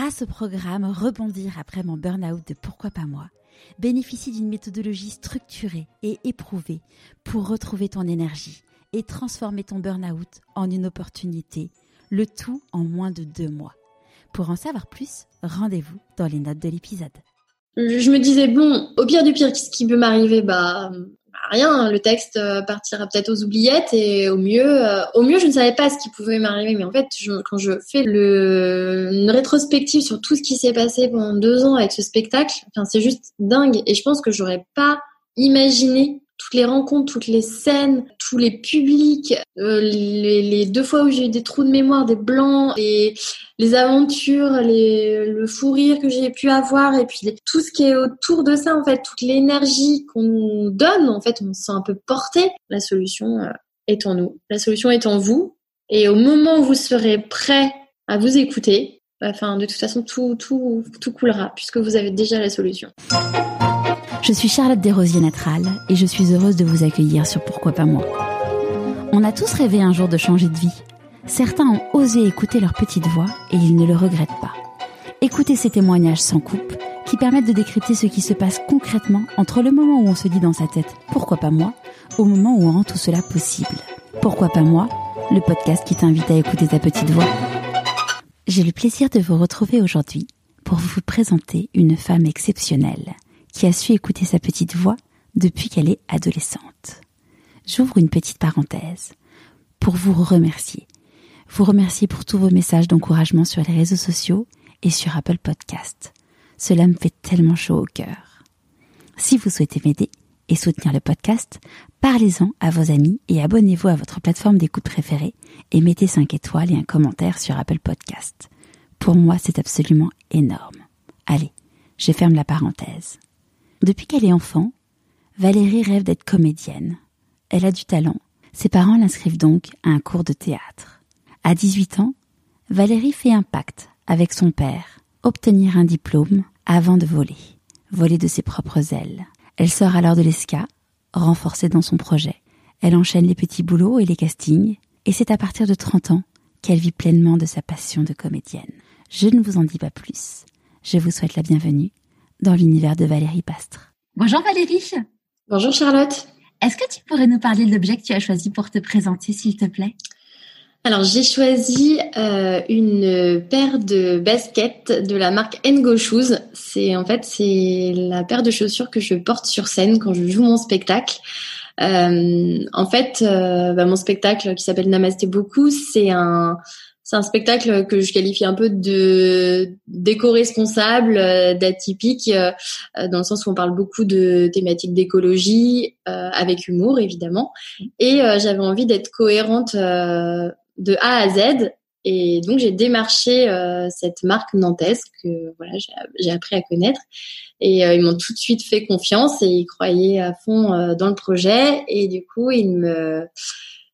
grâce au programme Rebondir après mon burn-out de Pourquoi pas moi, bénéficie d'une méthodologie structurée et éprouvée pour retrouver ton énergie et transformer ton burn-out en une opportunité, le tout en moins de deux mois. Pour en savoir plus, rendez-vous dans les notes de l'épisode. Je me disais, bon, au pire du pire, ce qui peut m'arriver? Bah rien, le texte euh, partira peut-être aux oubliettes et au mieux, euh, au mieux, je ne savais pas ce qui pouvait m'arriver. Mais en fait, quand je fais le, une rétrospective sur tout ce qui s'est passé pendant deux ans avec ce spectacle, enfin, c'est juste dingue. Et je pense que j'aurais pas imaginé toutes les rencontres, toutes les scènes, tous les publics, euh, les, deux fois où j'ai eu des trous de mémoire, des blancs, les, les aventures, les, le fou rire que j'ai pu avoir, et puis tout ce qui est autour de ça, en fait, toute l'énergie qu'on nous donne, en fait, on se sent un peu porté. La solution euh, est en nous, la solution est en vous, et au moment où vous serez prêt à vous écouter, enfin, de toute façon, tout, tout, tout coulera, puisque vous avez déjà la solution. Je suis Charlotte Desrosiers Natral et je suis heureuse de vous accueillir sur Pourquoi pas moi. On a tous rêvé un jour de changer de vie. Certains ont osé écouter leur petite voix et ils ne le regrettent pas. Écoutez ces témoignages sans coupe qui permettent de décrypter ce qui se passe concrètement entre le moment où on se dit dans sa tête pourquoi pas moi au moment où on rend tout cela possible. Pourquoi pas moi Le podcast qui t'invite à écouter ta petite voix. J'ai le plaisir de vous retrouver aujourd'hui pour vous présenter une femme exceptionnelle qui a su écouter sa petite voix depuis qu'elle est adolescente. J'ouvre une petite parenthèse pour vous remercier. Vous remercier pour tous vos messages d'encouragement sur les réseaux sociaux et sur Apple Podcast. Cela me fait tellement chaud au cœur. Si vous souhaitez m'aider et soutenir le podcast, parlez-en à vos amis et abonnez-vous à votre plateforme d'écoute préférée et mettez 5 étoiles et un commentaire sur Apple Podcast. Pour moi, c'est absolument énorme. Allez, je ferme la parenthèse. Depuis qu'elle est enfant, Valérie rêve d'être comédienne. Elle a du talent. Ses parents l'inscrivent donc à un cours de théâtre. À 18 ans, Valérie fait un pacte avec son père, obtenir un diplôme avant de voler, voler de ses propres ailes. Elle sort alors de l'ESCA, renforcée dans son projet. Elle enchaîne les petits boulots et les castings, et c'est à partir de 30 ans qu'elle vit pleinement de sa passion de comédienne. Je ne vous en dis pas plus. Je vous souhaite la bienvenue dans l'univers de Valérie Pastre. Bonjour Valérie. Bonjour Charlotte. Est-ce que tu pourrais nous parler de l'objet que tu as choisi pour te présenter, s'il te plaît? Alors j'ai choisi euh, une paire de baskets de la marque Ngo Shoes. C'est en fait c'est la paire de chaussures que je porte sur scène quand je joue mon spectacle. Euh, en fait, euh, bah, mon spectacle qui s'appelle Namasté beaucoup, c'est un c'est un spectacle que je qualifie un peu de d'éco-responsable, euh, d'atypique, euh, dans le sens où on parle beaucoup de thématiques d'écologie, euh, avec humour évidemment. Et j'avais envie d'être cohérente de A à Z. Et donc j'ai démarché cette marque nantaise que voilà j'ai appris à connaître. Et ils m'ont tout de suite fait confiance et ils croyaient à fond dans le projet. Et du coup ils me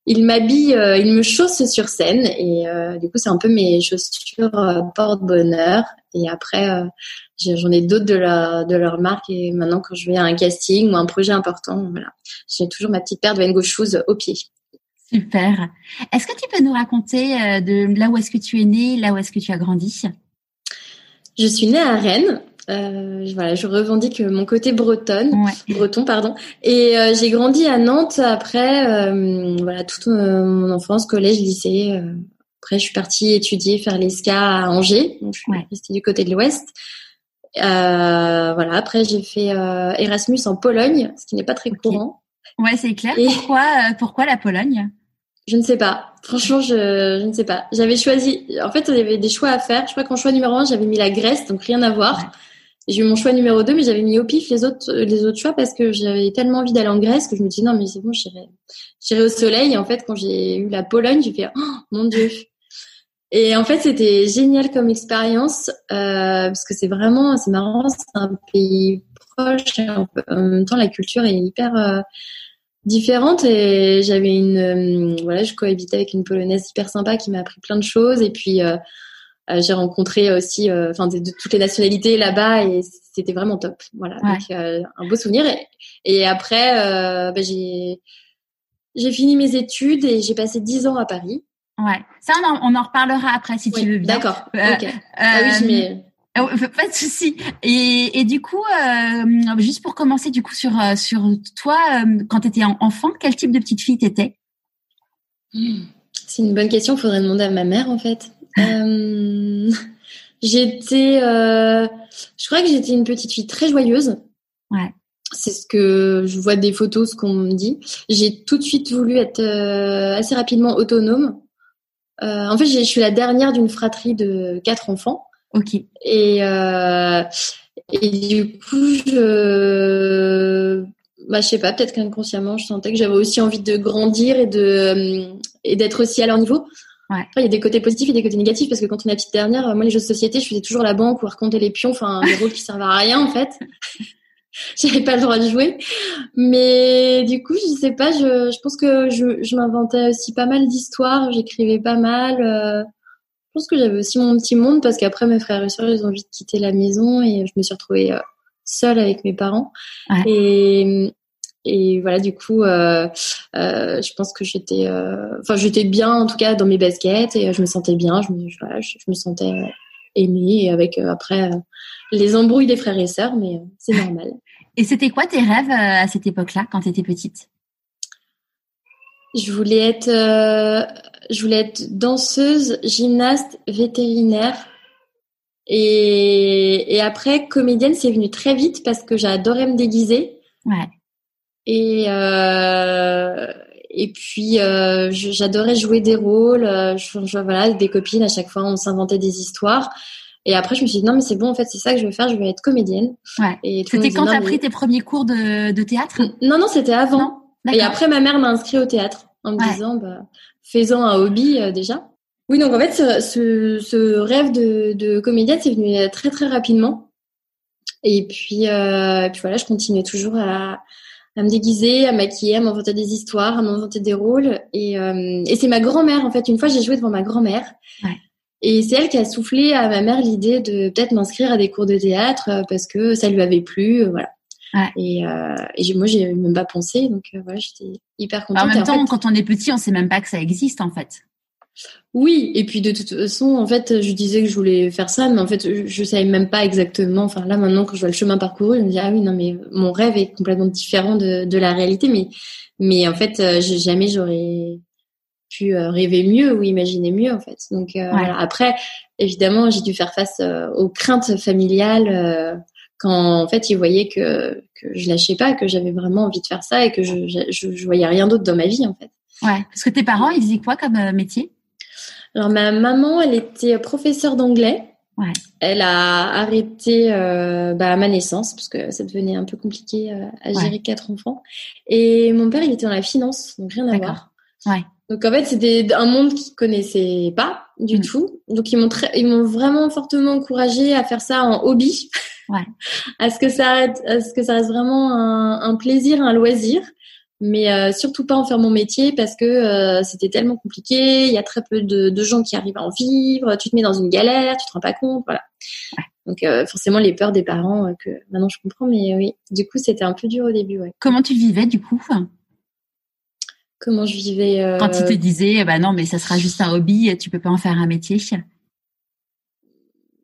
il m'habille, euh, il me chausse sur scène et euh, du coup c'est un peu mes chaussures euh, porte-bonheur. Et après j'en ai d'autres de leur de leur marque et maintenant quand je vais à un casting ou un projet important, voilà, j'ai toujours ma petite paire de Vengo Shoes au pied. Super. Est-ce que tu peux nous raconter de là où est-ce que tu es née, là où est-ce que tu as grandi? Je suis née à Rennes euh, voilà, je revendique mon côté bretonne, breton, pardon. Et euh, j'ai grandi à Nantes après, euh, voilà, toute mon enfance, collège, lycée. après, je suis partie étudier, faire l'ESCA à Angers. Donc, je suis restée du côté de l'Ouest. voilà. Après, j'ai fait Erasmus en Pologne, ce qui n'est pas très courant. Ouais, c'est clair. Pourquoi, pourquoi la Pologne? Je ne sais pas. Franchement, je, je ne sais pas. J'avais choisi. En fait, il y avait des choix à faire. Je crois qu'en choix numéro un, j'avais mis la Grèce, donc rien à voir. J'ai eu mon choix numéro 2, mais j'avais mis au pif les autres, les autres choix parce que j'avais tellement envie d'aller en Grèce que je me dis non, mais c'est bon, j'irai, j'irai au soleil. Et en fait, quand j'ai eu la Pologne, j'ai fait, oh, mon Dieu. Et en fait, c'était génial comme expérience, euh, parce que c'est vraiment, c'est marrant, c'est un pays proche, en même temps, la culture est hyper euh, différente. Et j'avais une, euh, voilà, je cohabitais avec une Polonaise hyper sympa qui m'a appris plein de choses. Et puis, euh, euh, j'ai rencontré aussi, euh, enfin, de, toutes les nationalités là-bas et c'était vraiment top. Voilà, donc euh, un beau souvenir. Et, après, bah, j'ai j'ai fini mes études et j'ai passé dix ans à Paris. Ouais, ça on en, on en reparlera après si tu veux bien. D'accord. ok. ah oui, je mets... Oh, pas de souci. Et, et, du coup, euh, juste pour commencer, du coup sur sur toi, euh, quand tu étais enfant, quel type de petite fille t'étais? C'est une bonne question. Faudrait demander à ma mère en fait. Euh, j'étais, euh, je crois que j'étais une petite fille très joyeuse. Ouais. C'est ce que je vois des photos, ce qu'on me dit. J'ai tout de suite voulu être euh, assez rapidement autonome. Euh, en fait, je suis la dernière d'une fratrie de quatre enfants. Ok. Et, euh, et du coup, je, bah, je sais pas, peut-être qu'inconsciemment, je sentais que j'avais aussi envie de grandir et de et d'être aussi à leur niveau. Ouais. Après, il y a des côtés positifs et des côtés négatifs parce que quand on est la petite dernière, moi, les jeux de société, je faisais toujours la banque ou raconter les pions, enfin, des rôles qui servent à rien, en fait. J'avais pas le droit de jouer. Mais du coup, je sais pas, je, je pense que je, je m'inventais aussi pas mal d'histoires, j'écrivais pas mal. Euh, je pense que j'avais aussi mon petit monde parce qu'après, mes frères et sœurs, ils ont envie de quitter la maison et je me suis retrouvée euh, seule avec mes parents. Ouais. Et, et voilà, du coup, euh, euh, je pense que j'étais, euh, enfin, j'étais bien en tout cas dans mes baskets et je me sentais bien. Je me, voilà, je, je me sentais aimée avec après les embrouilles des frères et sœurs, mais c'est normal. Et c'était quoi tes rêves à cette époque-là, quand tu étais petite? Je voulais être, je voulais être danseuse, gymnaste, vétérinaire. Et, et après, comédienne, c'est venu très vite parce que j'adorais me déguiser. Ouais. Et, euh, et puis, euh, j'adorais jouer des rôles. Je, je, voilà, des copines, à chaque fois, on s'inventait des histoires. Et après, je me suis dit, non, mais c'est bon, en fait, c'est ça que je veux faire, je veux être comédienne. Ouais. C'était quand tu as mais... pris tes premiers cours de, de théâtre? Non, non, c'était avant. Et après, ma mère m'a inscrit au théâtre en me ouais. disant, bah, faisant un hobby euh, déjà. Oui, donc en fait, ce, ce, ce rêve de, de comédienne, c'est venu très, très rapidement. Et puis, euh, et puis voilà, je continuais toujours à, à me déguiser, à maquiller, à m'inventer des histoires, à m'inventer des rôles. Et, euh, et c'est ma grand-mère, en fait. Une fois, j'ai joué devant ma grand-mère. Ouais. Et c'est elle qui a soufflé à ma mère l'idée de peut-être m'inscrire à des cours de théâtre euh, parce que ça lui avait plu, euh, voilà. Ouais. Et, euh, et moi, j'ai même pas pensé, donc euh, voilà, j'étais hyper contente. En même temps, en fait, quand on est petit, on sait même pas que ça existe, en fait. Oui, et puis de toute façon, en fait, je disais que je voulais faire ça, mais en fait, je, je savais même pas exactement. Enfin, là, maintenant, quand je vois le chemin parcouru, je me dis ah oui, non, mais mon rêve est complètement différent de, de la réalité, mais mais en fait, euh, jamais j'aurais pu euh, rêver mieux ou imaginer mieux en fait. Donc euh, Ouais. voilà. après, évidemment, j'ai dû faire face aux craintes familiales quand en fait ils voyaient que que je lâchais pas, que j'avais vraiment envie de faire ça et que je je, voyais rien d'autre dans ma vie en fait. Ouais. Parce que tes parents, ils faisaient quoi comme métier? Alors ma maman, elle était professeure d'anglais. Ouais. Elle a arrêté euh, bah, à ma naissance parce que ça devenait un peu compliqué euh, à gérer Ouais. quatre enfants. Et mon père, il était dans la finance, donc rien à voir. Ouais. Donc en fait, c'était un monde qu'ils connaissaient pas du Mm. tout. Donc ils m'ont ils m'ont vraiment fortement encouragé à faire ça en hobby. Ouais. à ce que ça reste, à ce que ça reste vraiment un, un plaisir, un loisir. Mais euh, surtout pas en faire mon métier parce que euh, c'était tellement compliqué. Il y a très peu de, de gens qui arrivent à en vivre. Tu te mets dans une galère, tu te rends pas compte, voilà. Ouais. Donc euh, forcément les peurs des parents euh, que maintenant je comprends, mais oui. Du coup c'était un peu dur au début, ouais. Comment tu vivais, du coup? Comment je vivais euh, Quand ils te disaient, bah non, mais ça sera juste un hobby, tu peux pas en faire un métier?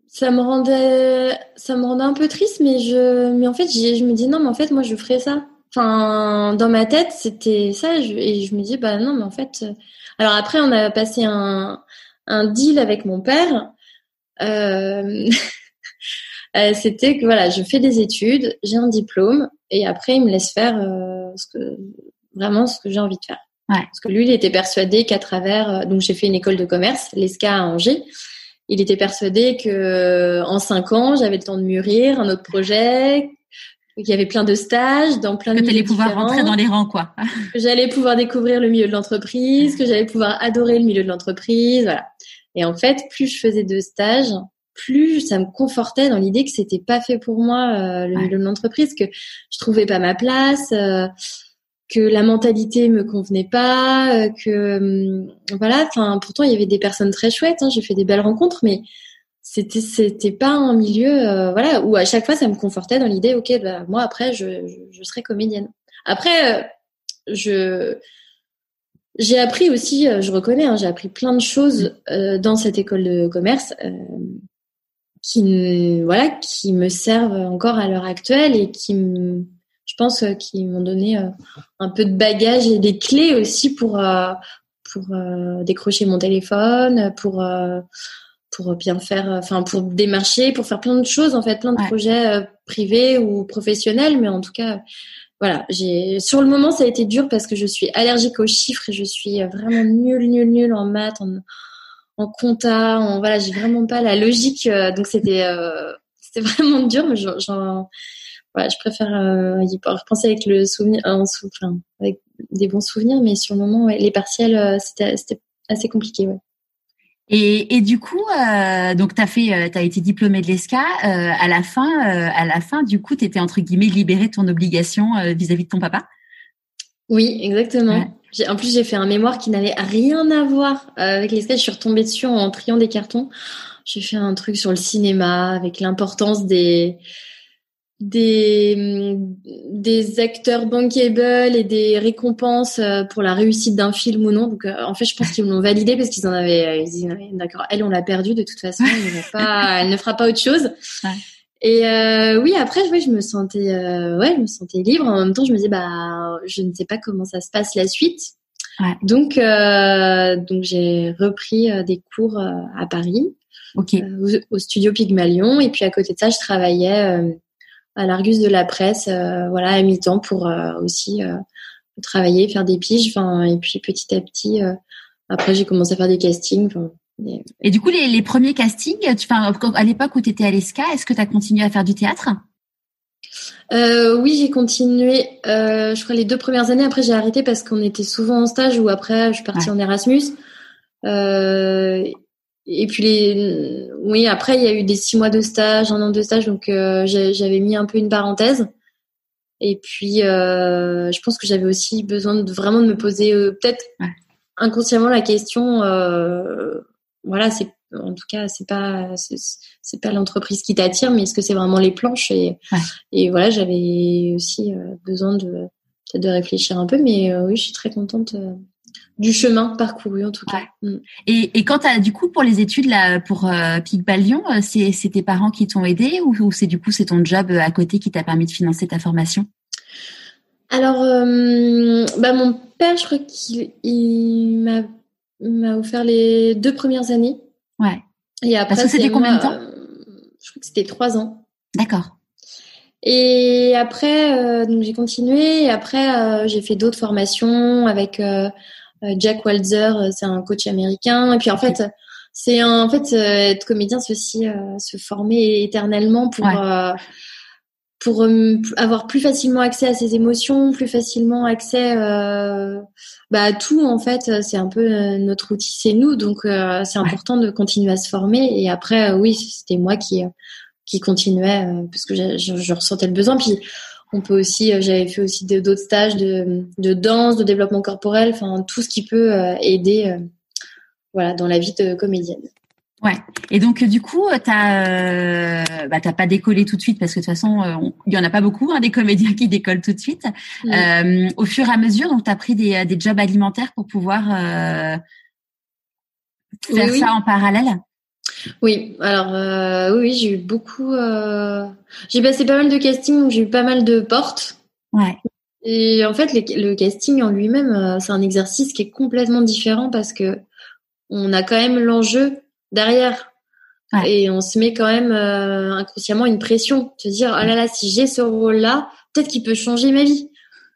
ça me rendait ça me rendait un peu triste mais je mais en fait je me dis non mais en fait moi je ferais ça enfin dans ma tête c'était ça je- et je me dis bah non mais en fait euh, alors après on a passé un un deal avec mon père euh, euh, c'était que voilà je fais des études j'ai un diplôme et après il me laisse faire euh, ce que vraiment ce que j'ai envie de faire Ouais. parce que lui il était persuadé qu'à travers euh, donc j'ai fait une école de commerce l'ESCA à Angers il était persuadé que en cinq ans, j'avais le temps de mûrir un autre projet, qu'il y avait plein de stages dans plein de Que milieux pouvoir rentrer dans les rangs, quoi. que j'allais pouvoir découvrir le milieu de l'entreprise, que j'allais pouvoir adorer le milieu de l'entreprise, voilà. Et en fait, plus je faisais de stages, plus ça me confortait dans l'idée que c'était pas fait pour moi euh, le Ouais. milieu de l'entreprise, que je trouvais pas ma place, euh, que la mentalité me convenait pas, euh, que hum, voilà. Enfin, pourtant il y avait des personnes très chouettes. Hein, J'ai fait des belles rencontres, mais c'était c'était pas un milieu euh, voilà où à chaque fois ça me confortait dans l'idée ok bah, moi après je, je, serai comédienne. Après euh, je j'ai appris aussi, je reconnais, hein, j'ai appris plein de choses dans cette école de commerce qui, voilà, qui me servent encore à l'heure actuelle et qui je pense, qui m'ont donné un peu de bagage et des clés aussi pour pour décrocher mon téléphone, pour pour bien faire, enfin pour démarcher, pour faire plein de choses en fait, plein de projets euh, privés ou professionnels, mais en tout cas, voilà, j'ai sur le moment ça a été dur parce que je suis allergique aux chiffres et je suis vraiment nulle, nulle, nulle en maths, en, en compta, en voilà, j'ai vraiment pas la logique, euh, donc c'était euh, c'était vraiment dur, mais j'en voilà, je préfère y repenser avec le souvenir, en enfin, avec des bons souvenirs, mais sur le moment, ouais, les partiels, c'était c'était assez compliqué, ouais. Et, et, du coup, euh, donc t'as fait, euh, t'as été diplômé de l'ESCA. Euh, à la fin, euh, à la fin, du coup, t'étais entre guillemets libéré de ton obligation vis-à-vis de ton papa? Oui, exactement. En plus, j'ai fait un mémoire qui n'avait rien à voir avec l'ESCA. Je suis retombée dessus en triant des cartons. J'ai fait un truc sur le cinéma avec l'importance des des, des acteurs bankable et des récompenses euh, pour la réussite d'un film ou non. Donc, euh, en fait, je pense qu'ils l'ont validé parce qu'ils en avaient, ils disaient, d'accord, elle, on l'a perdue de toute façon, elle, pas, elle ne fera pas autre chose. Ouais. Et euh, oui, après, ouais, je me sentais, euh, ouais, je me sentais libre. En même temps, je me disais, bah, je ne sais pas comment ça se passe la suite. Ouais. Donc, donc j'ai repris des cours à Paris, okay. au, au, studio Pygmalion. Et puis à côté de ça, je travaillais à l'Argus de la presse, euh, voilà, à mi-temps pour euh, aussi euh, travailler, faire des piges. Enfin, et puis petit à petit, après j'ai commencé à faire des castings. Et du coup, les, les premiers castings, tu, à l'époque où tu étais à l'ESCA, est-ce que tu as continué à faire du théâtre? Euh, oui, j'ai continué. Euh, je crois les deux premières années. Après, j'ai arrêté parce qu'on était souvent en stage ou après, je suis partie en Erasmus. Euh, et puis les, oui, après il y a eu des six mois de stage, un an de stage, donc euh, j'avais mis un peu une parenthèse. Et puis euh, je pense que j'avais aussi besoin de vraiment de me poser euh, peut-être inconsciemment la question. Euh, voilà, c'est en tout cas c'est pas c'est pas l'entreprise qui t'attire, mais est-ce que c'est vraiment les planches? Et et voilà, j'avais aussi besoin de de réfléchir un peu, mais oui, je suis très contente du chemin parcouru en tout cas. Mm. Et, et, quand tu as du coup pour les études là pour euh, Pygmalion, euh, c'est, tes parents qui t'ont aidé ou, c'est du coup c'est ton job euh, à côté qui t'a permis de financer ta formation? Alors euh, bah mon père je crois qu'il il m'a, m'a offert les deux premières années. Ouais. Et après Parce que c'était combien de temps? Je crois que c'était trois ans. D'accord. Et après, donc j'ai continué. Et après, j'ai fait d'autres formations avec Jack Walzer, euh, c'est un coach américain. Et puis en fait, c'est en fait euh, être comédien, c'est aussi se former éternellement pour pour avoir plus facilement accès à ses émotions, plus facilement accès euh, bah, à tout en fait. C'est un peu notre outil, c'est nous, donc c'est important de continuer à se former. Et après, oui, c'était moi qui qui continuais parce que je, je, je, ressentais le besoin. Puis on peut aussi, euh, j'avais fait aussi d'autres stages de, de, danse, de développement corporel, enfin tout ce qui peut euh, aider, euh, voilà, dans la vie de comédienne. Ouais. Et donc du coup, t'as, bah, t'as pas décollé tout de suite parce que de toute façon, il y en a pas beaucoup hein, des comédiens qui décollent tout de suite. Euh, au fur et à mesure, donc t'as pris des, des jobs alimentaires pour pouvoir euh, faire ça en parallèle? Oui, alors euh, oui, j'ai eu beaucoup. Euh... J'ai passé pas mal de castings, donc j'ai eu pas mal de portes. Ouais. Et en fait, le casting en lui-même, euh, c'est un exercice qui est complètement différent parce que on a quand même l'enjeu derrière. Ouais. Et on se met quand même euh, inconsciemment une pression, de se dire oh là là, si j'ai ce rôle-là, peut-être qu'il peut changer ma vie.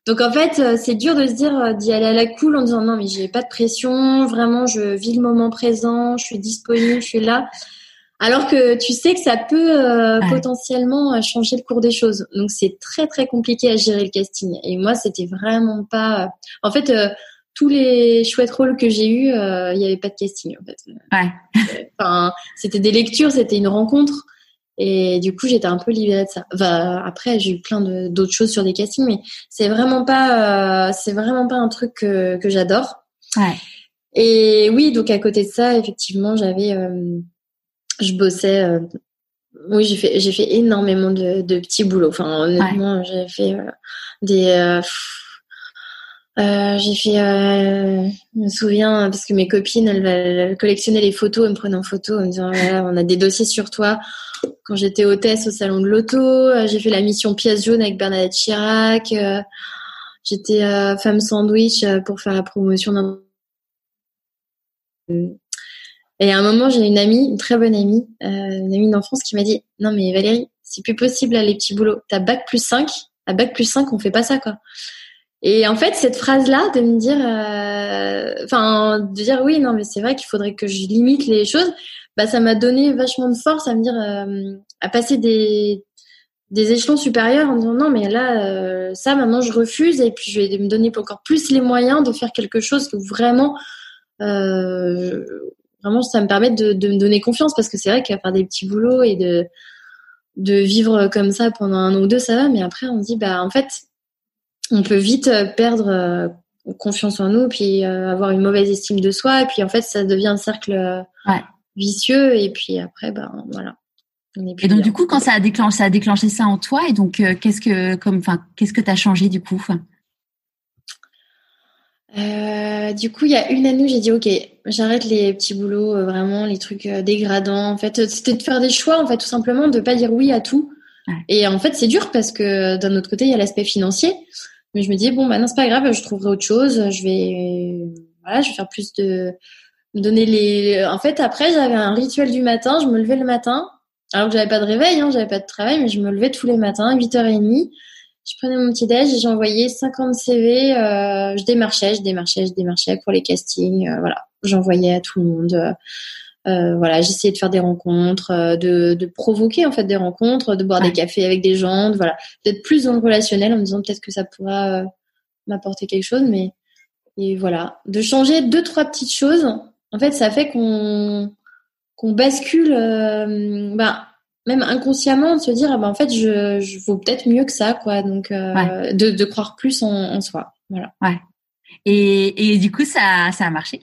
Donc en fait, euh, c'est dur de se dire euh, d'y aller à la cool en disant non mais j'ai pas de pression, vraiment je vis le moment présent, je suis disponible, je suis là. Alors que tu sais que ça peut euh, potentiellement changer le cours des choses. Donc c'est très très compliqué à gérer le casting. Et moi c'était vraiment pas. En fait, tous les chouettes rôles que j'ai eus, il n'y avait pas de casting en fait. Ouais. enfin, c'était des lectures, c'était une rencontre. Et du coup, j'étais un peu libérée de ça. Enfin, après, j'ai eu plein d'autres choses sur des castings, mais c'est vraiment pas, euh, c'est vraiment pas un truc que, que j'adore. Ouais. Et oui, donc à côté de ça, effectivement, j'avais, euh, je bossais. Euh, oui, j'ai fait, j'ai fait énormément de, de petits boulots. Enfin, honnêtement, j'ai fait euh, des Euh, j'ai fait, euh, je me souviens, parce que mes copines, elles, collectionnaient les photos, elles me prenaient en photo, en me disant, voilà, on a des dossiers sur toi. Quand j'étais hôtesse au salon de l'auto, euh, j'ai fait la mission pièce jaune avec Bernadette Chirac. J'étais femme sandwich pour faire la promotion d'un. Et à un moment, j'ai une amie, une très bonne amie, une amie d'enfance qui m'a dit, non mais Valérie, c'est plus possible là, les petits boulots. T'as bac plus 5, à bac plus 5, on fait pas ça quoi. Et en fait, cette phrase-là, de me dire, euh, enfin, de dire oui, non, mais c'est vrai qu'il faudrait que je limite les choses, bah, ça m'a donné vachement de force à me dire, euh, à passer des, des échelons supérieurs en disant non, mais là, euh, ça, maintenant, je refuse et puis je vais me donner encore plus les moyens de faire quelque chose que vraiment, vraiment, ça me permet de, de me donner confiance parce que c'est vrai qu'à faire des petits boulots et de de vivre comme ça pendant un an ou deux, ça va, mais après, on se dit, bah, en fait, on peut vite euh, perdre euh, confiance en nous, puis euh, avoir une mauvaise estime de soi, et puis en fait, ça devient un cercle vicieux, et puis après, ben voilà. Et donc du coup, quand ça a déclenché, ça a déclenché ça en toi, et donc qu'est-ce que, comme, enfin, qu'est-ce que t'as changé du coup? Du coup, il y a une année j'ai dit ok, j'arrête les petits boulots, vraiment les trucs dégradants. En fait, c'était de faire des choix, en fait, tout simplement, de pas dire oui à tout. Et en fait, c'est dur parce que d'un autre côté, il y a l'aspect financier. Mais je me dis bon, bah non, c'est pas grave, je trouverai autre chose. Je vais, voilà, je vais faire plus de, donner les. En fait, après, j'avais un rituel du matin. Je me levais le matin, alors que j'avais pas de réveil, hein, j'avais pas de travail, mais je me levais tous les matins, 8h30. Je prenais mon petit déj et j'envoyais 50 CV. Euh, je démarchais, je démarchais, je démarchais pour les castings. Euh, voilà, j'envoyais à tout le monde. Euh, voilà, j'essayais de faire des rencontres, euh, de, de, provoquer en fait des rencontres, de boire des cafés avec des gens, de, voilà, d'être plus dans le relationnel en me disant peut-être que ça pourra euh, m'apporter quelque chose, mais et voilà, de changer deux trois petites choses. En fait, ça fait qu'on qu'on bascule, bah, même inconsciemment, de se dire ah ben, en fait je, je vaux peut-être mieux que ça quoi, donc de, de croire plus en, en soi, voilà. Ouais. Et, et du coup ça ça a marché?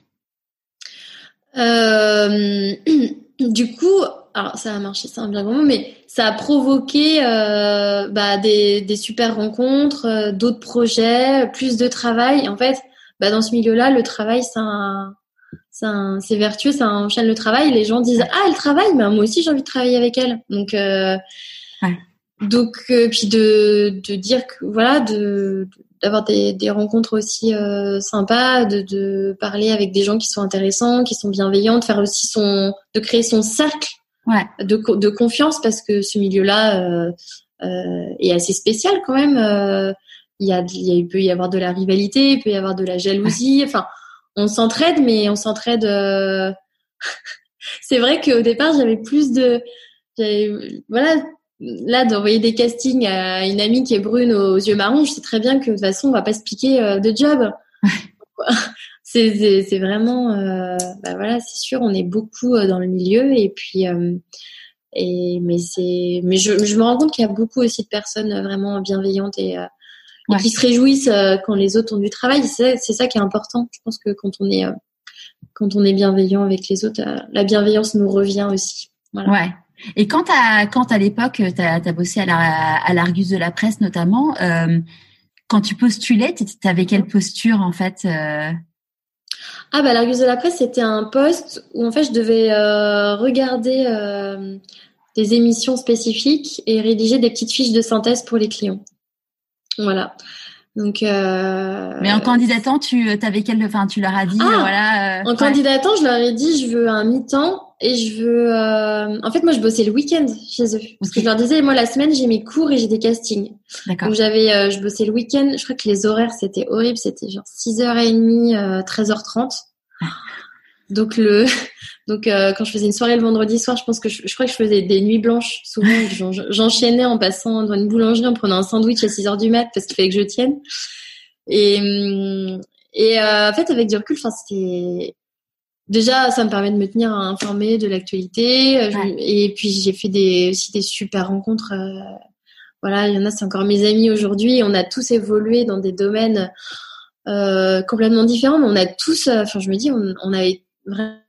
Euh, du coup, alors ça a marché, c'est un bien grand mot, mais ça a provoqué euh, bah, des, des, super rencontres, euh, d'autres projets, plus de travail. En fait, bah, dans ce milieu-là, le travail, c'est vertueux, ça enchaîne le travail. Les gens disent ah elle travaille, mais moi aussi j'ai envie de travailler avec elle. Donc euh. Donc euh, puis de, de dire que voilà de d'avoir des, des, rencontres aussi euh, sympas, de, de, parler avec des gens qui sont intéressants, qui sont bienveillants, de faire aussi son, de créer son cercle ouais. de, de confiance parce que ce milieu-là euh, euh, est assez spécial quand même. Euh, il y a, il, peut y avoir de la rivalité, il peut y avoir de la jalousie. Enfin, on s'entraide, mais on s'entraide. Euh, c'est vrai qu'au départ, j'avais plus de, voilà, là d'envoyer des castings à une amie qui est brune aux, yeux marrons, je sais très bien que de toute façon on va pas se piquer euh, de job. c'est c'est vraiment euh, bah voilà c'est sûr on est beaucoup euh, dans le milieu et puis et mais c'est mais je, je me rends compte qu'il y a beaucoup aussi de personnes vraiment bienveillantes et, et qui se réjouissent quand les autres ont du travail. C'est c'est ça qui est important. Je pense que quand on est quand on est bienveillant avec les autres la bienveillance nous revient aussi. Voilà. ouais et quand à quand à l'époque tu as, bossé à la à l'Argus de la presse notamment, euh, quand tu postulais, tu avais quelle posture en fait euh? Ah bah l'Argus de la presse c'était un poste où en fait je devais euh, regarder des émissions spécifiques et rédiger des petites fiches de synthèse pour les clients. Voilà. Donc, euh... mais en candidatant, tu avais quel, enfin, tu leur as dit, ah, voilà. en candidatant, je leur ai dit, je veux un mi-temps et je veux. Euh... En fait, moi, je bossais le week-end chez eux. Parce que je leur disais, moi, la semaine, j'ai mes cours et j'ai des castings. D'accord. Donc, j'avais, euh, je bossais le week-end. Je crois que les horaires, c'était horrible. C'était genre 6h30, 13h30. Euh, Donc, le. Donc, euh, quand je faisais une soirée le vendredi soir, je pense que je, je crois que je faisais des nuits blanches. Souvent, j'enchaînais en passant dans une boulangerie, en prenant un sandwich à 6 h du mat parce qu'il fallait que je tienne. Et, hum, et euh, en fait, avec du recul, enfin, c'était déjà ça me permet de me tenir informée de l'actualité euh, et puis j'ai fait des aussi des super rencontres euh, voilà il y en a c'est encore mes amis aujourd'hui on a tous évolué dans des domaines euh, complètement différents mais on a tous enfin je me dis on, on avait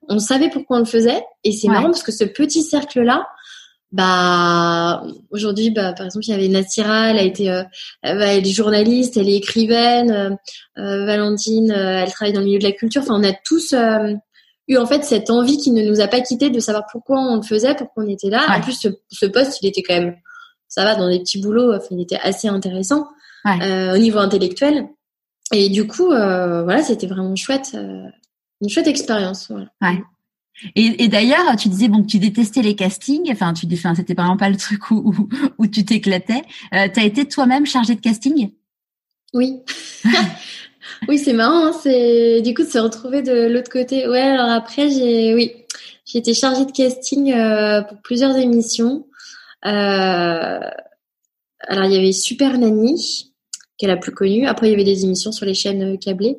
on savait pourquoi on le faisait et c'est marrant parce que ce petit cercle là bah aujourd'hui bah par exemple il y avait Nassira elle a été euh, elle est journaliste elle est écrivaine euh, euh, Valentine elle travaille dans le milieu de la culture. Enfin on a tous eu en fait cette envie qui ne nous a pas quitté de savoir pourquoi on le faisait pourquoi on était là. En plus ce, ce, poste il était quand même ça va dans des petits boulots enfin il était assez intéressant au niveau intellectuel. Et du coup voilà c'était vraiment chouette une chouette expérience voilà. Ouais. Et, et d'ailleurs, tu disais bon que tu détestais les castings. Enfin, tu dis, enfin, c'était vraiment pas le truc où, où, tu t'éclatais. Euh, tu as été toi-même chargée de casting? Oui. oui, c'est marrant. Hein, c'est du coup de se retrouver de l'autre côté. Ouais. Alors après, j'ai oui, j'ai été chargée de casting euh, pour plusieurs émissions. Euh, alors il y avait Super Nanny qui est la plus connue. Après, il y avait des émissions sur les chaînes euh, câblées.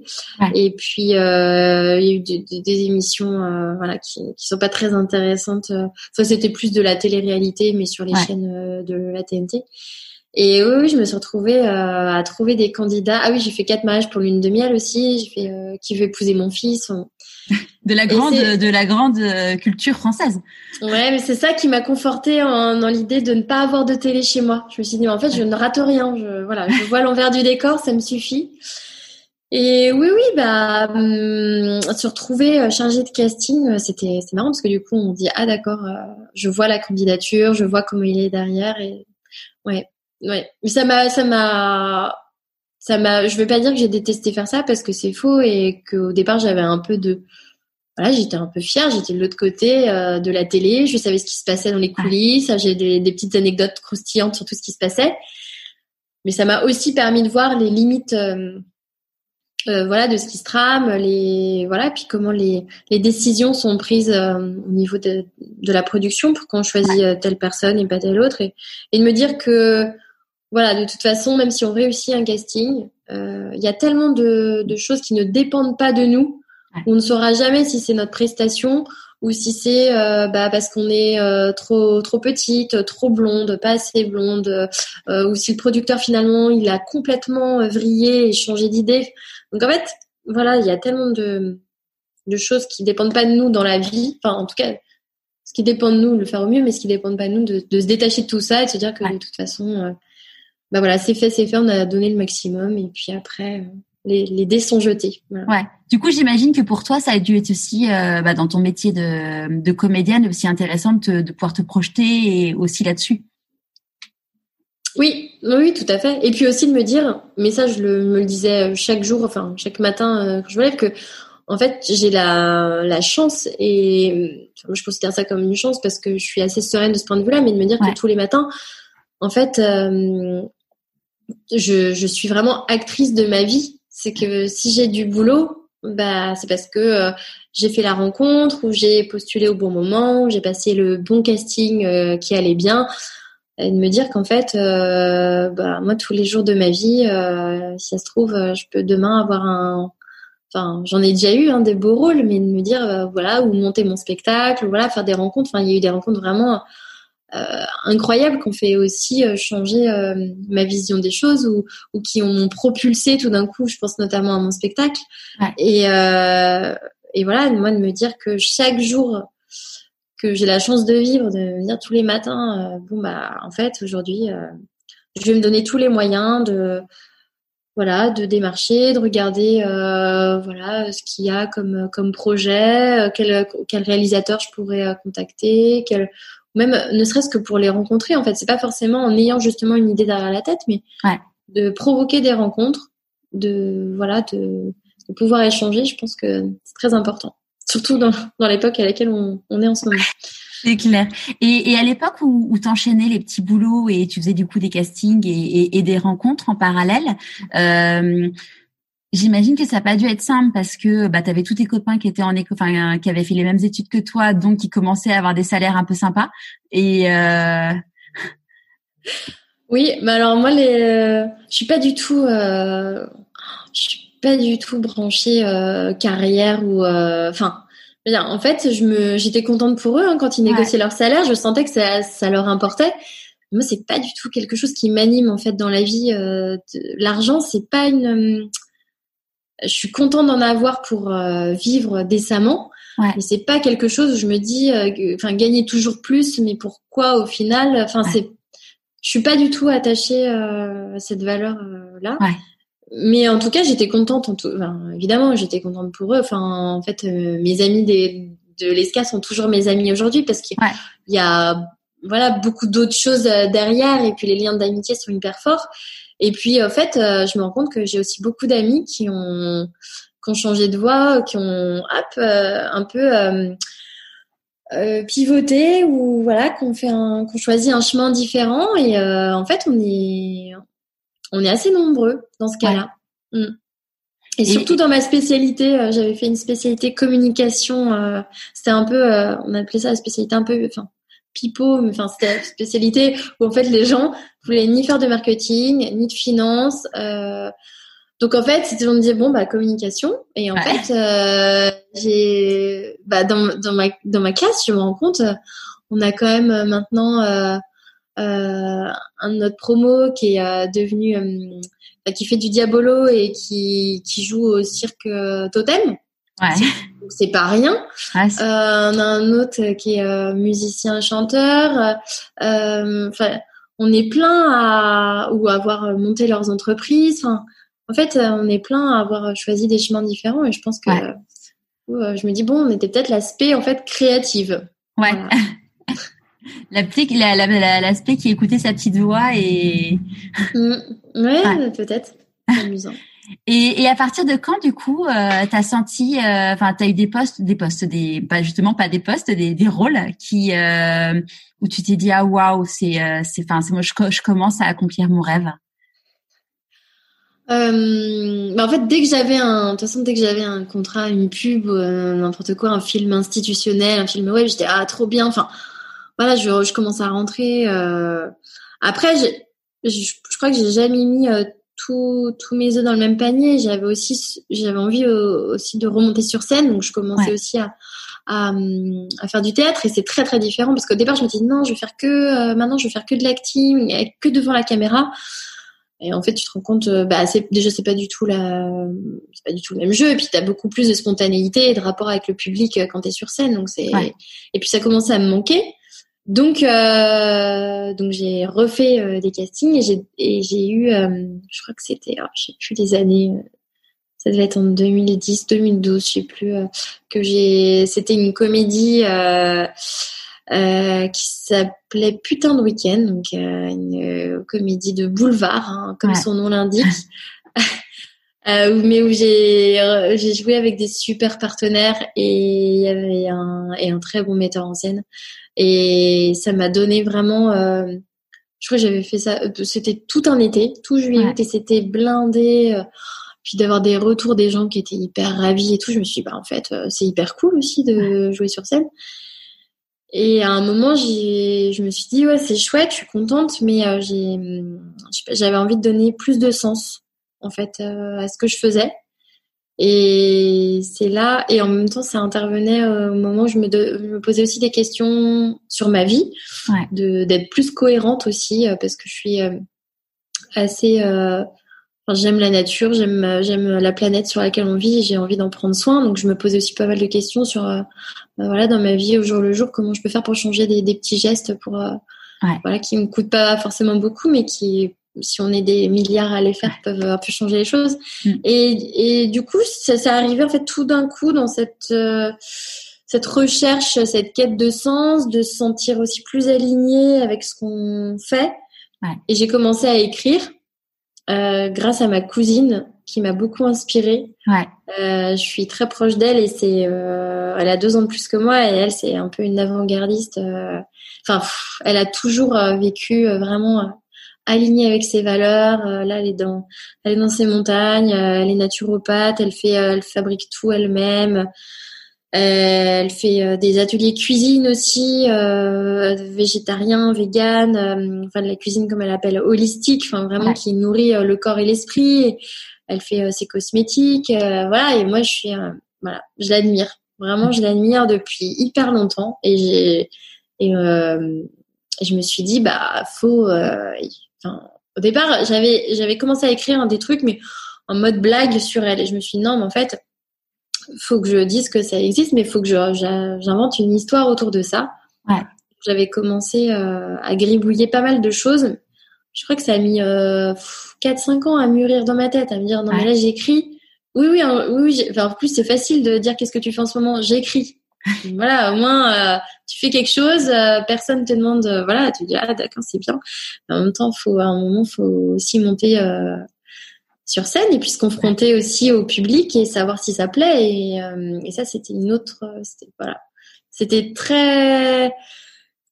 Et puis, euh, il y a eu des, émissions euh, voilà, qui ne sont pas très intéressantes. Enfin, c'était plus de la télé-réalité, mais sur les chaînes de la TNT. Et oui, je me suis retrouvée à trouver des candidats. Ah oui, j'ai fait quatre mariages pour l'une de miel aussi. J'ai fait qui veut épouser mon fils de la grande de la grande euh, culture française. Ouais, mais c'est ça qui m'a confortée en, dans l'idée de ne pas avoir de télé chez moi. Je me suis dit en fait, je ne rate rien. Je, voilà, je vois l'envers du décor, ça me suffit. Et oui, oui, bah, hum, se retrouver euh, chargé de casting, euh, c'était, c'est marrant parce que du coup, on dit ah d'accord, je vois la candidature, je vois comment il est derrière et ouais, ouais. Mais ça m'a, ça m'a, ça m'a, je veux pas dire que j'ai détesté faire ça parce que c'est faux et qu'au départ j'avais un peu de, voilà, j'étais un peu fière, j'étais de l'autre côté euh, de la télé, je savais ce qui se passait dans les coulisses, j'ai des, des, petites anecdotes croustillantes sur tout ce qui se passait, mais ça m'a aussi permis de voir les limites, euh, euh, voilà, de ce qui se trame, les, voilà, puis comment les, les décisions sont prises au niveau de, de la production pour qu'on choisit telle personne et pas telle autre, et, et de me dire que voilà, de toute façon, même si on réussit un casting, euh, il y a tellement de, choses qui ne dépendent pas de nous. On ne saura jamais si c'est notre prestation ou si c'est euh, bah, parce qu'on est euh, trop trop petite, trop blonde, pas assez blonde, ou si le producteur finalement il a complètement vrillé et changé d'idée. Donc en fait, voilà, il y a tellement de, de choses qui dépendent pas de nous dans la vie. Enfin, en tout cas, ce qui dépend de nous, le faire au mieux, mais ce qui dépend pas de nous, de, de se détacher de tout ça et de se dire que de toute façon bah voilà, c'est fait, c'est fait, on a donné le maximum et puis après, euh, les, les dés sont jetés. Ouais. Du coup, j'imagine que pour toi, ça a dû être aussi, euh, bah, dans ton métier de, de comédienne, aussi intéressant de, de pouvoir te projeter et aussi là-dessus. Oui, oui, tout à fait. Et puis aussi de me dire, mais ça, je le, me le disais chaque jour, enfin chaque matin euh, quand je me lève, que en fait, j'ai la, la chance et je considère ça comme une chance parce que je suis assez sereine de ce point de vue-là, mais de me dire que tous les matins, en fait, euh, je, suis vraiment actrice de ma vie. C'est que si j'ai du boulot, bah, c'est parce que euh, j'ai fait la rencontre ou j'ai postulé au bon moment, j'ai passé le bon casting euh, qui allait bien. Et de me dire qu'en fait, euh, bah, moi, tous les jours de ma vie, si ça se trouve, je peux demain avoir un... Enfin, j'en ai déjà eu hein, des beaux rôles, mais de me dire, voilà, ou monter mon spectacle, ou voilà, faire des rencontres. Enfin, il y a eu des rencontres vraiment incroyables qui ont fait aussi euh, changer euh, ma vision des choses ou, ou qui ont propulsé tout d'un coup, je pense notamment à mon spectacle. Et, et voilà, moi de me dire que chaque jour que j'ai la chance de vivre, de me dire tous les matins, bon bah en fait aujourd'hui, je vais me donner tous les moyens de voilà, de démarcher, de regarder euh, voilà ce qu'il y a comme comme projet, quel quel réalisateur je pourrais contacter, quel même ne serait-ce que pour les rencontrer. En fait, c'est pas forcément en ayant justement une idée derrière la tête, mais de provoquer des rencontres, de voilà, de, pouvoir échanger. Je pense que c'est très important, surtout dans, dans l'époque à laquelle on, on, est en ce moment. C'est clair. Et, et à l'époque où, où tu enchaînais les petits boulots et tu faisais du coup des castings et, et, et des rencontres en parallèle, euh, J'imagine que ça n'a pas dû être simple parce que bah, tu avais tous tes copains qui étaient en éco, enfin qui avaient fait les mêmes études que toi, donc qui commençaient à avoir des salaires un peu sympas. Et euh... oui, mais alors moi, les, euh, je suis pas du tout, euh... je suis pas du tout branchée euh, carrière ou, euh, enfin, en fait, je me, j'étais contente pour eux hein, quand ils négociaient leur salaire. Je sentais que ça, ça leur importait. Moi, c'est pas du tout quelque chose qui m'anime en fait dans la vie. L'argent, c'est pas une je suis contente d'en avoir pour euh, vivre décemment. Ouais. Mais c'est pas quelque chose où je me dis, enfin, gagner toujours plus, mais pourquoi au final Enfin, c'est, je suis pas du tout attachée à cette valeur là. Ouais mais en tout cas, j'étais contente. En tout, enfin, évidemment, j'étais contente pour eux. Enfin, en fait, euh, mes amis des, de l'ESCA sont toujours mes amis aujourd'hui parce qu'il y a voilà beaucoup d'autres choses euh, derrière et puis les liens d'amitié sont hyper forts. Et puis, en fait, euh, je me rends compte que j'ai aussi beaucoup d'amis qui ont, qui ont changé de voie, qui ont hop, un peu euh, pivoté ou voilà, qu'on fait un, qu'on choisit un chemin différent. Et en fait, on est on est assez nombreux dans ce cas-là. Mm. Et, surtout dans ma spécialité, euh, j'avais fait une spécialité communication. Euh, c'était un peu, euh, on appelait ça la spécialité un peu, enfin, pipeau, mais enfin, c'était la spécialité où en fait les gens voulaient ni faire de marketing, ni de finance. donc en fait, c'était on me disait bon bah communication. Et en fait, j'ai, bah dans dans ma dans ma classe, je me rends compte, on a quand même maintenant euh, un de notre promo qui est euh, devenu euh, qui fait du diabolo et qui, qui joue au cirque Totem. Ouais. C'est pas rien. Ouais, euh, on a un autre qui est musicien chanteur. Euh, on est plein à ou avoir monté leurs entreprises. Enfin, en fait, on est plein à avoir choisi des chemins différents et je pense que je me dis bon, on était peut-être l'aspect en fait créative. Ouais. L'aspect qui écoutait sa petite voix et. Mm. ouais, peut-être. Amusant. Et, et, à partir de quand, du coup, euh, t'as senti, euh, enfin, t'as eu des postes, des postes, des, pas justement pas des postes, des, des rôles qui, euh, où tu t'es dit ah waouh, c'est, euh, c'est, enfin, moi, je, je, commence à accomplir mon rêve. Euh, bah en fait, dès que j'avais un, de toute façon, dès que j'avais un contrat, une pub, n'importe quoi, un film institutionnel, un film web, j'étais ah trop bien. Enfin, voilà, je, je commence à rentrer. Euh... Après, je, je, je, crois que j'ai jamais mis euh, tous mes œufs dans le même panier. J'avais aussi, j'avais envie euh, aussi de remonter sur scène, donc je commençais aussi à, à, à, faire du théâtre et c'est très très différent parce qu'au départ je me disais non, je vais faire que euh, maintenant je vais faire que de l'acting, que devant la caméra. Et en fait, tu te rends compte, bah, c'est, déjà, c'est pas du tout la, c'est pas du tout le même jeu. Et puis, tu as beaucoup plus de spontanéité et de rapport avec le public quand tu es sur scène. Donc, c'est, et puis, ça commençait à me manquer. Donc, euh, donc j'ai refait euh, des castings et j'ai et j'ai eu, euh, je crois que c'était, oh, je sais plus les années, euh, ça devait être en 2010, 2012, je sais plus, que j'ai, c'était une comédie qui s'appelait Putain de week-end, donc une comédie de boulevard, hein, comme son nom l'indique. mais où j'ai j'ai joué avec des super partenaires et il y avait un et un très bon metteur en scène et ça m'a donné vraiment. Euh, je crois que j'avais fait ça. Euh, c'était tout un été, tout juillet et c'était blindé. Euh, puis d'avoir des retours des gens qui étaient hyper ravis et tout, je me suis dit, bah en fait, c'est hyper cool aussi de jouer sur scène. Et à un moment, j'ai, je me suis dit, ouais, c'est chouette, je suis contente, mais j'ai, j'avais envie de donner plus de sens, en fait, à ce que je faisais. Et c'est là, et en même temps, ça intervenait au moment où je me, me posais aussi des questions sur ma vie, ouais. de d'être plus cohérente aussi, euh, parce que je suis euh, assez, euh, enfin, j'aime la nature, j'aime j'aime la planète sur laquelle on vit, j'ai envie d'en prendre soin, donc je me posais aussi pas mal de questions sur, bah, voilà, dans ma vie au jour le jour, comment je peux faire pour changer des, des petits gestes pour, ouais. voilà, qui me coûtent pas forcément beaucoup, mais qui si on est des milliards à les faire, peuvent un peu changer les choses. Mm. Et, et, du coup, ça, ça arrivé en fait tout d'un coup dans cette euh, cette recherche, cette quête de sens, de se sentir aussi plus aligné avec ce qu'on fait. Ouais. Et j'ai commencé à écrire euh, grâce à ma cousine qui m'a beaucoup inspirée. Ouais. Euh, je suis très proche d'elle et c'est, euh, elle a deux ans de plus que moi et elle c'est un peu une avant-gardiste. Euh, enfin, elle a toujours vécu vraiment alignée avec ses valeurs. Euh, là, elle est dans, elle est dans ses montagnes. Euh, elle est naturopathe. Elle fait, euh, elle fabrique tout elle-même. elle fait des ateliers cuisine aussi, végétarien, vegan, enfin de la cuisine comme elle appelle holistique, enfin vraiment qui nourrit le corps et l'esprit. Elle fait ses cosmétiques, voilà. Et moi, je suis, voilà, je l'admire. Vraiment, je l'admire depuis hyper longtemps. Et j'ai, et je me suis dit, bah, faut, au départ, j'avais j'avais commencé à écrire des trucs, mais en mode blague sur elle. Et je me suis dit non, mais en fait, faut que je dise que ça existe, mais il faut que j'invente une histoire autour de ça. Ouais. J'avais commencé euh, à gribouiller pas mal de choses. Je crois que ça a mis euh, 4-5 ans à mûrir dans ma tête, à me dire non mais là j'écris. Oui, oui, oui. Enfin, en plus c'est facile de dire qu'est-ce que tu fais en ce moment? J'écris. Voilà, au moins euh, tu fais quelque chose, euh, personne te demande. Euh, voilà, tu dis ah d'accord c'est bien. Mais en même temps, faut à un moment faut aussi monter sur scène et puis se confronter aussi au public et savoir si ça plaît. Et, et ça, c'était une autre. C'était, voilà. C'était très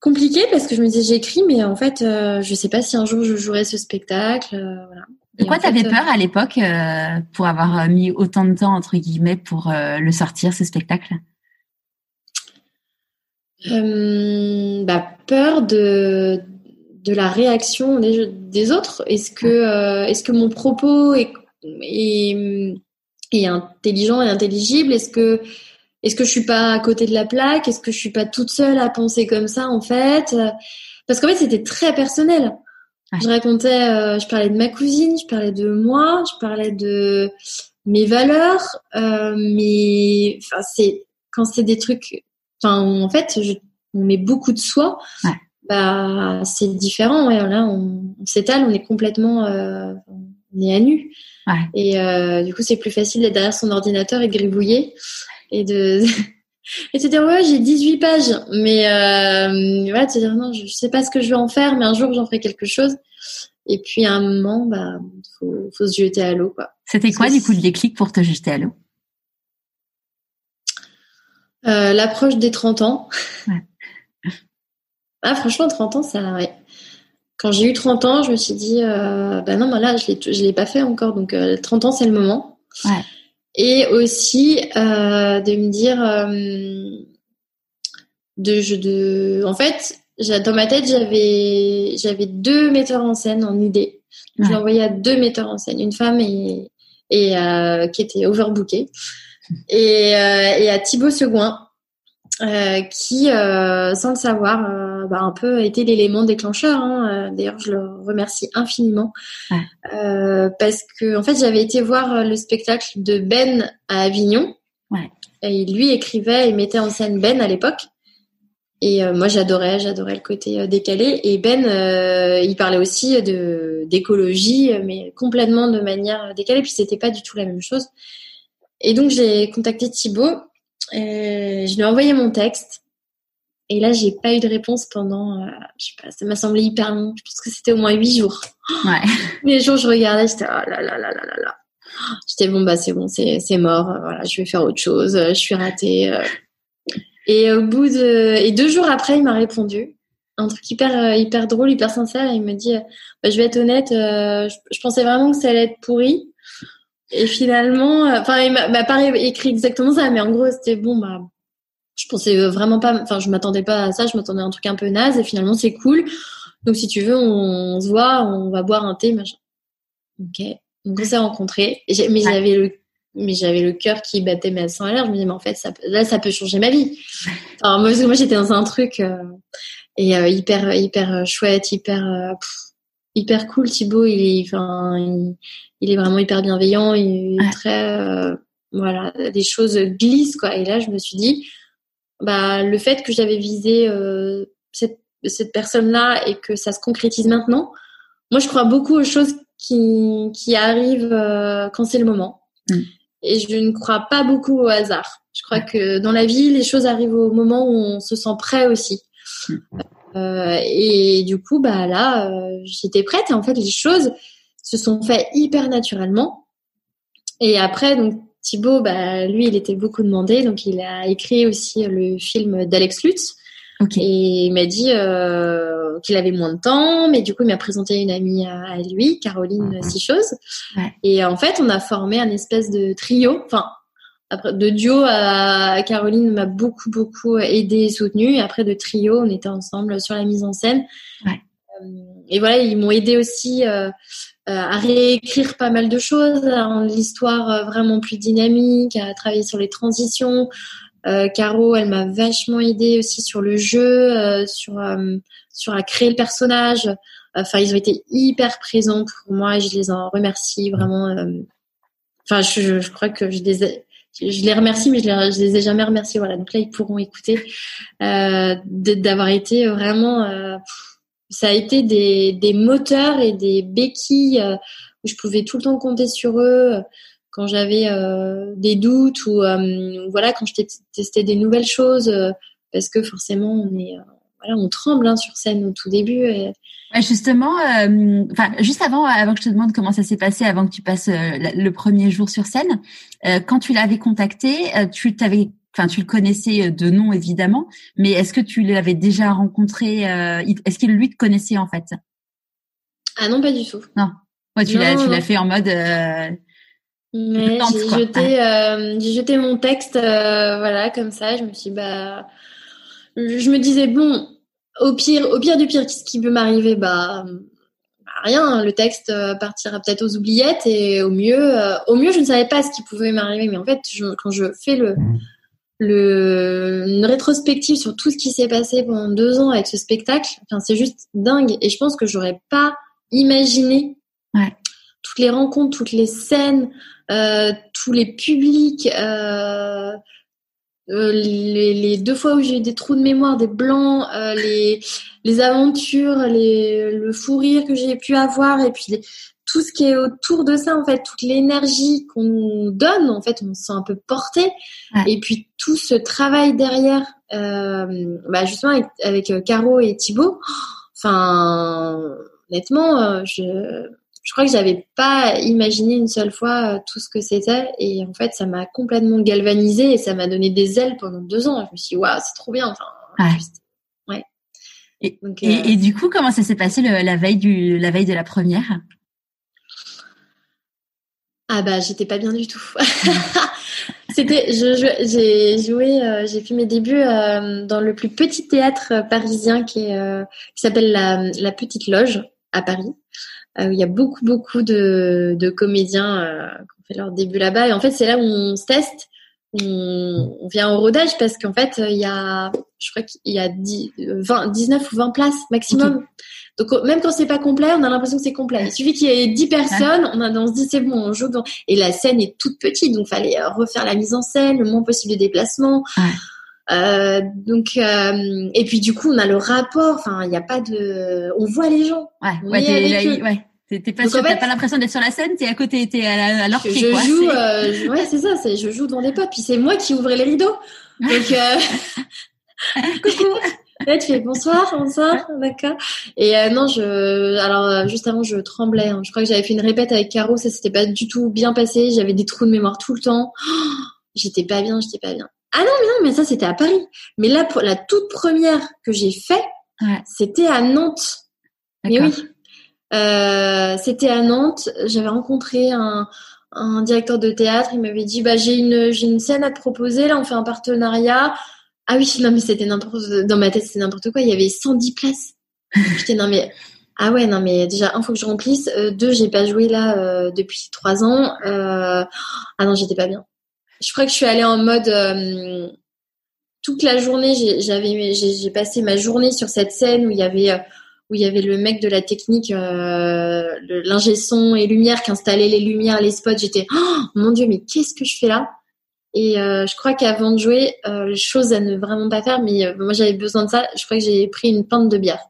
compliqué parce que je me disais j'écris, mais en fait, euh, je sais pas si un jour je jouerai ce spectacle. Euh, voilà. De quoi tu avais peur à l'époque pour avoir mis autant de temps entre guillemets pour le sortir ce spectacle? Bah, peur de de la réaction des, des autres. Est-ce que, euh, est-ce que mon propos est, est, est, intelligent et intelligible? Est-ce que, est-ce que je suis pas à côté de la plaque? Est-ce que je suis pas toute seule à penser comme ça en fait? Parce qu'en fait, c'était très personnel. Je racontais, euh, je parlais de ma cousine, je parlais de moi, je parlais de mes valeurs, euh, mais enfin c'est quand c'est des trucs, enfin en fait, je, on met beaucoup de soi. Ouais bah c'est différent. Ouais, là, on, on s'étale, on est complètement, euh, on est à nu. Ouais. Et euh, du coup, c'est plus facile d'être derrière son ordinateur et gribouiller et de et dire ouais, j'ai 18 pages, mais euh, ouais, de se dire non, je sais pas ce que je vais en faire, mais un jour j'en ferai quelque chose. Et puis à un moment, bah faut, faut se jeter à l'eau, quoi. C'était quoi du coup le déclic pour te jeter à l'eau? Euh, L'approche des 30 ans. Ouais. Ah, franchement, 30 ans, ça, ouais. Quand j'ai eu 30 ans, je me suis dit, euh, bah non, bah là, je ne l'ai pas fait encore. Donc, 30 euh, ans, c'est le moment. Ouais. Et aussi, euh, de me dire, de, je, de, en fait, dans ma tête, j'avais, j'avais deux metteurs en scène en idée. Je l'ai envoyé à deux metteurs en scène, une femme et, et qui était overbookée, et, et à Thibaut Seguin, euh, qui, euh, sans le savoir, euh, bah, un peu été l'élément déclencheur. Hein. D'ailleurs, je le remercie infiniment ouais. parce que en fait, j'avais été voir le spectacle de Ben à Avignon. Ouais. Et lui écrivait et mettait en scène Ben à l'époque. Et moi, j'adorais, j'adorais le côté décalé. Et Ben, il parlait aussi de d'écologie, mais complètement de manière décalée. Puis c'était pas du tout la même chose. Et donc, j'ai contacté Thibaut euh, je lui ai envoyé mon texte. Et là, j'ai pas eu de réponse pendant, euh, je sais pas, ça m'a semblé hyper long. Je pense que c'était au moins huit jours. Ouais. Les jours, je regardais, j'étais, oh là là là là là là. J'étais bon, bah c'est bon, c'est c'est mort. Voilà, je vais faire autre chose. Je suis ratée. Euh. Et au bout de et deux jours après, il m'a répondu un truc hyper hyper drôle, hyper sincère. Il me dit, bah, je vais être honnête, je, je, pensais vraiment que ça allait être pourri. Et finalement, euh, enfin, il m'a pas écrit exactement ça, mais en gros, c'était bon, bah, je pensais vraiment pas, enfin, je m'attendais pas à ça, je m'attendais à un truc un peu naze, et finalement, c'est cool. Donc, si tu veux, on, se voit, on va boire un thé, machin. Ok. Donc, on s'est rencontrés. Mais j'avais le, mais j'avais le cœur qui battait mes 100 à l'heure. Je me disais, mais en fait, ça, là, ça peut changer ma vie. Alors, moi, moi, j'étais dans un truc, euh, et euh, hyper, hyper chouette, hyper, hyper cool. Thibaut, il est, enfin, il, il est vraiment hyper bienveillant, il est très euh, voilà, des choses glissent quoi. Et là, je me suis dit, bah le fait que j'avais visé euh, cette, cette personne-là et que ça se concrétise maintenant, moi je crois beaucoup aux choses qui, qui arrivent euh, quand c'est le moment. Mm. Et je ne crois pas beaucoup au hasard. Je crois que dans la vie, les choses arrivent au moment où on se sent prêt aussi. Mm. Euh, et du coup, bah là, j'étais prête. Et en fait, les choses, se sont faits hyper naturellement. Et après, donc Thibaut, bah, lui, il était beaucoup demandé, donc il a écrit aussi le film d'Alex Lutz. Et il m'a dit euh, qu'il avait moins de temps, mais du coup, il m'a présenté une amie à, lui, Caroline Sichose. Et en fait, on a formé un espèce de trio, enfin, de duo, à Caroline m'a beaucoup, beaucoup aidé et soutenu. Et après, de trio, on était ensemble sur la mise en scène. Ouais. Euh, et voilà, ils m'ont aidé aussi euh, à réécrire pas mal de choses, à rendre l'histoire euh, vraiment plus dynamique, à travailler sur les transitions. Euh, Caro, elle m'a vachement aidé aussi sur le jeu, euh, sur sur à créer le personnage. Enfin, ils ont été hyper présents pour moi et je les en remercie vraiment. Enfin, je, je crois que je les je les remercie, mais je les, les ai jamais remerciés. Voilà, donc là ils pourront écouter euh, d'avoir été vraiment. Euh, ça a été des, des moteurs et des béquilles euh, où je pouvais tout le temps compter sur eux quand j'avais euh, des doutes ou euh, voilà quand je testais des nouvelles choses parce que forcément on est voilà on tremble hein, sur scène au tout début. Et... Justement, enfin juste avant avant que je te demande comment ça s'est passé avant que tu passes le premier jour sur scène, quand tu l'avais contacté, tu t'avais Enfin, tu le connaissais de nom évidemment, mais est-ce que tu l'avais déjà rencontré euh, Est-ce qu'il lui te connaissait en fait? Ah non, pas du tout. Non. Ouais, tu l'as, tu l'as fait en mode. Euh, j'ai jeté, euh, j'ai jeté mon texte, voilà, comme ça. Je me suis, bah, je me disais bon, au pire, au pire du pire, qu'est-ce qui peut m'arriver? Bah, bah rien. Le texte partira peut-être aux oubliettes et au mieux, au mieux, je ne savais pas ce qui pouvait m'arriver. Mais en fait, quand je fais le mmh le, une rétrospective sur tout ce qui s'est passé pendant deux ans avec ce spectacle. Enfin, c'est juste dingue. Et je pense que j'aurais pas imaginé ouais. toutes les rencontres, toutes les scènes, euh, tous les publics, euh, euh, les, les, deux fois où j'ai eu des trous de mémoire, des blancs, euh, les, les aventures, les, le fou rire que j'ai pu avoir, et puis les, tout ce qui est autour de ça, en fait, toute l'énergie qu'on donne, en fait, on se sent un peu porté. Et puis tout ce travail derrière, euh, bah justement avec, avec euh, Caro et Thibaut, enfin, honnêtement, euh, je, je crois que j'avais pas imaginé une seule fois tout ce que c'était. Et en fait, ça m'a complètement galvanisé et ça m'a donné des ailes pendant deux ans. Je me suis dit, waouh, c'est trop bien. Enfin, ouais. Juste, ouais. Et, et, et, du coup, comment ça s'est passé le, la veille du, la veille de la première? Ah bah j'étais pas bien du tout. C'était, j'ai joué, euh, j'ai fait mes débuts euh, dans le plus petit théâtre parisien qui est euh, qui s'appelle la, la, Petite Loge à Paris. où il y a beaucoup beaucoup de, de comédiens qui ont fait leur début là-bas et en fait c'est là où on se teste, on, on vient au rodage parce qu'en fait il y a, je crois qu'il y a 10, 20, 19 ou 20 places maximum. Donc même quand c'est pas complet, on a l'impression que c'est complet. Il suffit qu'il y ait 10 personnes, on, a, on se dit c'est bon, on joue dans... Et la scène est toute petite, donc fallait refaire la mise en scène, le moins possible de déplacements. Euh, donc euh, et puis du coup on a le rapport. Enfin il n'y a pas de, on voit les gens. Ouais. On ouais, est ouais. T'es pas, t'as pas l'impression d'être sur la scène, t'es à côté, t'es à, l'orchestre. Je, je joue, euh, ouais, c'est ça, je joue devant des potes, puis c'est moi qui ouvrais les rideaux. Donc, euh... coucou. Là, tu fais bonsoir, bonsoir, d'accord. Et euh, non, je, alors euh, juste avant, je tremblais. Hein. Je crois que j'avais fait une répète avec Caro, ça s'était pas du tout bien passé. J'avais des trous de mémoire tout le temps. j'étais pas bien, j'étais pas bien. Ah non, mais non, mais ça c'était à Paris. Mais là, pour la toute première que j'ai fait, c'était à Nantes. Mais oui, euh, c'était à Nantes. J'avais rencontré un, un directeur de théâtre. Il m'avait dit, bah j'ai une scène à te proposer. Là, on fait un partenariat. Ah oui, non, mais c'était n'importe dans ma tête, c'était n'importe quoi. Il y avait 110 places. J'étais non mais ah ouais non mais déjà un faut que je remplisse. Euh, deux j'ai pas joué là euh, depuis trois ans. Euh, ah non j'étais pas bien. Je crois que je suis allée en mode toute la journée. J'avais j'ai passé ma journée sur cette scène où il y avait où il y avait le mec de la technique, l'ingé son et lumière qui installait les lumières, les spots. J'étais oh, mon dieu mais qu'est-ce que je fais là? Et euh, je crois qu'avant de jouer, euh, chose à ne vraiment pas faire, mais euh, moi j'avais besoin de ça. Je crois que j'ai pris une pinte de bière.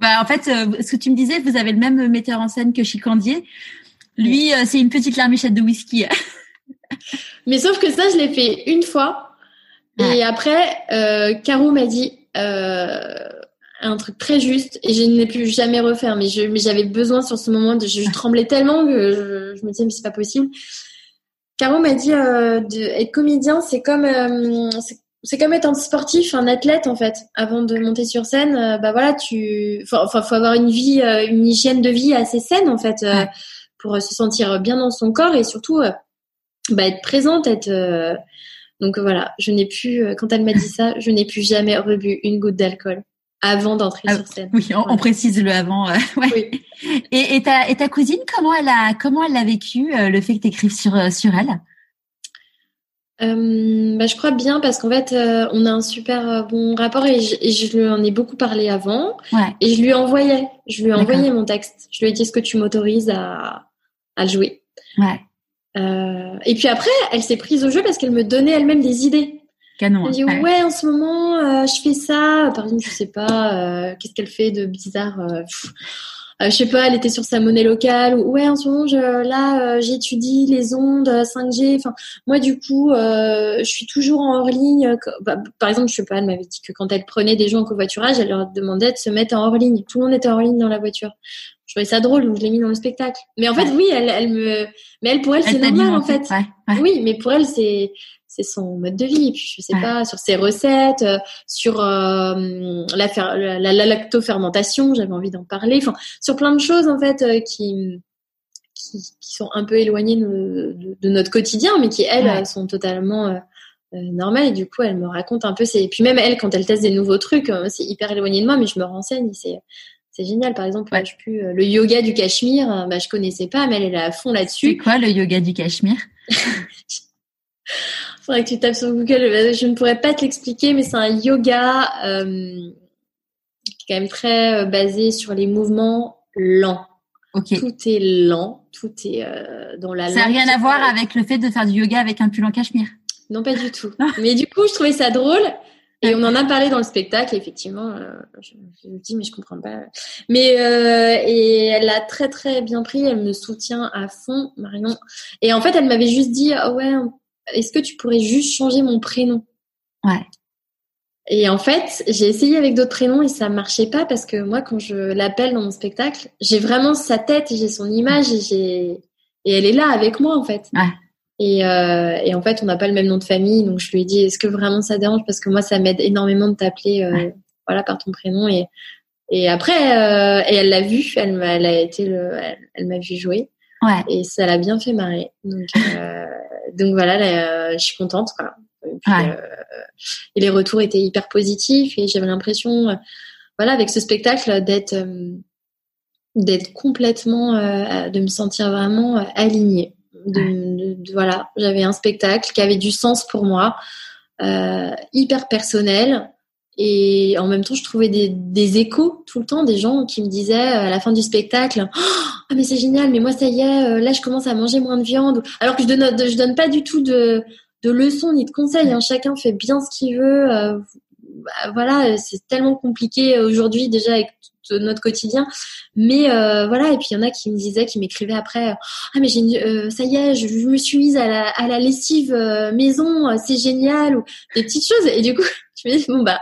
Bah en fait, euh, ce que tu me disais, vous avez le même metteur en scène que Chicandier. Lui, c'est une petite larmichette de whisky. mais sauf que ça, je l'ai fait une fois. Et après, Caro m'a dit un truc très juste et je n'ai plus jamais refaire. Mais je, mais j'avais besoin sur ce moment. De, je, tremblais tellement que je, je me disais mais c'est pas possible. Caro m'a dit euh, de, être comédien, c'est comme euh, c'est comme être un sportif, un athlète en fait. Avant de monter sur scène, euh, bah voilà, tu, enfin, faut avoir une vie, euh, une hygiène de vie assez saine en fait, pour se sentir bien dans son corps et surtout, bah être présente, être. donc voilà, je n'ai plus. Quand elle m'a dit ça, je n'ai plus jamais rebu une goutte d'alcool avant d'entrer ah, sur scène. Oui, on, précise le avant. Euh, ouais. oui. Et, et, ta, et ta cousine, comment elle a comment elle l'a vécu euh, le fait que tu écrives sur euh, sur elle? Euh, bah, je crois bien parce qu'en fait on a un super bon rapport et je, et je, lui en ai beaucoup parlé avant ouais. et je lui envoyais je lui ai envoyé mon texte je lui ai dit est-ce que tu m'autorises à, à le jouer? Ouais et puis après, elle s'est prise au jeu parce qu'elle me donnait elle-même des idées. Canon. Dit ouais. ouais, en ce moment, je fais ça. Par exemple, je sais pas, qu'est-ce qu'elle fait de bizarre. Euh, je sais pas, elle était sur sa monnaie locale ou ouais en ce moment je, là euh, j'étudie les ondes 5G. Enfin moi du coup euh, je suis toujours en hors ligne. Bah, par exemple je sais pas, elle m'avait dit que quand elle prenait des gens en covoiturage, elle leur demandait de se mettre en hors ligne. Tout le monde était en hors ligne dans la voiture. Je trouvais ça drôle donc je l'ai mis dans le spectacle. Mais en fait oui, elle, elle me, mais elle pour elle, c'est normal en fait. Ouais, ouais. Oui, mais pour elle c'est c'est son mode de vie. Et puis je sais ouais. pas sur ses recettes, euh, sur euh, la, la, la, la, lactofermentation, j'avais envie d'en parler. Enfin, sur plein de choses en fait euh, qui, qui, qui sont un peu éloignées de, de, de, notre quotidien, mais qui elles ouais. sont totalement normales. Et du coup, elle me raconte un peu. Et puis même elle, quand elle teste des nouveaux trucs, c'est hyper éloigné de moi, mais je me renseigne. C'est c'est génial. Par exemple, ouais. je plus, le yoga du Cachemire, bah, je connaissais pas, mais elle, elle est à fond là-dessus. C'est quoi le yoga du Cachemire? faudrait que tu tapes sur Google. Je ne pourrais pas te l'expliquer, mais c'est un yoga euh, quand même très euh, basé sur les mouvements lents. Okay. Tout est lent, tout est euh, dans la. Ça n'a rien à voir avec le fait de faire du yoga avec un pull en cachemire. Non, pas du tout. mais du coup, je trouvais ça drôle. Et on en a parlé dans le spectacle, effectivement. Euh, je, je me dis, mais je comprends pas. Mais euh, et elle a très très bien pris. Elle me soutient à fond, Marion. Et en fait, elle m'avait juste dit, oh ouais, est-ce que tu pourrais juste changer mon prénom? Ouais. Et en fait, j'ai essayé avec d'autres prénoms et ça marchait pas parce que moi, quand je l'appelle dans mon spectacle, j'ai vraiment sa tête, j'ai son image et j'ai et elle est là avec moi en fait. Ouais. Et, euh, et en fait, on n'a pas le même nom de famille, donc je lui ai dit est-ce que vraiment ça dérange? Parce que moi, ça m'aide énormément de t'appeler euh, ouais. voilà par ton prénom et et après euh, et elle l'a vu, elle m'a elle a été le, elle, elle m'a vu jouer. Ouais. Et ça l'a bien fait marrer. Donc euh, donc voilà, là, je suis contente. Voilà. Et, puis, ouais. euh, et les retours étaient hyper positifs et j'avais l'impression, euh, voilà, avec ce spectacle, d'être d'être complètement, euh, de me sentir vraiment alignée. De, de, de, voilà, j'avais un spectacle qui avait du sens pour moi, euh, hyper personnel. Et en même temps, je trouvais des, des, échos tout le temps, des gens qui me disaient à la fin du spectacle Ah, mais c'est génial, mais moi, ça y est, là, je commence à manger moins de viande. Alors que je donne, je donne pas du tout de, de leçons ni de conseils. Hein. Chacun fait bien ce qu'il veut. Euh, voilà, c'est tellement compliqué aujourd'hui déjà avec notre quotidien. Mais euh, voilà, et puis il y en a qui me disaient, qui m'écrivaient après, ah mais euh, ça y est, je, je, me suis mise à la, à la lessive euh, maison, c'est génial, ou des petites choses. Et du coup, je me dis bon bah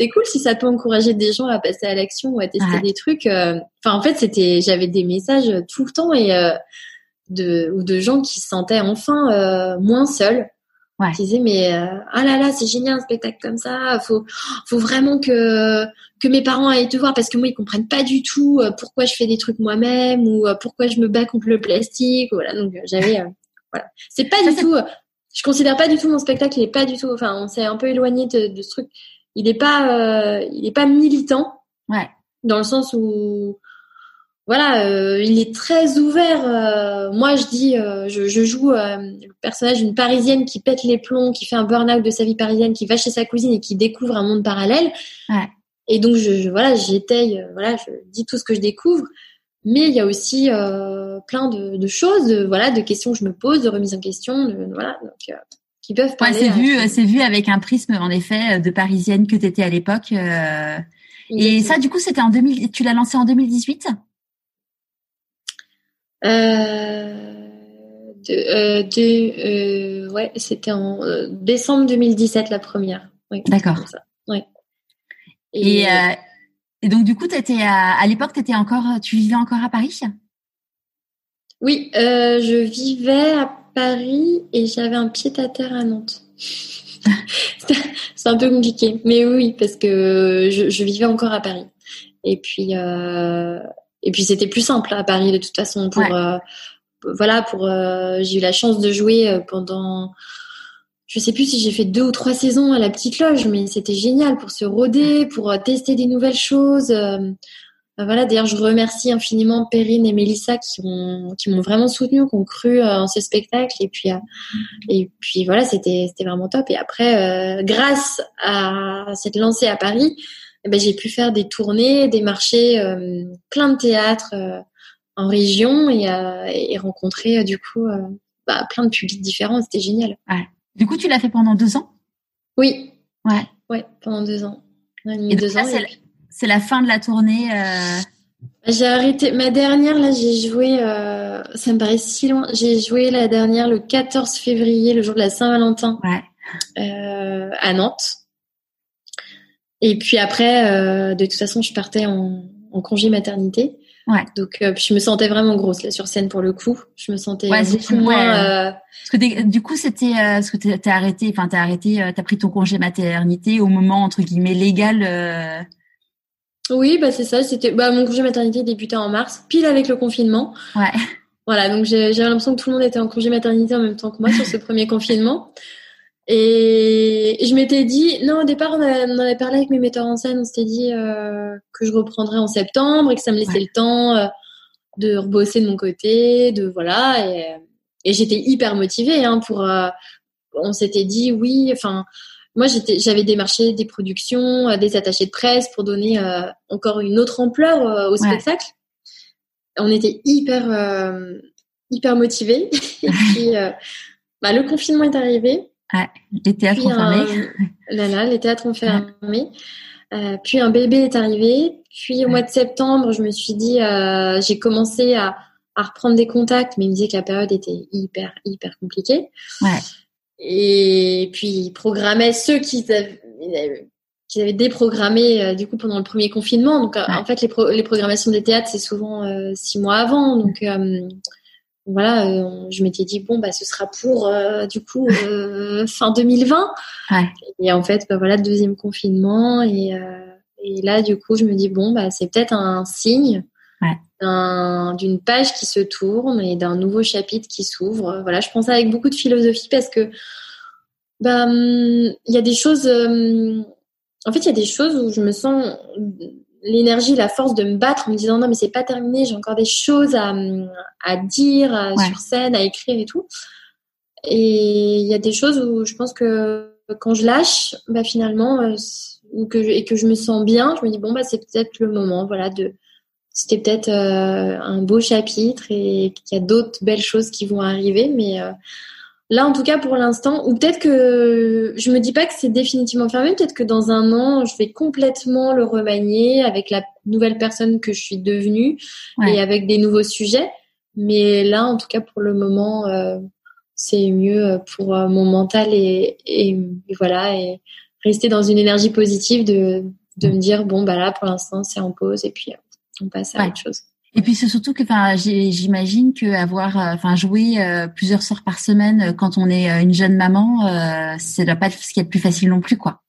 c'est cool si ça peut encourager des gens à passer à l'action ou à tester ouais. des trucs. Enfin en fait c'était, j'avais des messages tout le temps et de ou de gens qui se sentaient enfin moins seuls. Ouais. Qui disaient mais ah là là c'est génial un spectacle comme ça faut faut vraiment que que mes parents aillent te voir parce que moi ils comprennent pas du tout pourquoi je fais des trucs moi-même ou pourquoi je me bats contre le plastique voilà donc j'avais euh, voilà c'est pas du tout je considère pas du tout mon spectacle il est pas du tout enfin on s'est un peu éloigné de, de, ce truc il est pas euh, il est pas militant ouais dans le sens où voilà, euh, il est très ouvert. Euh, moi, je dis, euh, je, je, joue le personnage d'une Parisienne qui pète les plombs, qui fait un burn-out de sa vie parisienne, qui va chez sa cousine et qui découvre un monde parallèle. Ouais. Et donc, je, je voilà, j'étaye, voilà, je dis tout ce que je découvre. Mais il y a aussi plein de, de, choses, de, voilà, de questions que je me pose, de remises en question, de, voilà, donc qui peuvent parler. Ouais, c'est vu, c'est vu avec un prisme en effet de Parisienne que tu étais à l'époque. et ça, du coup, c'était en 2000. Tu l'as lancé en 2018. Euh, de, euh, de, euh, ouais, c'était en euh, décembre 2017 la première. Oui, D'accord. Ouais. Et, et, et, donc du coup, étais à, à l'époque, étais encore, tu vivais encore à Paris? Oui, je vivais à Paris et j'avais un pied à terre à Nantes. c'est un peu compliqué, mais oui, parce que je, je vivais encore à Paris. Et puis, euh, et puis c'était plus simple à Paris de toute façon pour ouais. euh, voilà pour euh, j'ai eu la chance de jouer pendant je sais plus si j'ai fait deux ou trois saisons à la petite loge mais c'était génial pour se roder pour tester des nouvelles choses voilà d'ailleurs je remercie infiniment Perrine et Mélissa qui ont qui m'ont vraiment soutenu qui ont cru en ce spectacle et puis et puis voilà c'était c'était vraiment top et après grâce à cette lancée à Paris eh ben, j'ai pu faire des tournées, des marchés, euh, plein de théâtres euh, en région et, euh, et rencontrer du coup bah, plein de publics différents. C'était génial. Ouais. Du coup, tu l'as fait pendant deux ans? Oui. Ouais. Ouais, pendant deux ans. et deux ans. C'est la, fin de la tournée. Euh... J'ai arrêté ma dernière là, j'ai joué. Euh, ça me paraît si loin. J'ai joué la dernière le 14 février, le jour de la Saint-Valentin, ouais. euh, à Nantes. Et puis après, euh, de toute façon, je partais en, en congé maternité. Ouais. Donc, je me sentais vraiment grosse là sur scène pour le coup. Je me sentais ouais, beaucoup moins. Parce que du coup, c'était euh, ce que t'as arrêté. Enfin, t'as arrêté. T'as pris ton congé maternité au moment entre guillemets légal. Oui, bah c'est ça. C'était bah mon congé maternité débutait en mars, pile avec le confinement. Ouais. Voilà, donc j'avais l'impression que tout le monde était en congé maternité en même temps que moi sur ce premier confinement. Et je m'étais dit, non, au départ, on, on avait parlé avec mes metteurs en scène, on s'était dit euh, que je reprendrais en septembre et que ça me laissait Ouais. le temps euh, de rebosser de mon côté, de voilà. Et, et j'étais hyper motivée hein, pour. euh, on s'était dit, oui, enfin, moi j'avais démarché des productions, euh, des attachés de presse pour donner euh, encore une autre ampleur euh, au Ouais. spectacle. On était hyper, euh, hyper motivés. et puis, bah, le confinement est arrivé. Les théâtres ont fermé. un- là, là, les théâtres ont fermé. Euh, puis un bébé est arrivé. Puis au mois de septembre, je me suis dit, euh, j'ai commencé à, à reprendre des contacts, mais il me disait que la période était hyper, hyper compliquée. Ouais. Et puis il programmait ceux qui avaient, ils avaient- déprogrammé euh, du coup pendant le premier confinement. Donc euh, Ouais. en fait, les, pro- les programmations des théâtres, c'est souvent euh, six mois avant. Donc euh, voilà, euh, je m'étais dit bon bah ce sera pour euh, du coup euh, fin 2020. Ouais. Et en fait, bah voilà, deuxième confinement et euh, et là du coup je me dis bon bah c'est peut-être un signe Ouais. d'une page qui se tourne et d'un nouveau chapitre qui s'ouvre. Voilà, je pense avec beaucoup de philosophie parce que bah hum, il y a des choses. hum, en fait, il y a des choses où je me sens l'énergie, la force de me battre en me disant non mais c'est pas terminé, j'ai encore des choses à, à dire à- Ouais. sur scène, à écrire et tout. Et il y a des choses où je pense que quand je lâche, bah finalement, euh, ou que je, et que je me sens bien, je me dis bon bah c'est peut-être le moment, voilà, de c'était peut-être euh, un beau chapitre et qu'il y a d'autres belles choses qui vont arriver, mais euh, là en tout cas pour l'instant, ou peut-être que je me dis pas que c'est définitivement fermé, peut-être que dans un an je vais complètement le remanier avec la nouvelle personne que je suis devenue Ouais. et avec des nouveaux sujets, mais là en tout cas pour le moment. euh, c'est mieux pour euh, mon mental et, et, et voilà et rester dans une énergie positive de, de me dire bon bah là pour l'instant c'est en pause et puis euh, on passe à Ouais. autre chose. Et puis c'est surtout que, enfin, j'imagine que avoir, euh, enfin, jouer euh, plusieurs soirs par semaine euh, quand on est une jeune maman, euh, ça doit pas être ce qui est le plus facile non plus, quoi.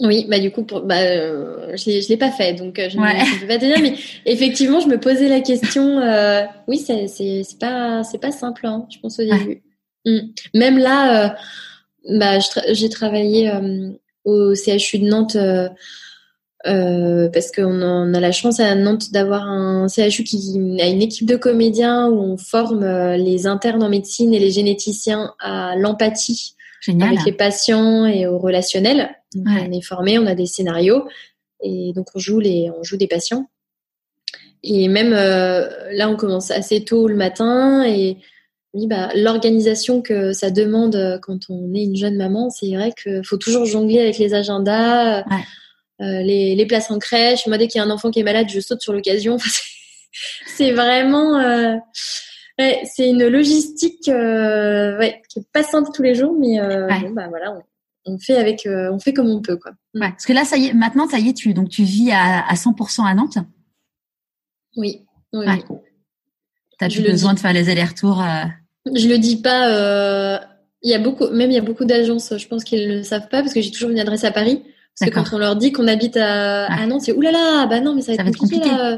Oui, bah du coup pour, bah euh, je l'ai je l'ai pas fait donc euh, je, ne- Ouais. ne peux pas te dire mais effectivement je me posais la question euh, oui c'est c'est pas c'est pas simple hein, je pense au Ouais. début. Mm. Même là bah tra- j'ai travaillé au CHU de Nantes euh, parce qu'on en a la chance à Nantes d'avoir un CHU qui a une équipe de comédiens où on forme euh, les internes en médecine et les généticiens à l'empathie avec les patients et au relationnel. Donc, Ouais. On est formé, on a des scénarios et donc on joue les, on joue des patients. Et même euh, là, on commence assez tôt le matin et oui, bah, l'organisation que ça demande quand on est une jeune maman, c'est vrai qu'il faut toujours jongler avec les agendas, Ouais. Euh, les, les places en crèche. Moi, dès qu'il y a un enfant qui est malade, je saute sur l'occasion. Enfin, c'est- vraiment, euh, ouais, c'est une logistique euh, ouais, qui est pas simple tous les jours, mais Ouais. bon, bah voilà, on, on fait avec, euh, on fait comme on peut, quoi. Ouais. Parce que là, ça y est, maintenant, ça y est, tu donc tu vis à, à 100% à Nantes? Oui, oui, Ouais. oui. T'as plus besoin dis. de faire les allers-retours. euh, Je le dis pas. euh, Il y a beaucoup, même il y a beaucoup d'agences. Je pense qu'ils ne le savent pas parce que j'ai toujours une adresse à Paris. Parce que quand on leur dit qu'on habite à, à Nantes, c'est oulala, bah non, mais ça va, Ça va être compliqué, compliqué.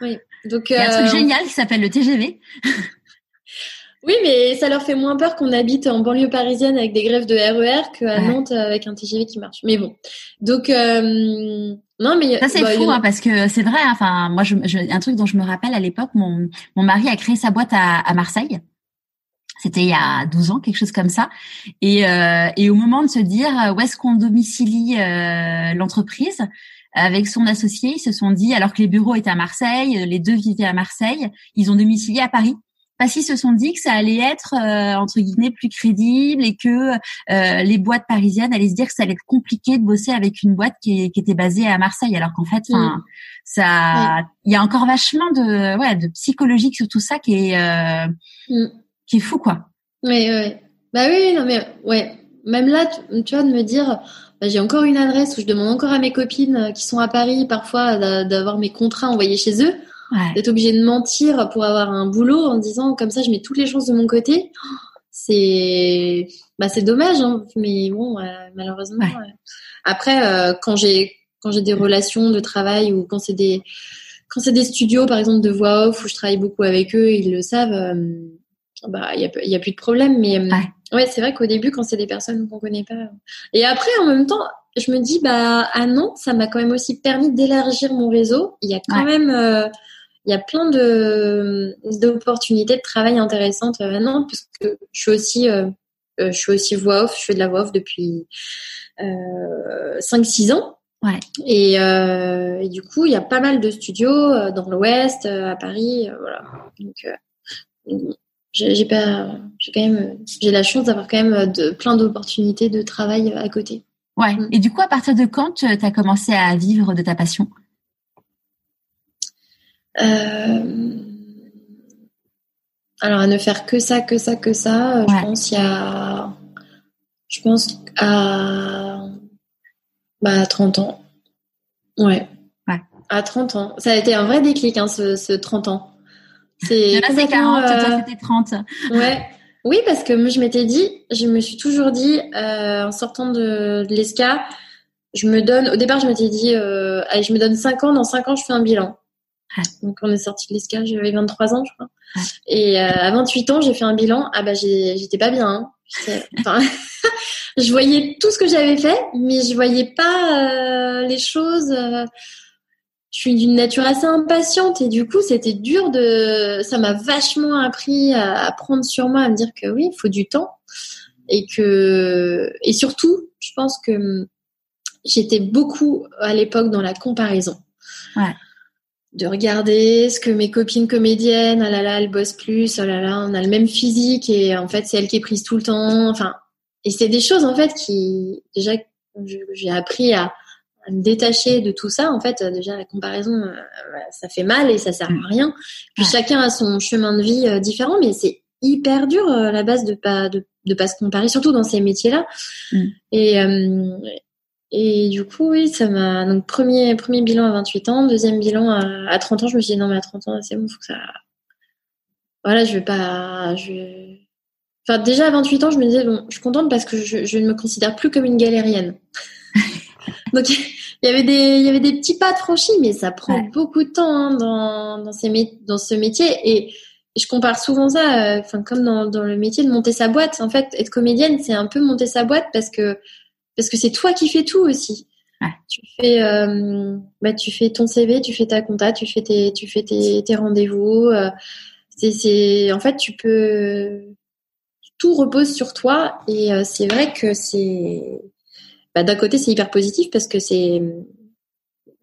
Oui. Donc Il y a un euh, truc génial qui s'appelle le TGV. oui, mais ça leur fait moins peur qu'on habite en banlieue parisienne avec des grèves de RER qu'à Ouais. Nantes avec un TGV qui marche. Mais bon, donc euh, non, mais Ça c'est bah, fou a- hein, parce que c'est vrai. hein, Enfin, moi, je, je- un truc dont je me rappelle à l'époque, mon mon mari a créé sa boîte à, à Marseille. C'était il y a 12 ans, quelque chose comme ça. Et, euh, et au moment de se dire euh, où est-ce qu'on domicilie euh, l'entreprise, avec son associé, ils se sont dit, alors que les bureaux étaient à Marseille, les deux vivaient à Marseille, ils ont domicilié à Paris. parce qu'ils se sont dit que ça allait être euh, entre guillemets plus crédible et que euh, les boîtes parisiennes allaient se dire que ça allait être compliqué de bosser avec une boîte qui, qui était basée à Marseille, alors qu'en fait, mm. ça, il y a encore vachement de, ouais, de psychologique sur tout ça qui est, euh, mm. Qui est fou, quoi. Oui, oui. Bah oui, non mais ouais. Même là, tu, vois, de me dire, bah, j'ai encore une adresse où je demande encore à mes copines qui sont à Paris parfois d'avoir mes contrats envoyés chez eux d'être obligé de mentir pour avoir un boulot en disant comme ça je mets toutes les chances de mon côté. C'est bah c'est dommage hein, mais bon malheureusement. Après euh, quand j'ai quand j'ai des relations de travail ou quand c'est des quand c'est des studios par exemple de voix off où je travaille beaucoup avec eux, ils le savent. Euh, bah il y a, y a plus de problème mais euh, ouais, c'est vrai qu'au début quand c'est des personnes qu'on connaît pas et après en même temps je me dis bah ah non ça m'a quand même aussi permis d'élargir mon réseau il y a quand même il y a plein de d'opportunités de travail intéressantes euh, maintenant puisque je suis aussi euh, euh, je suis aussi voix off, je fais de la voix off depuis euh, 5-6 ans. Ouais. Et, euh, et, du coup, il y a pas mal de studios dans l'Ouest, à Paris, voilà. Donc, j'ai pas, j'ai quand même, j'ai la chance d'avoir quand même de, plein d'opportunités de travail à côté. Ouais. Mm. Et du coup, à partir de quand tu as commencé à vivre de ta passion? Euh, alors à ne faire que ça, que ça, que ça, euh, je pense il y a, je pense à bah 30 ans. Ouais. ouais. À 30 ans. Ça a été un vrai déclic hein, ce, ce 30 ans. C'est c'est 40, toi c'était 30. Ouais. Oui, parce que moi, je m'étais dit, je me suis toujours dit, euh, en sortant de, de l'ESCA, je me donne, au départ, je m'étais dit, euh, allez, je me donne 5 ans, dans 5 ans, je fais un bilan. Donc on est sorti de l'ESCA, j'avais 23 ans, je crois. Et euh, à 28 ans, j'ai fait un bilan. Ah bah j'étais pas bien. Hein. Enfin, je voyais tout ce que j'avais fait, mais je voyais pas euh, les choses. Je suis d'une nature assez impatiente et du coup c'était dur de. Ça m'a vachement appris à, à, prendre sur moi, à me dire que oui, il faut du temps et que et surtout, je pense que j'étais beaucoup à l'époque dans la comparaison. Ouais de regarder ce que mes copines comédiennes, ah là là, elles bossent plus, oh là là, on a le même physique et en fait c'est elle qui est prise tout le temps. Enfin, et c'est des choses en fait qui déjà j'ai appris à, me détacher de tout ça. En fait, déjà la comparaison, euh, ça fait mal et ça sert à rien. Puis chacun a son chemin de vie euh, différent, mais c'est hyper dur à euh, la base de pas de, de pas se comparer, surtout dans ces métiers-là. Mm. Et et du coup, oui, ça m'a. Donc, premier, premier bilan à 28 ans, deuxième bilan à, à 30 ans, je me suis dit, non, mais à 30 ans, c'est bon, faut que ça. Voilà, je vais pas. Je... Enfin, déjà à 28 ans, je me disais, bon, je suis contente parce que je, je ne me considère plus comme une galérienne. Donc, il y avait des, il y avait des petits pas de franchis, mais ça prend beaucoup de temps hein, dans, dans, ces, dans ce métier. Et, je compare souvent ça, euh, enfin, comme dans, dans le métier de monter sa boîte. En fait, être comédienne, c'est un peu monter sa boîte parce que parce que c'est toi qui fais tout aussi. Tu fais, euh, bah, tu fais ton CV, tu fais ta compta, tu fais tes, tu fais tes, tes rendez-vous. Euh, c'est, c'est, en fait, tu peux, tout repose sur toi et c'est vrai que c'est, bah, d'un côté, c'est hyper positif parce que c'est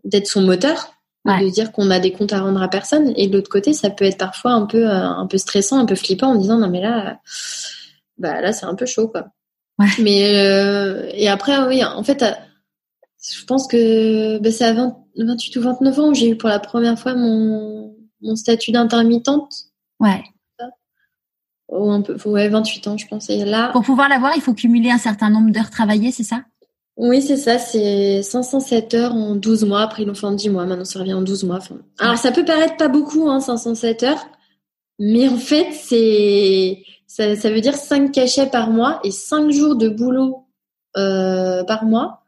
d'être son moteur, de dire qu'on a des comptes à rendre à personne et de l'autre côté, ça peut être parfois un peu, un peu stressant, un peu flippant en disant non mais là, bah là, c'est un peu chaud quoi. Mais euh, et après, oui, en fait, euh, je pense que bah, c'est à 28 ou 29 ans où j'ai eu pour la première fois mon, mon statut d'intermittente. Ouais. Ou un peu, ouais, 28 ans, je pense. Et là. Pour pouvoir l'avoir, il faut cumuler un certain nombre d'heures travaillées, c'est ça? Oui, c'est ça. C'est 507 heures en 12 mois. Après, ils l'ont fait en 10 mois. Maintenant, ça revient en 12 mois. alors, ça peut paraître pas beaucoup, hein, 507 heures. Mais en fait, c'est ça, ça, veut dire 5 cachets par mois et 5 jours de boulot euh, par mois.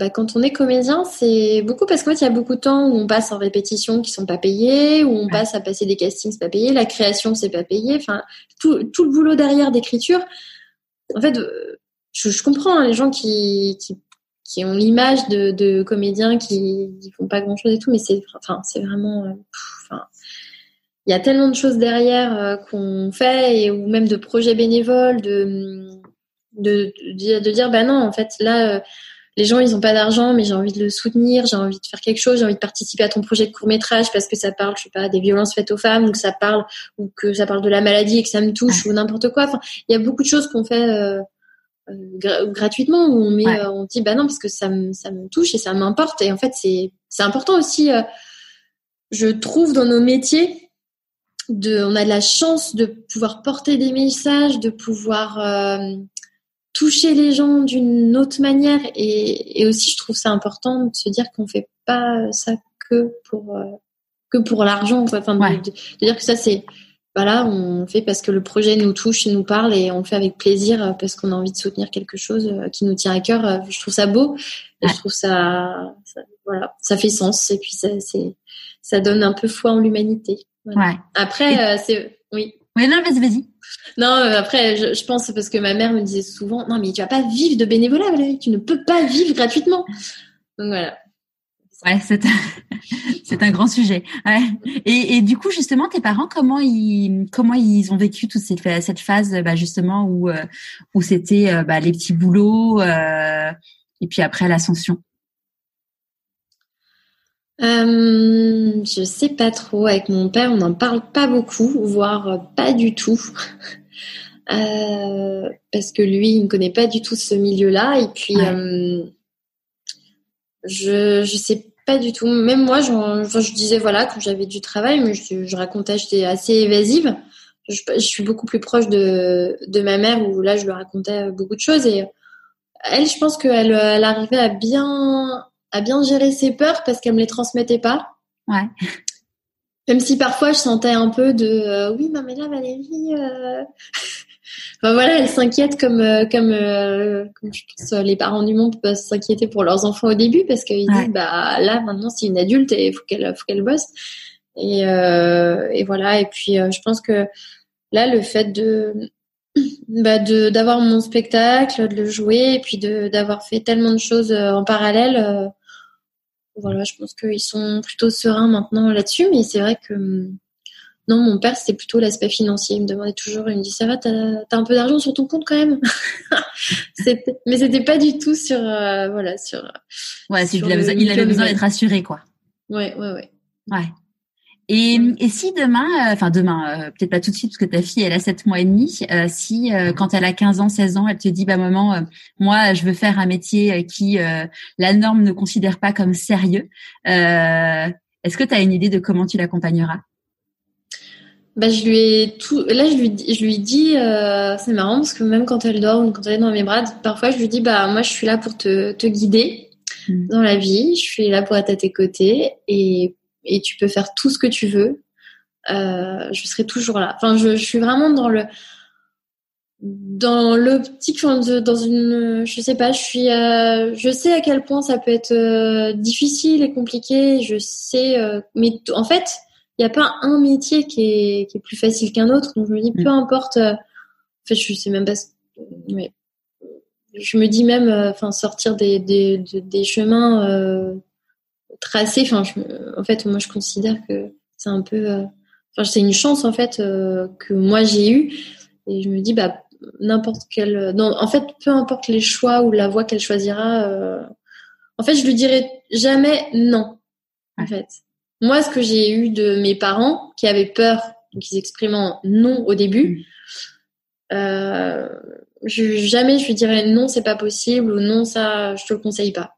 Bah, quand on est comédien, c'est beaucoup parce qu'en fait, il y a beaucoup de temps où on passe en répétition qui sont pas payés, où on passe à passer des castings, c'est pas payé, la création, c'est pas payé. Enfin, tout, tout le boulot derrière d'écriture. En fait, je, je comprends hein, les gens qui, qui, qui ont l'image de, de, comédiens qui, qui font pas grand chose et tout, mais c'est, enfin, c'est vraiment, euh, enfin, il y a tellement de choses derrière euh, qu'on fait et ou même de projets bénévoles de de, de, de dire bah non en fait là euh, les gens, ils ont pas d'argent, mais j'ai envie de le soutenir, j'ai envie de faire quelque chose, j'ai envie de participer à ton projet de court métrage parce que ça parle, je sais pas, des violences faites aux femmes, ou que ça parle, ou que ça parle de la maladie et que ça me touche, ou n'importe quoi. Enfin, il y a beaucoup de choses qu'on fait euh, euh, gratuitement où on met, euh, on dit bah non parce que ça me, ça me touche et ça m'importe. Et en fait, c'est, c'est important aussi. je trouve dans nos métiers de, on a de la chance de pouvoir porter des messages, de pouvoir toucher les gens d'une autre manière et, et, aussi je trouve ça important de se dire qu'on fait pas ça que pour euh, que pour l'argent enfin de, dire que ça c'est voilà on fait parce que le projet nous touche nous parle et on le fait avec plaisir euh, parce qu'on a envie de soutenir quelque chose euh, qui nous tient à cœur. Je trouve ça beau. Et je trouve ça, voilà ça fait sens et puis ça c'est ça donne un peu foi en l'humanité. Ouais. après c'est oui. Oui non vas-y vas-y. Non, euh, après, je, je, pense parce que ma mère me disait souvent, non, mais tu vas pas vivre de bénévolat, Valérie, tu ne peux pas vivre gratuitement. Donc voilà. Ouais, c'est un, c'est un grand sujet. Ouais. Et, et, du coup, justement, tes parents, comment ils, comment ils ont vécu toute cette, cette phase, bah, justement, où, euh, où c'était euh, bah, les petits boulots euh, et puis après l'ascension? Euh, je sais pas trop. Avec mon père, on n'en parle pas beaucoup, voire pas du tout. euh, parce que lui, il ne connaît pas du tout ce milieu-là. Et puis, euh, je je sais pas du tout. Même moi, je, je disais voilà quand j'avais du travail, mais je, je racontais, j'étais assez évasive. Je, je, suis beaucoup plus proche de, de ma mère où là, je lui racontais beaucoup de choses. Et elle, je pense qu'elle elle arrivait à bien à bien gérer ses peurs parce qu'elle me les transmettait pas. Ouais. Même si parfois je sentais un peu de euh, oui, non mais là Valérie, euh... enfin voilà, elle s'inquiète comme euh, comme, euh, comme je pense les parents du monde peuvent s'inquiéter pour leurs enfants au début parce qu'ils disent bah là maintenant c'est une adulte et il faut qu'elle faut qu'elle bosse. Et et voilà. Et puis je pense que là le fait de bah de d'avoir mon spectacle, de le jouer et puis de d'avoir fait tellement de choses en parallèle voilà, je pense qu'ils sont plutôt sereins maintenant là-dessus, mais c'est vrai que hum, non, mon père, c'était plutôt l'aspect financier. Il me demandait toujours, il me dit, ça va, t'as as un peu d'argent sur ton compte quand même? mais c'était pas du tout sur, euh, voilà, sur. Ouais, il, avait besoin, il avait besoin d'être assuré, quoi. Ouais, ouais, ouais. Ouais. Et, et si demain, euh, enfin demain, euh, peut-être pas tout de suite parce que ta fille elle a 7 mois et demi, euh, si quand elle a 15 ans, 16 ans, elle te dit bah maman, moi je veux faire un métier qui la norme ne considère pas comme sérieux, est-ce que tu as une idée de comment tu l'accompagneras? Bah, je lui ai tout. Là, je lui, je lui dis, c'est marrant parce que même quand elle dort ou quand elle est dans mes bras, parfois je lui dis, bah moi, je suis là pour te, te guider mmh. dans la vie. Je suis là pour être à tes côtés et et tu peux faire tout ce que tu veux. Euh, je serai toujours là. Enfin, je, je, suis vraiment dans le dans l'optique dans une je sais pas je suis euh, je sais à quel point ça peut être euh, difficile et compliqué je sais euh, mais en fait n'y a pas un métier qui est, qui est plus facile qu'un autre donc je me dis peu mm. importe euh, en fait je sais même pas mais je me dis même enfin sortir des des, des chemins tracé. Enfin, en fait, moi, je considère que c'est un peu, euh, enfin, c'est une chance en fait euh, que moi j'ai eu. Et je me dis, bah, n'importe quel, non, en fait, peu importe les choix ou la voie qu'elle choisira. Euh, en fait, je lui dirai jamais non. En fait, moi, ce que j'ai eu de mes parents qui avaient peur, donc ils expriment non au début. Euh, je, jamais je lui dirais non, c'est pas possible ou non, ça, je te le conseille pas.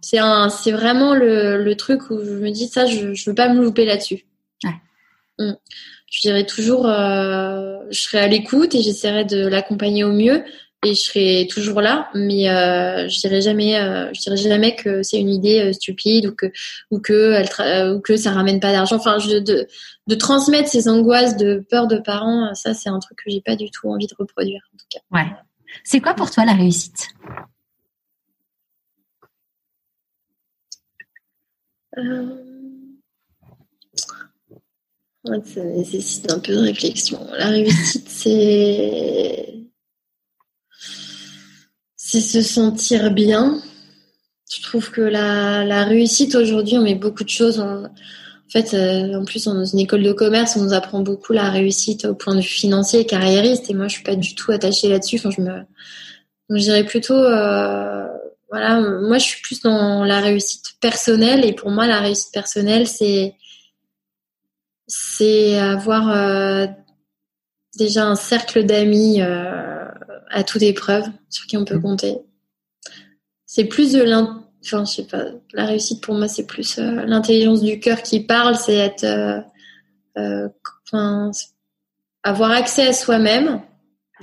C'est un, c'est vraiment le, le, truc où je me dis ça, je, je veux pas me louper là-dessus. Ouais. Mm. Je dirais toujours, euh, je serai à l'écoute et j'essaierai de l'accompagner au mieux et je serai toujours là, mais euh, je dirais jamais, euh, je dirais jamais que c'est une idée euh, stupide ou que ou que elle ou que ça ramène pas d'argent. Enfin, je, de de transmettre ces angoisses de peur de parents, ça c'est un truc que j'ai pas du tout envie de reproduire en tout cas. Ouais. C'est quoi pour toi la réussite? Ça nécessite un peu de réflexion. La réussite, c'est c'est se sentir bien. Je trouve que la, réussite aujourd'hui, on met beaucoup de choses. En, fait, euh, en plus, dans une école de commerce, on nous apprend beaucoup la réussite au point de vue financier et carriériste. Et moi, je suis pas du tout attachée là-dessus. Enfin, je me, je dirais plutôt, euh, voilà, moi je suis plus dans la réussite personnelle et pour moi la réussite personnelle c'est c'est avoir euh, déjà un cercle d'amis à toute épreuve sur qui on peut mmh. compter. C'est plus de l'in... enfin, je sais pas, la réussite pour moi c'est plus euh, l'intelligence du cœur qui parle, c'est être enfin, avoir accès à soi-même.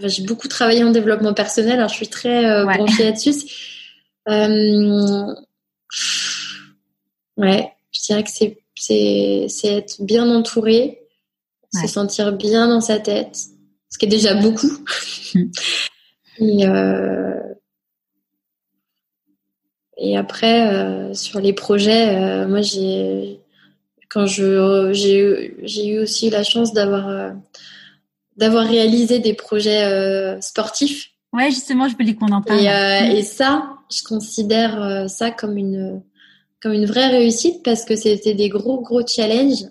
j'ai beaucoup travaillé en développement personnel, alors je suis très branchée là-dessus. ouais, je dirais que c'est c'est être bien entouré, se sentir bien dans sa tête, ce qui est déjà beaucoup. Et, euh, et après, euh, sur les projets, euh, moi j'ai quand je j'ai eu aussi la chance d'avoir d'avoir réalisé des projets sportifs. Ouais, justement, je voulais qu'on en parle. Et, et, ça, je considère ça comme une comme une vraie réussite parce que c'était des gros gros challenges.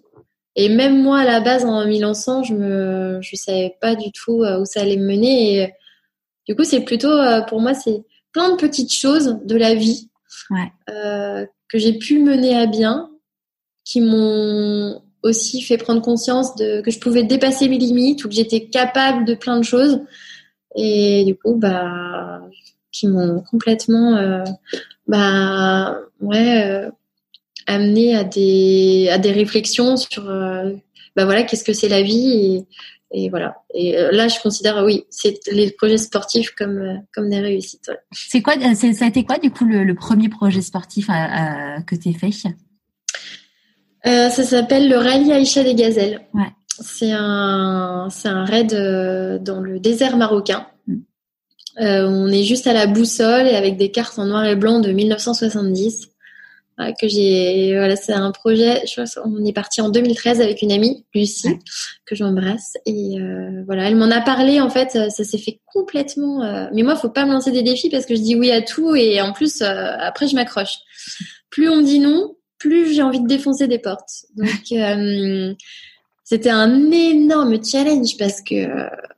Et même moi à la base en m'y lançant, je me je savais pas du tout où ça allait me mener. Et du coup, c'est plutôt euh, pour moi c'est plein de petites choses de la vie ouais. euh, que j'ai pu mener à bien, qui m'ont aussi fait prendre conscience de que je pouvais dépasser mes limites ou que j'étais capable de plein de choses. Et du coup, bah, qui m'ont complètement euh, bah ouais euh, amené à des à des réflexions sur bah voilà qu'est-ce que c'est la vie et, et voilà. Et là je considère oui c'est les projets sportifs comme comme des réussites c'est quoi ça a été quoi du coup le, premier projet sportif que tu as fait ça s'appelle le rallye Aïcha des Gazelles. Ouais. c'est un c'est un raid dans le désert marocain. Euh, on est juste à la boussole et avec des cartes en noir et blanc de 1970. Que j'ai voilà c'est un projet je crois on est parti en 2013 avec une amie Lucie que j'embrasse et euh, voilà elle m'en a parlé en fait ça, s'est fait complètement euh, mais moi faut pas me lancer des défis parce que je dis oui à tout et en plus après je m'accroche. Plus on me dit non plus j'ai envie de défoncer des portes. Donc c'était un énorme challenge parce que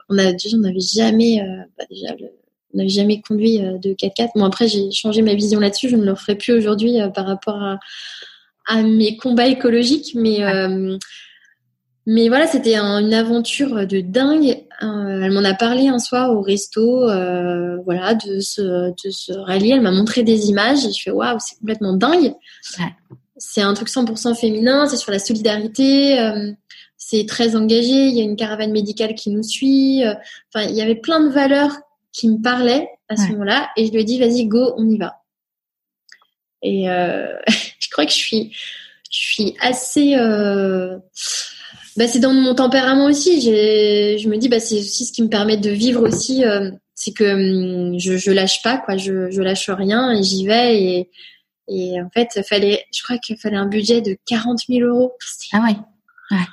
on a on n'avait jamais bah, déjà le, on n'avait jamais conduit euh, de 4x4. Bon, après, j'ai changé ma vision là-dessus. Je ne le ferai plus aujourd'hui euh, par rapport à, à, mes combats écologiques. Mais, euh, mais voilà, c'était une aventure de dingue. elle m'en a parlé un soir au resto, voilà, de ce, de ce rallye. Elle m'a montré des images et je fais waouh, c'est complètement dingue. C'est un truc 100% féminin, c'est sur la solidarité. c'est très engagé. Il y a une caravane médicale qui nous suit. Enfin, il y avait plein de valeurs qui me parlait à ce moment-là et je lui ai dit vas-y go on y va. Et euh, je crois que je suis je suis assez euh... bah, c'est dans mon tempérament aussi. J'ai je me dis bah c'est aussi ce qui me permet de vivre aussi euh, c'est que hum, je, je lâche pas quoi. Je, je lâche rien et j'y vais. Et et en fait fallait je crois qu'il fallait un budget de 40 000 euros. Ah ouais. Ouais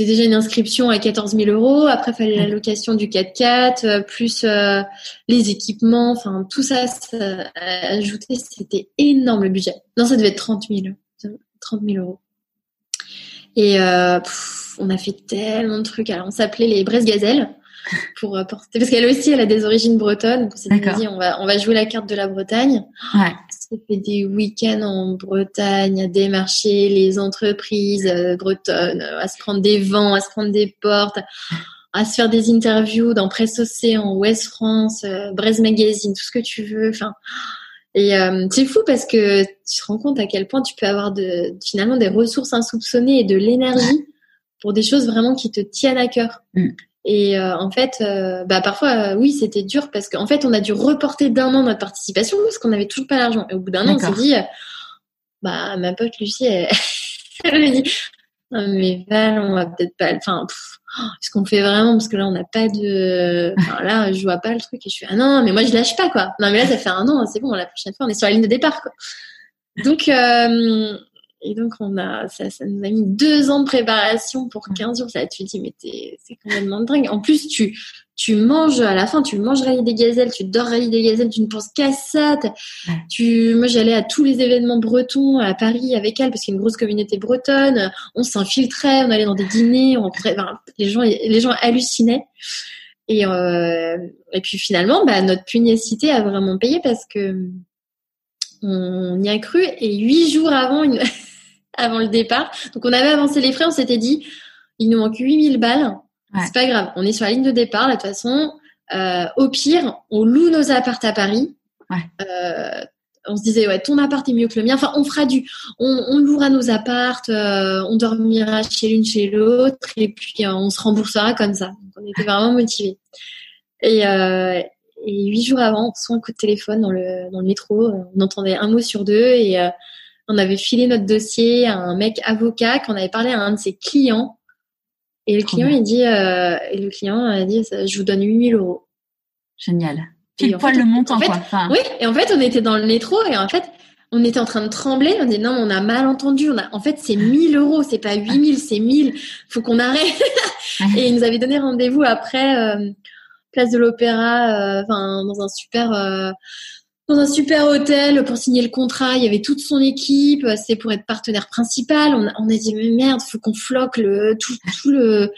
c'était déjà une inscription à 14 000 euros. Après, il fallait la location du 4x4, euh, plus euh, les équipements. Enfin, tout ça, ça ajouté, c'était énorme le budget. Non, ça devait être 30 000. 30 000 euros. Et euh, on a fait tellement de trucs. Alors, on s'appelait les Brest Gazelles pour porter parce qu'elle aussi elle a des origines bretonnes donc on s'est dit on va on va jouer la carte de la Bretagne ouais. On fait des week-ends en Bretagne à démarcher les entreprises euh, bretonnes à se prendre des vents à se prendre des portes à se faire des interviews dans Presse Océan Ouest France euh, Brest Magazine tout ce que tu veux enfin et euh, c'est fou parce que tu te rends compte à quel point tu peux avoir de finalement des ressources insoupçonnées et de l'énergie pour des choses vraiment qui te tiennent à cœur. Mm. Et euh, en fait, euh, bah parfois, euh, oui, c'était dur parce qu'en fait, on a dû reporter d'un an notre participation parce qu'on n'avait toujours pas l'argent. Et au bout d'un an, on s'est dit, bah ma pote Lucie, elle, elle me dit, non mais Val, on va peut-être pas, enfin, ce qu'on fait vraiment? Parce que là, on n'a pas de, enfin, là, je vois pas le truc et je suis, ah non, mais moi, je lâche pas quoi. Non mais là, ça fait un an, c'est bon, la prochaine fois, on est sur la ligne de départ quoi. Donc et donc, on a, ça, ça nous a mis deux ans de préparation pour 15 jours. Ça, tu te dis, mais c'est complètement dingue. En plus, tu, tu manges, à la fin, tu manges rallye des gazelles, tu dors rallye des gazelles, tu ne penses qu'à ça. Tu, moi, j'allais à tous les événements bretons à Paris avec elle parce qu'il y a une grosse communauté bretonne. On s'infiltrait, on allait dans des dîners, on les gens, les gens hallucinaient. Et, euh, et puis finalement, bah, notre pugnacité a vraiment payé parce que on y a cru. Et huit jours avant, une... avant le départ, donc on avait avancé les frais, on s'était dit, il nous manque 8000 balles. C'est pas grave, on est sur la ligne de départ. de toute façon, euh, au pire, on loue nos appartes à Paris. Euh, on se disait, ouais, ton appart est mieux que le mien. Enfin, on fera du, on, on louera nos appartes, euh, on dormira chez l'une, chez l'autre, et puis on se remboursera comme ça. Donc, on était vraiment motivés. Et, et huit jours avant, on reçoit un coup de téléphone dans le, dans le métro. On entendait un mot sur deux et on avait filé notre dossier à un mec avocat qu'on avait parlé à un de ses clients. Et le client, il dit, euh, et le client a dit, je vous donne 8000 euros. Génial. Pile poil le montant, en fait, quoi. Oui, et en fait, on était dans le métro et en fait, on était en train de trembler. On dit non, on a mal entendu. On a, en fait, c'est 1000 euros, c'est pas 8000, c'est 1000. Faut qu'on arrête. et il nous avait donné rendez-vous après, euh, place de l'Opéra, euh, dans un super euh, dans un super hôtel pour signer le contrat. Il y avait toute son équipe. C'est pour être partenaire principal. On a, on a dit mais merde, faut qu'on floque le tout, tout le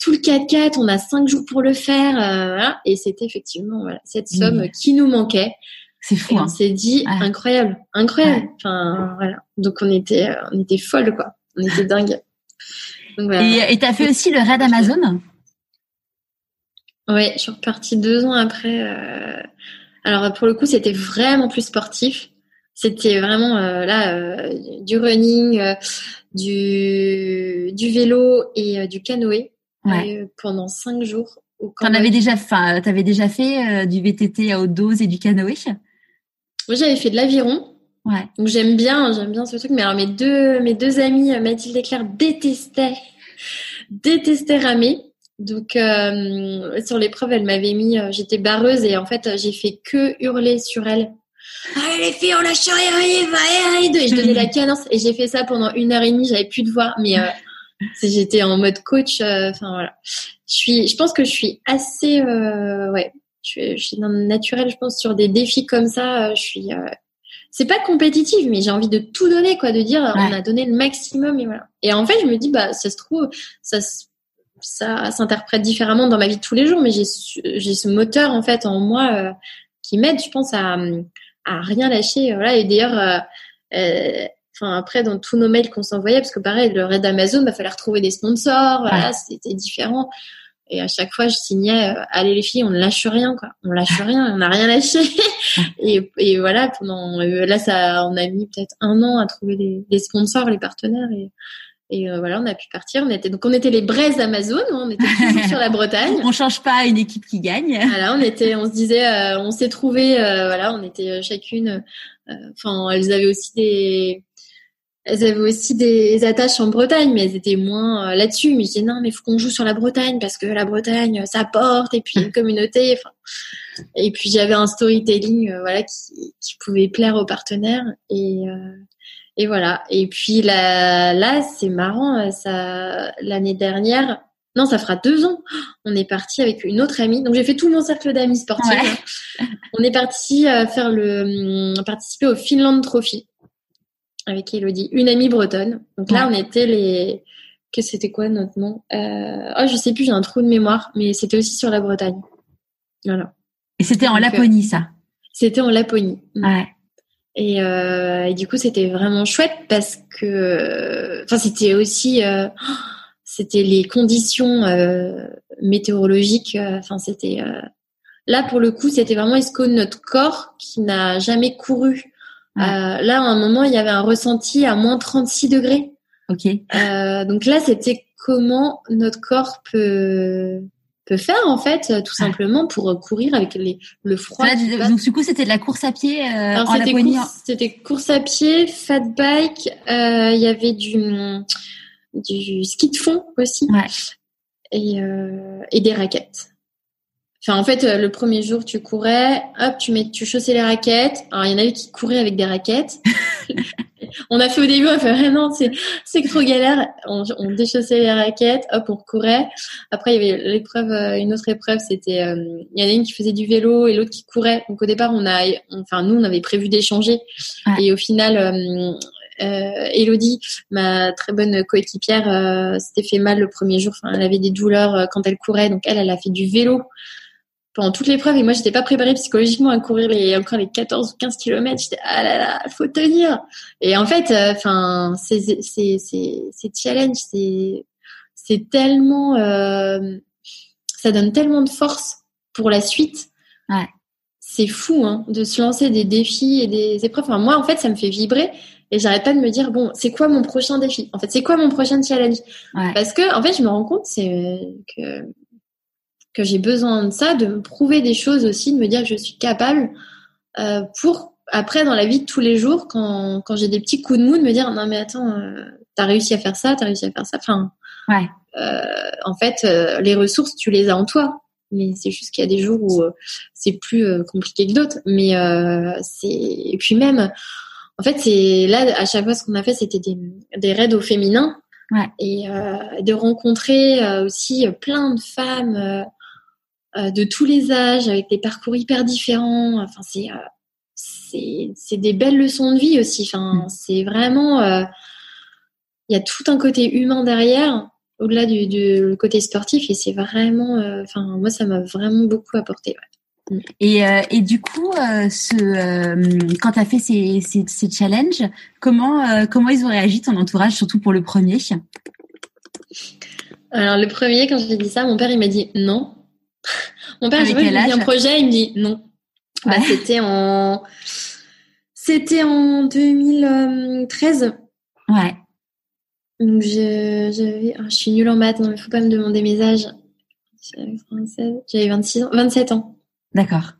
tout le 4x4. On a cinq jours pour le faire. Euh, et c'était effectivement voilà, cette somme qui nous manquait. C'est fou. on s'est dit incroyable, incroyable. Enfin voilà. Donc on était on était folle quoi. On était dingue. Et tu as fait aussi le raid Amazon? Oui, je suis repartie deux ans après. Euh... Alors pour le coup, c'était vraiment plus sportif. C'était vraiment euh, là euh, du running, euh, du du vélo et du canoë pendant cinq jours. T'en avais déjà, enfin, t'avais déjà fait du VTT à haute dose et du canoë? Moi, j'avais fait de l'aviron. Ouais. Donc j'aime bien, j'aime bien ce truc. Mais alors mes deux mes deux amies Mathilde et Claire détestaient détestaient ramer. Donc euh, sur l'épreuve, elle m'avait mis, euh, j'étais barreuse et en fait j'ai fait que hurler sur elle. Allez les filles, on lâche rien, va, et je donnais la cadence et j'ai fait ça pendant une heure et demie. J'avais plus de voix, mais euh, j'étais en mode coach. Euh, enfin voilà, je suis, je pense que je suis assez, euh, ouais, je suis, je suis dans le naturel. Je pense sur des défis comme ça, je suis. c'est pas compétitive, mais j'ai envie de tout donner, quoi, de dire on a donné le maximum et voilà. Et en fait, je me dis bah ça se trouve, ça se ça s'interprète différemment dans ma vie de tous les jours, mais j'ai ce moteur en fait en moi euh, qui m'aide, je pense, à, à rien lâcher. Voilà. Et d'ailleurs, euh, euh, enfin après dans tous nos mails qu'on s'envoyait, parce que pareil, le raid Amazon, il bah, fallait retrouver des sponsors, voilà, c'était différent. Et à chaque fois, je signais, allez les filles, on ne lâche rien, quoi. On lâche rien, on n'a rien lâché. et, et voilà, pendant là, ça, on a mis peut-être un an à trouver des, sponsors, les partenaires. Et, et euh, voilà, on a pu partir. On était donc on était les braises Amazon, hein, on était toujours sur la Bretagne. On change pas une équipe qui gagne. Voilà, on était, on se disait, euh, on s'est trouvé, euh, voilà, on était chacune. Enfin, elles avaient aussi des, elles avaient aussi des attaches en Bretagne, mais elles étaient moins là-dessus. Mais je disais non, mais faut qu'on joue sur la Bretagne parce que la Bretagne, ça porte et puis une communauté. Enfin, et puis j'avais un storytelling, voilà, qui, qui pouvait plaire aux partenaires et et voilà. Et puis là, là c'est marrant. Euh, ça, l'année dernière, non, ça fera deux ans. On est parti avec une autre amie. Donc j'ai fait tout mon cercle d'amis sportifs. Hein. On est parti euh, faire le hum, participer au Finland Trophy avec Elodie, une amie bretonne. Donc là, on était les. Que c'était quoi notre nom euh... Oh, je sais plus. J'ai un trou de mémoire, mais c'était aussi sur la Bretagne. Voilà. Et c'était en Laponie, ça? C'était en Laponie. Ouais. Et, euh, et, du coup, c'était vraiment chouette parce que, enfin, c'était aussi, euh, c'était les conditions euh, météorologiques. Euh, enfin, c'était euh, là pour le coup, c'était vraiment est-ce que notre corps qui n'a jamais couru. là, à un moment, il y avait un ressenti à moins 36 degrés. Ok. donc là, c'était comment notre corps peut faire en fait tout simplement pour courir avec les, le froid. donc du coup c'était de la course à pied euh, C'était course, à pied, fat bike, euh, il y avait du du ski de fond aussi et, euh, et des raquettes. Enfin, en fait, le premier jour, tu courais, hop, tu mets, tu chaussais les raquettes. Alors, il y en avait qui couraient avec des raquettes. on a fait au début, on a fait ah non, c'est c'est trop galère. On, on, déchaussait les raquettes, hop, on courait. Après, il y avait l'épreuve, euh, une autre épreuve, c'était euh, il y en a une qui faisait du vélo et l'autre qui courait. Donc au départ, on a, enfin nous, on avait prévu d'échanger et au final. Euh, euh, Elodie, ma très bonne coéquipière, euh, s'était fait mal le premier jour. Enfin, elle avait des douleurs quand elle courait, donc elle, elle a fait du vélo pendant toute l'épreuve et moi j'étais pas préparée psychologiquement à courir les encore les 14 ou 15 kilomètres. J'étais ah là là faut tenir. Et en fait euh, enfin c'est c'est c'est c'est challenge. C'est c'est tellement euh, ça donne tellement de force pour la suite. Ouais. c'est fou hein, de se lancer des défis et des épreuves. Enfin moi en fait ça me fait vibrer et j'arrête pas de me dire bon c'est quoi mon prochain défi? En fait c'est quoi mon prochain challenge? Ouais. parce que en fait je me rends compte c'est que que j'ai besoin de ça, de me prouver des choses aussi, de me dire que je suis capable euh, pour après dans la vie de tous les jours, quand, quand j'ai des petits coups de mou, de me dire non mais attends, euh, t'as réussi à faire ça, t'as réussi à faire ça. Enfin, ouais. euh, en fait, les ressources tu les as en toi, mais c'est juste qu'il y a des jours où c'est plus compliqué que d'autres. Mais c'est et puis même, en fait, c'est là à chaque fois ce qu'on a fait, c'était des, des raids au féminin. Ouais. Et de rencontrer aussi plein de femmes de tous les âges, avec des parcours hyper différents. Enfin, c'est euh, c'est des belles leçons de vie aussi. Enfin, c'est vraiment euh, il y a tout un côté humain derrière, au-delà du, du côté sportif, et c'est vraiment, enfin moi ça m'a vraiment beaucoup apporté. Ouais. Mm. Et, euh, et du coup, euh, ce, euh, quand tu as fait ces, ces, ces challenges, comment, comment ils ont réagi, ton entourage, surtout pour le premier? Alors, le premier, quand j'ai dit ça, mon père, il m'a dit non. Mon père, j'ai dit un projet, il me dit non. Bah, ouais. Bah, c'était en, c'était en 2013. Ouais. Donc j'avais, oh, je suis nulle en maths, non mais faut pas me demander mes âges. J'avais 26 ans, 27 ans. D'accord.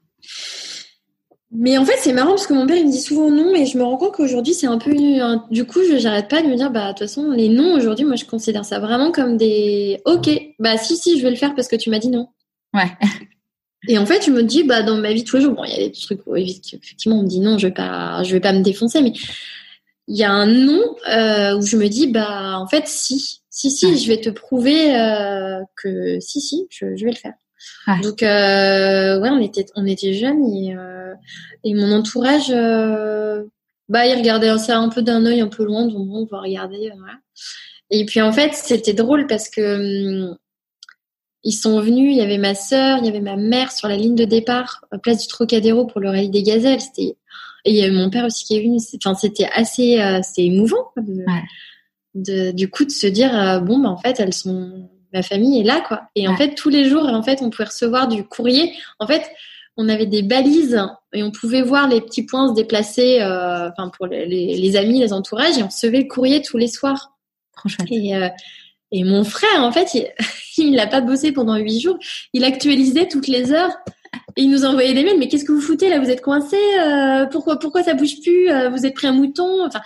Mais en fait, c'est marrant parce que mon père il me dit souvent non et je me rends compte qu'aujourd'hui c'est un peu du coup, je j'arrête pas de me dire bah de toute façon les noms aujourd'hui, moi je considère ça vraiment comme des OK, bah si si, je vais le faire parce que tu m'as dit non. Ouais. Et en fait, je me dis, bah, dans ma vie de tous les jours, bon, il y a des trucs où effectivement on me dit non, je vais pas, je vais pas me défoncer, mais il y a un non euh, où je me dis, bah, en fait, si, si, si, ouais. je vais te prouver euh, que si, si, je, je vais le faire. Ouais. Donc, euh, ouais, on était, on était jeunes et, euh, et mon entourage, euh, bah, il regardait ça un peu d'un œil un peu loin, donc bon, on va regarder, voilà. Et puis en fait, c'était drôle parce que hum, ils sont venus, il y avait ma sœur, il y avait ma mère sur la ligne de départ, à place du Trocadéro pour le rallye des gazelles. C'était et il y avait mon père aussi qui est venu. Enfin, c'était assez, euh, c'est émouvant de, ouais. de, du coup de se dire euh, bon, bah en fait, elles sont, ma famille est là quoi. Et en fait, tous les jours, en fait, on pouvait recevoir du courrier. En fait, on avait des balises et on pouvait voir les petits points se déplacer, euh, enfin pour les, les, les, amis, les entourages, et on recevait le courrier tous les soirs. Trop chouette. Et, euh, et mon frère, en fait, il n'a pas bossé pendant huit jours. Il actualisait toutes les heures. Et il nous envoyait des mails. Mais qu'est-ce que vous foutez là? Vous êtes coincé euh, Pourquoi Pourquoi ça bouge plus euh, Vous êtes pris un mouton? Enfin,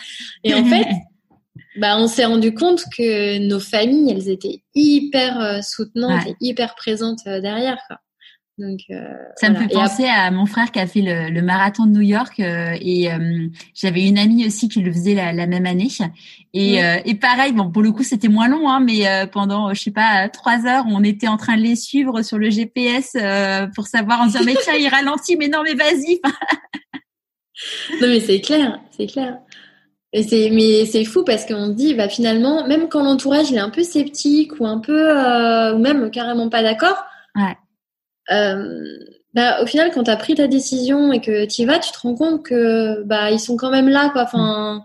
et en fait, bah, on s'est rendu compte que nos familles, elles étaient hyper euh, soutenantes Ouais. et hyper présentes euh, derrière. Quoi. Donc, euh, Ça voilà. me fait penser à mon frère qui a fait le, le marathon de New York euh, et euh, j'avais une amie aussi qui le faisait la, la même année et, Mm. et pareil bon pour le coup c'était moins long hein, mais pendant je sais pas trois heures on était en train de les suivre sur le GPS pour savoir en disant mais tiens il ralentit mais non mais vas-y Non mais c'est clair, c'est clair. Et c'est mais c'est fou parce qu'on se dit bah finalement même quand l'entourage il est un peu sceptique ou un peu ou même carrément pas d'accord. Ouais. Euh, bah au final quand tu as pris ta décision et que tu y vas, tu te rends compte que bah ils sont quand même là quoi. Enfin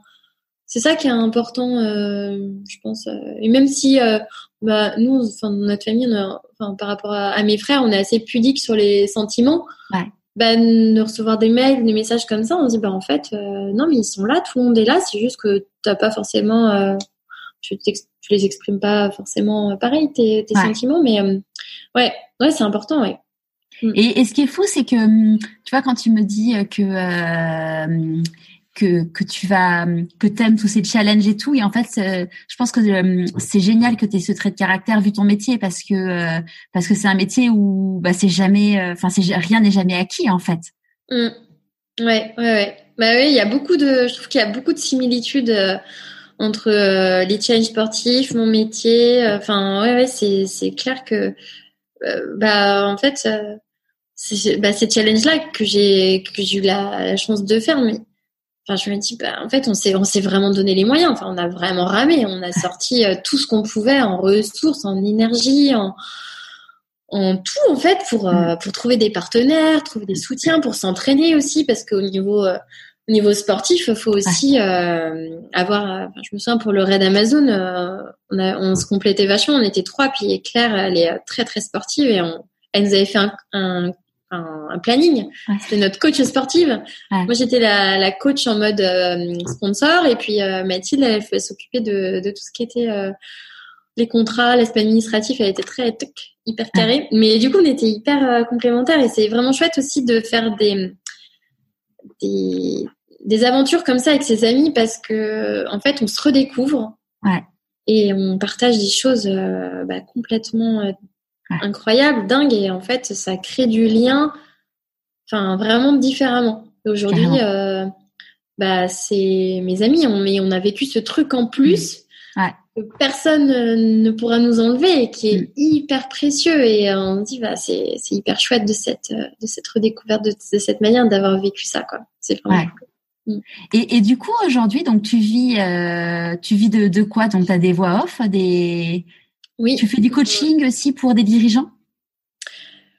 c'est ça qui est important euh, je pense euh, et même si euh, bah nous enfin notre famille on a- enfin par rapport à, à mes frères, on est assez pudique sur les sentiments Ouais. bah, de recevoir des mails, des messages comme ça, on se dit bah en fait euh, non mais ils sont là, tout le monde est là, c'est juste que t'as pas forcément, tu, tu les exprimes pas forcément pareil tes, tes Ouais. sentiments, mais ouais ouais c'est important ouais. Et, et ce qui est fou, c'est que hum, tu vois quand tu me dis euh, que euh, que que tu vas que t'aimes tous ces challenges et tout, et en fait, euh, je pense que euh, c'est génial que tu aies ce trait de caractère vu ton métier parce que euh, parce que c'est un métier où bah c'est jamais, euh, enfin c'est rien n'est jamais acquis en fait. Mm. Ouais ouais ouais. Bah oui il y a beaucoup de, je trouve qu'il y a beaucoup de similitudes. euh, entre euh, les challenges sportifs, mon métier, euh, enfin ouais ouais c'est c'est clair que euh, bah en fait euh, c'est bah, ces challenges là que j'ai que j'ai eu la, la chance de faire mais enfin je me dis bah en fait on s'est on s'est vraiment donné les moyens enfin on a vraiment ramé on a sorti euh, tout ce qu'on pouvait en ressources en énergie en en tout en fait pour euh, pour trouver des partenaires, trouver des soutiens, pour s'entraîner aussi parce qu'au niveau euh, au niveau sportif, il faut aussi euh, avoir. je me souviens pour le raid Amazon, on, a, on se complétait vachement. On était trois, puis Claire, elle est très très sportive et on, elle nous avait fait un, un, un, planning. C'était notre coach sportive. Moi, j'étais la, la, coach en mode sponsor. Et puis Mathilde, elle, elle s'occuper de, de tout ce qui était les contrats, l'aspect administratif, elle était très hyper carré. Mais du coup, on était hyper euh, complémentaires. Et c'est vraiment chouette aussi de faire des, des, aventures comme ça avec ses amis parce que en fait, on se redécouvre. Et on partage des choses euh, bah, complètement euh, incroyables, dingues et en fait, ça crée du lien, enfin vraiment différemment. Aujourd'hui, bah c'est mes amis, on, on a vécu ce truc en plus personne euh, ne pourra nous enlever et qui est mm. hyper précieux et euh, on dit bah c'est hyper chouette de cette euh, de cette redécouverte de, cette manière d'avoir vécu ça quoi. C'est vraiment mm. et, et, du coup aujourd'hui donc tu vis tu vis de, de quoi? Donc tu as des voix off des oui. Tu fais du coaching aussi pour des dirigeants?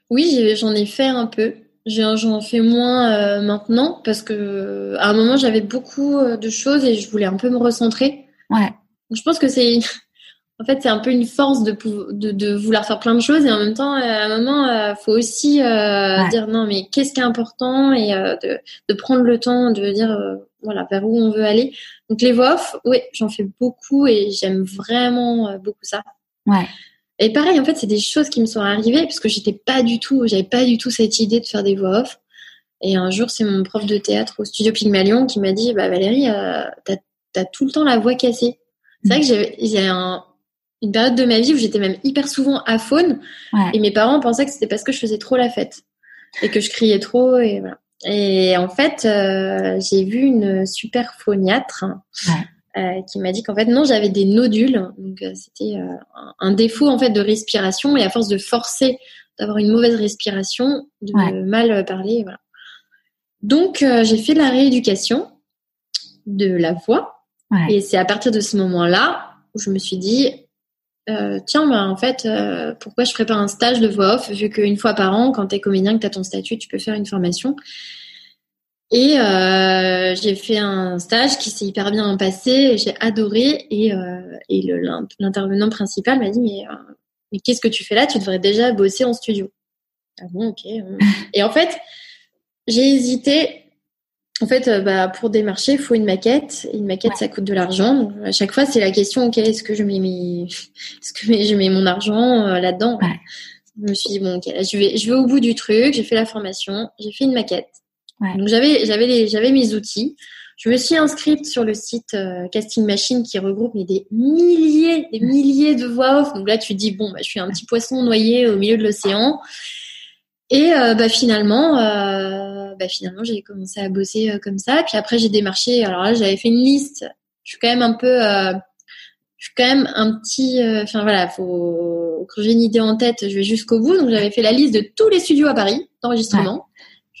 Oui j'en ai fait un peu. J'en fais moins maintenant parce que à un moment j'avais beaucoup de choses et je voulais un peu me recentrer. Ouais. Je pense que c'est en fait c'est un peu une force de, de, de vouloir faire plein de choses et en même temps à un moment il faut aussi euh, dire non mais qu'est-ce qui est important et euh, de, de, prendre le temps de dire euh, voilà vers où on veut aller. Donc les voix off oui j'en fais beaucoup et j'aime vraiment beaucoup ça ouais. Et pareil en fait c'est des choses qui me sont arrivées parce que j'étais pas du tout j'avais pas du tout cette idée de faire des voix off. Et un jour c'est mon prof de théâtre au studio Pygmalion qui m'a dit bah Valérie t'as as tout le temps la voix cassée c'est vrai que j'ai un, une période de ma vie où j'étais même hyper souvent à faune et mes parents pensaient que c'était parce que je faisais trop la fête et que je criais trop et voilà. Et en fait, euh, j'ai vu une super phoniatre euh, qui m'a dit qu'en fait non, j'avais des nodules, donc euh, c'était euh, un défaut en fait de respiration. Et à force de forcer d'avoir une mauvaise respiration, de mal parler, voilà. Donc j'ai fait de la rééducation de la voix. Et c'est à partir de ce moment-là où je me suis dit, tiens, bah, en fait, pourquoi je ferais pas un stage de voix off, vu qu'une fois par an, quand tu es comédien, que tu as ton statut, tu peux faire une formation. Et euh, j'ai fait un stage qui s'est hyper bien passé, j'ai adoré. Et, euh, et l'intervenant principal m'a dit, mais, euh, mais qu'est-ce que tu fais là? Tu devrais déjà bosser en studio. Ah bon, ok. et en fait, j'ai hésité en fait, euh, bah, pour démarcher, il faut une maquette. Une maquette, ça coûte de l'argent. à chaque fois, c'est la question ok, est-ce que je mets mes... est-ce que je mets mon argent euh, là-dedans? Je me suis dit bon, ok, je vais, je vais au bout du truc. J'ai fait la formation, j'ai fait une maquette. Donc j'avais, j'avais les, j'avais mes outils. Je me suis inscrite sur le site euh, Casting Machine qui regroupe des milliers, des milliers de voix off. Donc là, tu dis bon, bah, je suis un petit poisson noyé au milieu de l'océan. Et euh, bah, finalement, euh, bah, finalement, j'ai commencé à bosser euh, comme ça. Puis après, j'ai démarché. Alors là, j'avais fait une liste. Je suis quand même un peu, je suis quand même un petit. Enfin voilà, faut quand j'ai une idée en tête, je vais jusqu'au bout. Donc j'avais fait la liste de tous les studios à Paris d'enregistrement.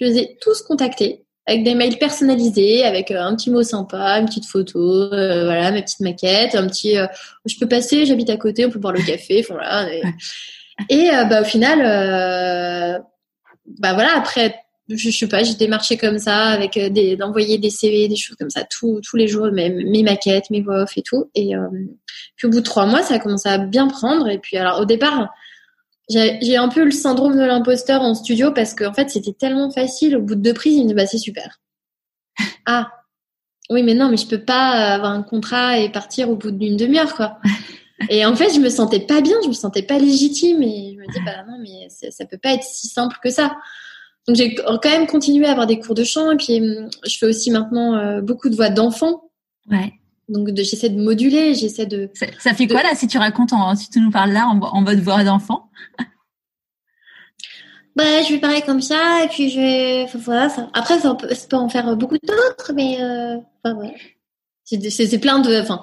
Je les ai tous contactés avec des mails personnalisés, avec un petit mot sympa, une petite photo, voilà, ma petite maquette, un petit. je peux passer, j'habite à côté, on peut boire le café. Voilà. Et, et bah, au final bah voilà, après, je, sais pas, j'ai démarché comme ça, avec euh, des, d'envoyer des CV, des choses comme ça, tous tous les jours, mes, mes maquettes, mes voix off et tout. Et euh, puis au bout de trois mois, ça a commencé à bien prendre. Et puis alors au départ, j'ai un peu le syndrome de l'imposteur en studio parce qu'en en fait, c'était tellement facile. Au bout de deux prises, il me dit bah c'est super. Ah oui, mais non, mais je peux pas avoir un contrat et partir au bout d'une demi-heure, quoi. Et en fait, je me sentais pas bien, je me sentais pas légitime et je me dis bah non mais ça peut pas être si simple que ça. Donc j'ai quand même continué à avoir des cours de chant et puis hum, je fais aussi maintenant euh, beaucoup de voix d'enfants. Ouais. Donc j'essaie de moduler, j'essaie de. Ça, fait quoi là si tu racontes, en, si tu nous parles là en, en mode voix d'enfant Bah je vais parler comme ça et puis je vais voilà ça. Après ça peut, ça peut en faire beaucoup d'autres mais euh... enfin. C'est plein de enfin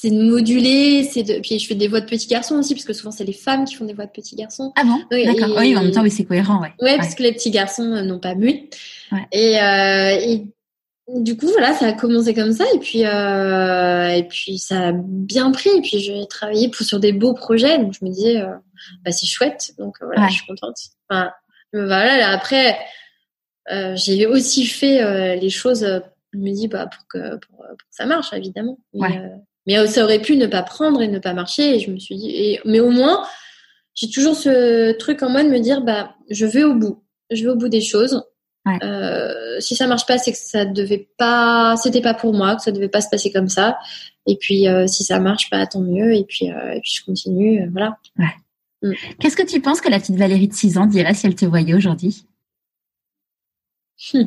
c'est de moduler, c'est de. Puis je fais des voix de petits garçons aussi, parce que souvent c'est les femmes qui font des voix de petits garçons. Ah bon? D'accord. Oui, en même temps, oui, c'est cohérent, ouais. ouais. parce que les petits garçons euh, n'ont pas. Ouais. Et, euh, et, du coup, voilà, ça a commencé comme ça et puis euh, et puis ça a bien pris et puis j'ai travaillé pour, sur des beaux projets donc je me disais euh, bah c'est chouette donc euh, voilà, je suis contente. Enfin, voilà, après euh, j'ai aussi fait les choses je me dis bah pour que pour, que ça marche évidemment. Mais, mais ça aurait pu ne pas prendre et ne pas marcher et je me suis dit et, mais au moins j'ai toujours ce truc en moi de me dire bah je vais au bout. Je vais au bout des choses euh, si ça marche pas, c'est que ça devait pas, c'était pas pour moi, que ça devait pas se passer comme ça. Et puis euh, si ça marche, pas, tant mieux. Et puis, euh, et puis je continue, voilà. Mm. Qu'est-ce que tu penses que la petite Valérie de 6 ans dirait si elle te voyait aujourd'hui? Hmm.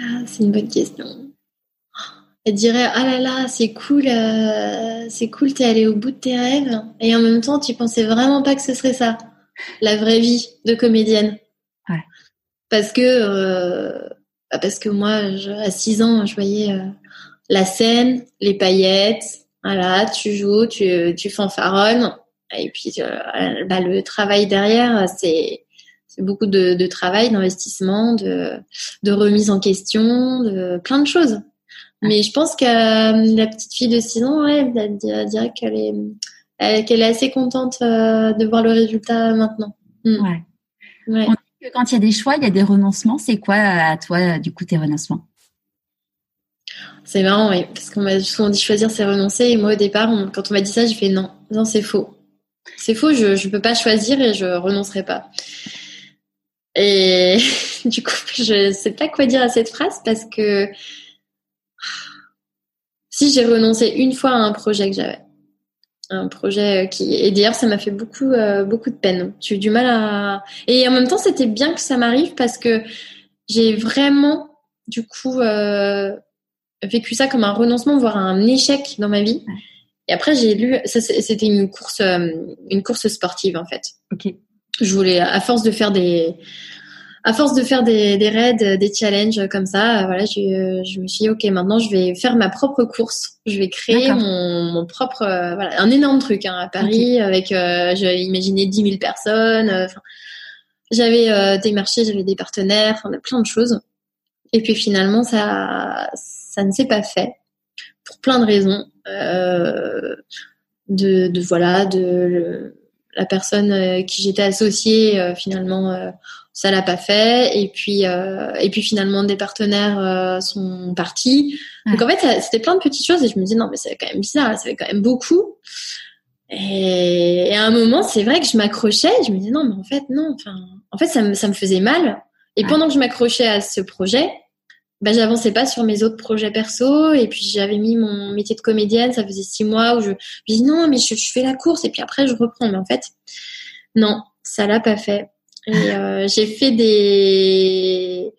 ah, C'est une bonne question. Elle dirait ah là là c'est cool c'est cool t'es allée au bout de tes rêves et en même temps tu pensais vraiment pas que ce serait ça la vraie vie de comédienne parce que euh, bah, parce que moi je, à 6 ans je voyais euh, la scène les paillettes. Voilà tu joues tu tu fanfaronnes. Et puis euh, bah, le travail derrière c'est c'est beaucoup de, de travail d'investissement de de remise en question de plein de choses. Mais je pense que la petite fille de 6 ans ouais, elle dirait qu'elle est qu'elle est assez contente de voir le résultat maintenant. Mm. ouais. ouais quand il y a des choix, il y a des renoncements. C'est quoi à toi, du coup, tes renoncements? C'est marrant, oui, parce qu'on m'a souvent dit choisir, c'est renoncer. Et moi, au départ, quand on m'a dit ça, j'ai fait non, non, c'est faux. C'est faux, je ne peux pas choisir et je renoncerai pas. Et du coup, je ne sais pas quoi dire à cette phrase parce que si j'ai renoncé une fois à un projet que j'avais, un projet qui et d'ailleurs ça m'a fait beaucoup euh, beaucoup de peine. J'ai eu du mal à et en même temps c'était bien que ça m'arrive parce que j'ai vraiment du coup euh, vécu ça comme un renoncement voire un échec dans ma vie. Et après j'ai lu c'était une course euh, une course sportive en fait. Ok. Je voulais à force de faire des à force de faire des, des raids, des challenges comme ça, euh, voilà, je, je, me suis dit, ok, maintenant je vais faire ma propre course. Je vais créer mon, mon, propre, euh, voilà, un énorme truc hein, à Paris avec, euh, j'ai imaginé 10 000 personnes. Euh, j'avais euh, des marchés, j'avais des partenaires, on a plein de choses. Et puis finalement, ça, ça ne s'est pas fait pour plein de raisons. de, de voilà, de la personne qui j'étais associée finalement ça l'a pas fait. Et puis euh, et puis finalement des partenaires euh, sont partis. Donc en fait c'était plein de petites choses et je me dis non mais c'est quand même bizarre ça fait quand même beaucoup. Et, à un moment c'est vrai que je m'accrochais. Je me dis non mais en fait non. Enfin en fait ça me ça me faisais mal. Et pendant que je m'accrochais à ce projet ben j'avançais pas sur mes autres projets perso. Et puis j'avais mis mon métier de comédienne. Ça faisait six mois où je, je dis non mais je, je fais la course. Et puis après je reprends. Mais en fait non ça l'a pas fait et euh, j'ai fait des,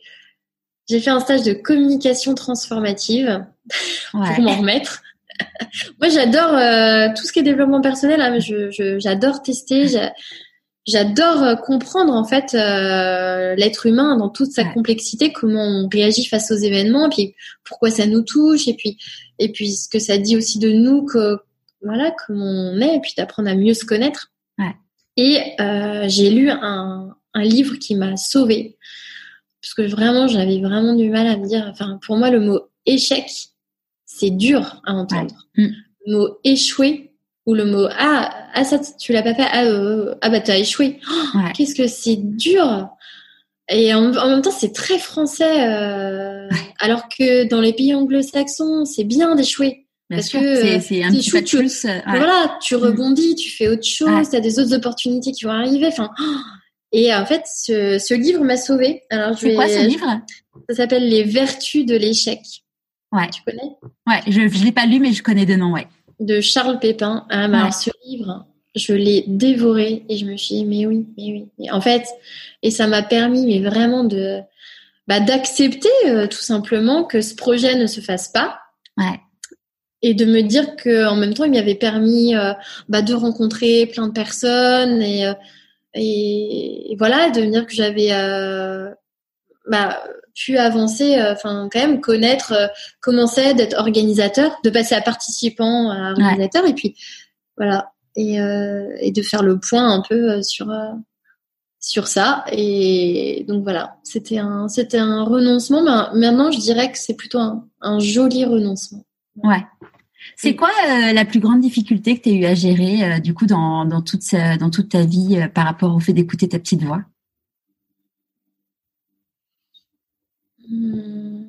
j'ai fait un stage de communication transformative pour m'en remettre. Moi, j'adore euh, tout ce qui est développement personnel. Hein, je, j'adore tester. J'adore euh, comprendre en fait euh, l'être humain dans toute sa complexité, comment on réagit face aux événements, puis pourquoi ça nous touche, et puis et puis ce que ça dit aussi de nous, que voilà comment on est, et puis d'apprendre à mieux se connaître. Et euh, j'ai lu un, un, livre qui m'a sauvée. Parce que vraiment, j'avais vraiment du mal à me dire. Enfin, pour moi, le mot échec, c'est dur à entendre. Mm. Le mot échouer ou le mot ah, ah ça, tu l'as pas fait. Ah, euh, ah bah, t'as échoué. Oh, qu'est-ce que c'est dur! Et en, même temps, c'est très français. Euh, alors que dans les pays anglo-saxons, c'est bien d'échouer. Parce que c'est un petit peu tu, plus. Euh, voilà, tu mm. rebondis, tu fais autre chose, tu as des autres opportunités qui vont arriver. Enfin, et en fait, ce, ce livre m'a sauvée. Alors, c'est quoi ce livre? Ça s'appelle Les Vertus de l'échec. Ouais. Tu connais? Ouais, je ne l'ai pas lu, mais je connais de nom, ouais. De Charles Pépin. Ah, alors, ce livre, je l'ai dévoré et je me suis dit, mais oui, mais oui. Et en fait, et ça m'a permis, mais vraiment de bah, d'accepter euh, tout simplement que ce projet ne se fasse pas. Ouais et de me dire que en même temps il m'avait permis euh, bah, de rencontrer plein de personnes et, euh, et, voilà de me dire que j'avais euh, bah, pu avancer enfin quand même connaître comment c'est d'être organisateur de passer à participant à organisateur et puis voilà et, et de faire le point un peu sur sur ça. Et donc voilà, c'était un, c'était un renoncement. Mais maintenant, je dirais que c'est plutôt un, joli renoncement. Ouais. C'est quoi euh, la plus grande difficulté que tu as eu à gérer euh, du coup dans, dans, toute, dans toute ta vie euh, par rapport au fait d'écouter ta petite voix? Hmm.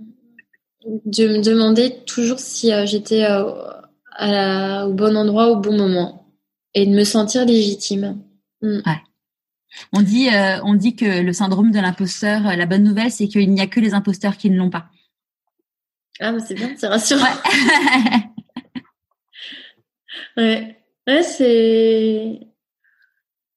De me demander toujours si j'étais au bon endroit au bon moment et de me sentir légitime. Hmm. Ouais. On dit, on dit que le syndrome de l'imposteur, la bonne nouvelle, c'est qu'il n'y a que les imposteurs qui ne l'ont pas. Ah, mais c'est bien, c'est rassurant. Ouais, ouais, c'est,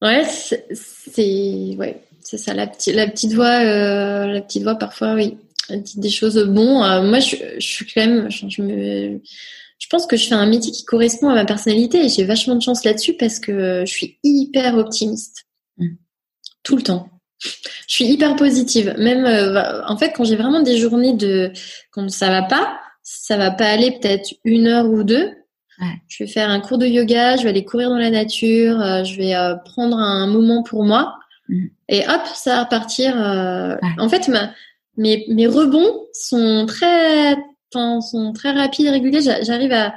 ouais, c'est, ouais, c'est ça, la petite, la petite voix, euh, la petite voix parfois, oui, elle dit des choses bon. moi, je, je, suis quand même, je, me, je pense que je fais un métier qui correspond à ma personnalité et j'ai vachement de chance là-dessus parce que je suis hyper optimiste. Mm tout le temps. Je suis hyper positive. Même euh, en fait, quand j'ai vraiment des journées de quand ça va pas, ça va pas aller peut-être une heure ou deux. Je vais faire un cours de yoga, je vais aller courir dans la nature, euh, je vais euh, prendre un moment pour moi mm. et hop, ça va repartir. En fait, ma, mes, mes rebonds sont très sont très rapides et réguliers. J'arrive à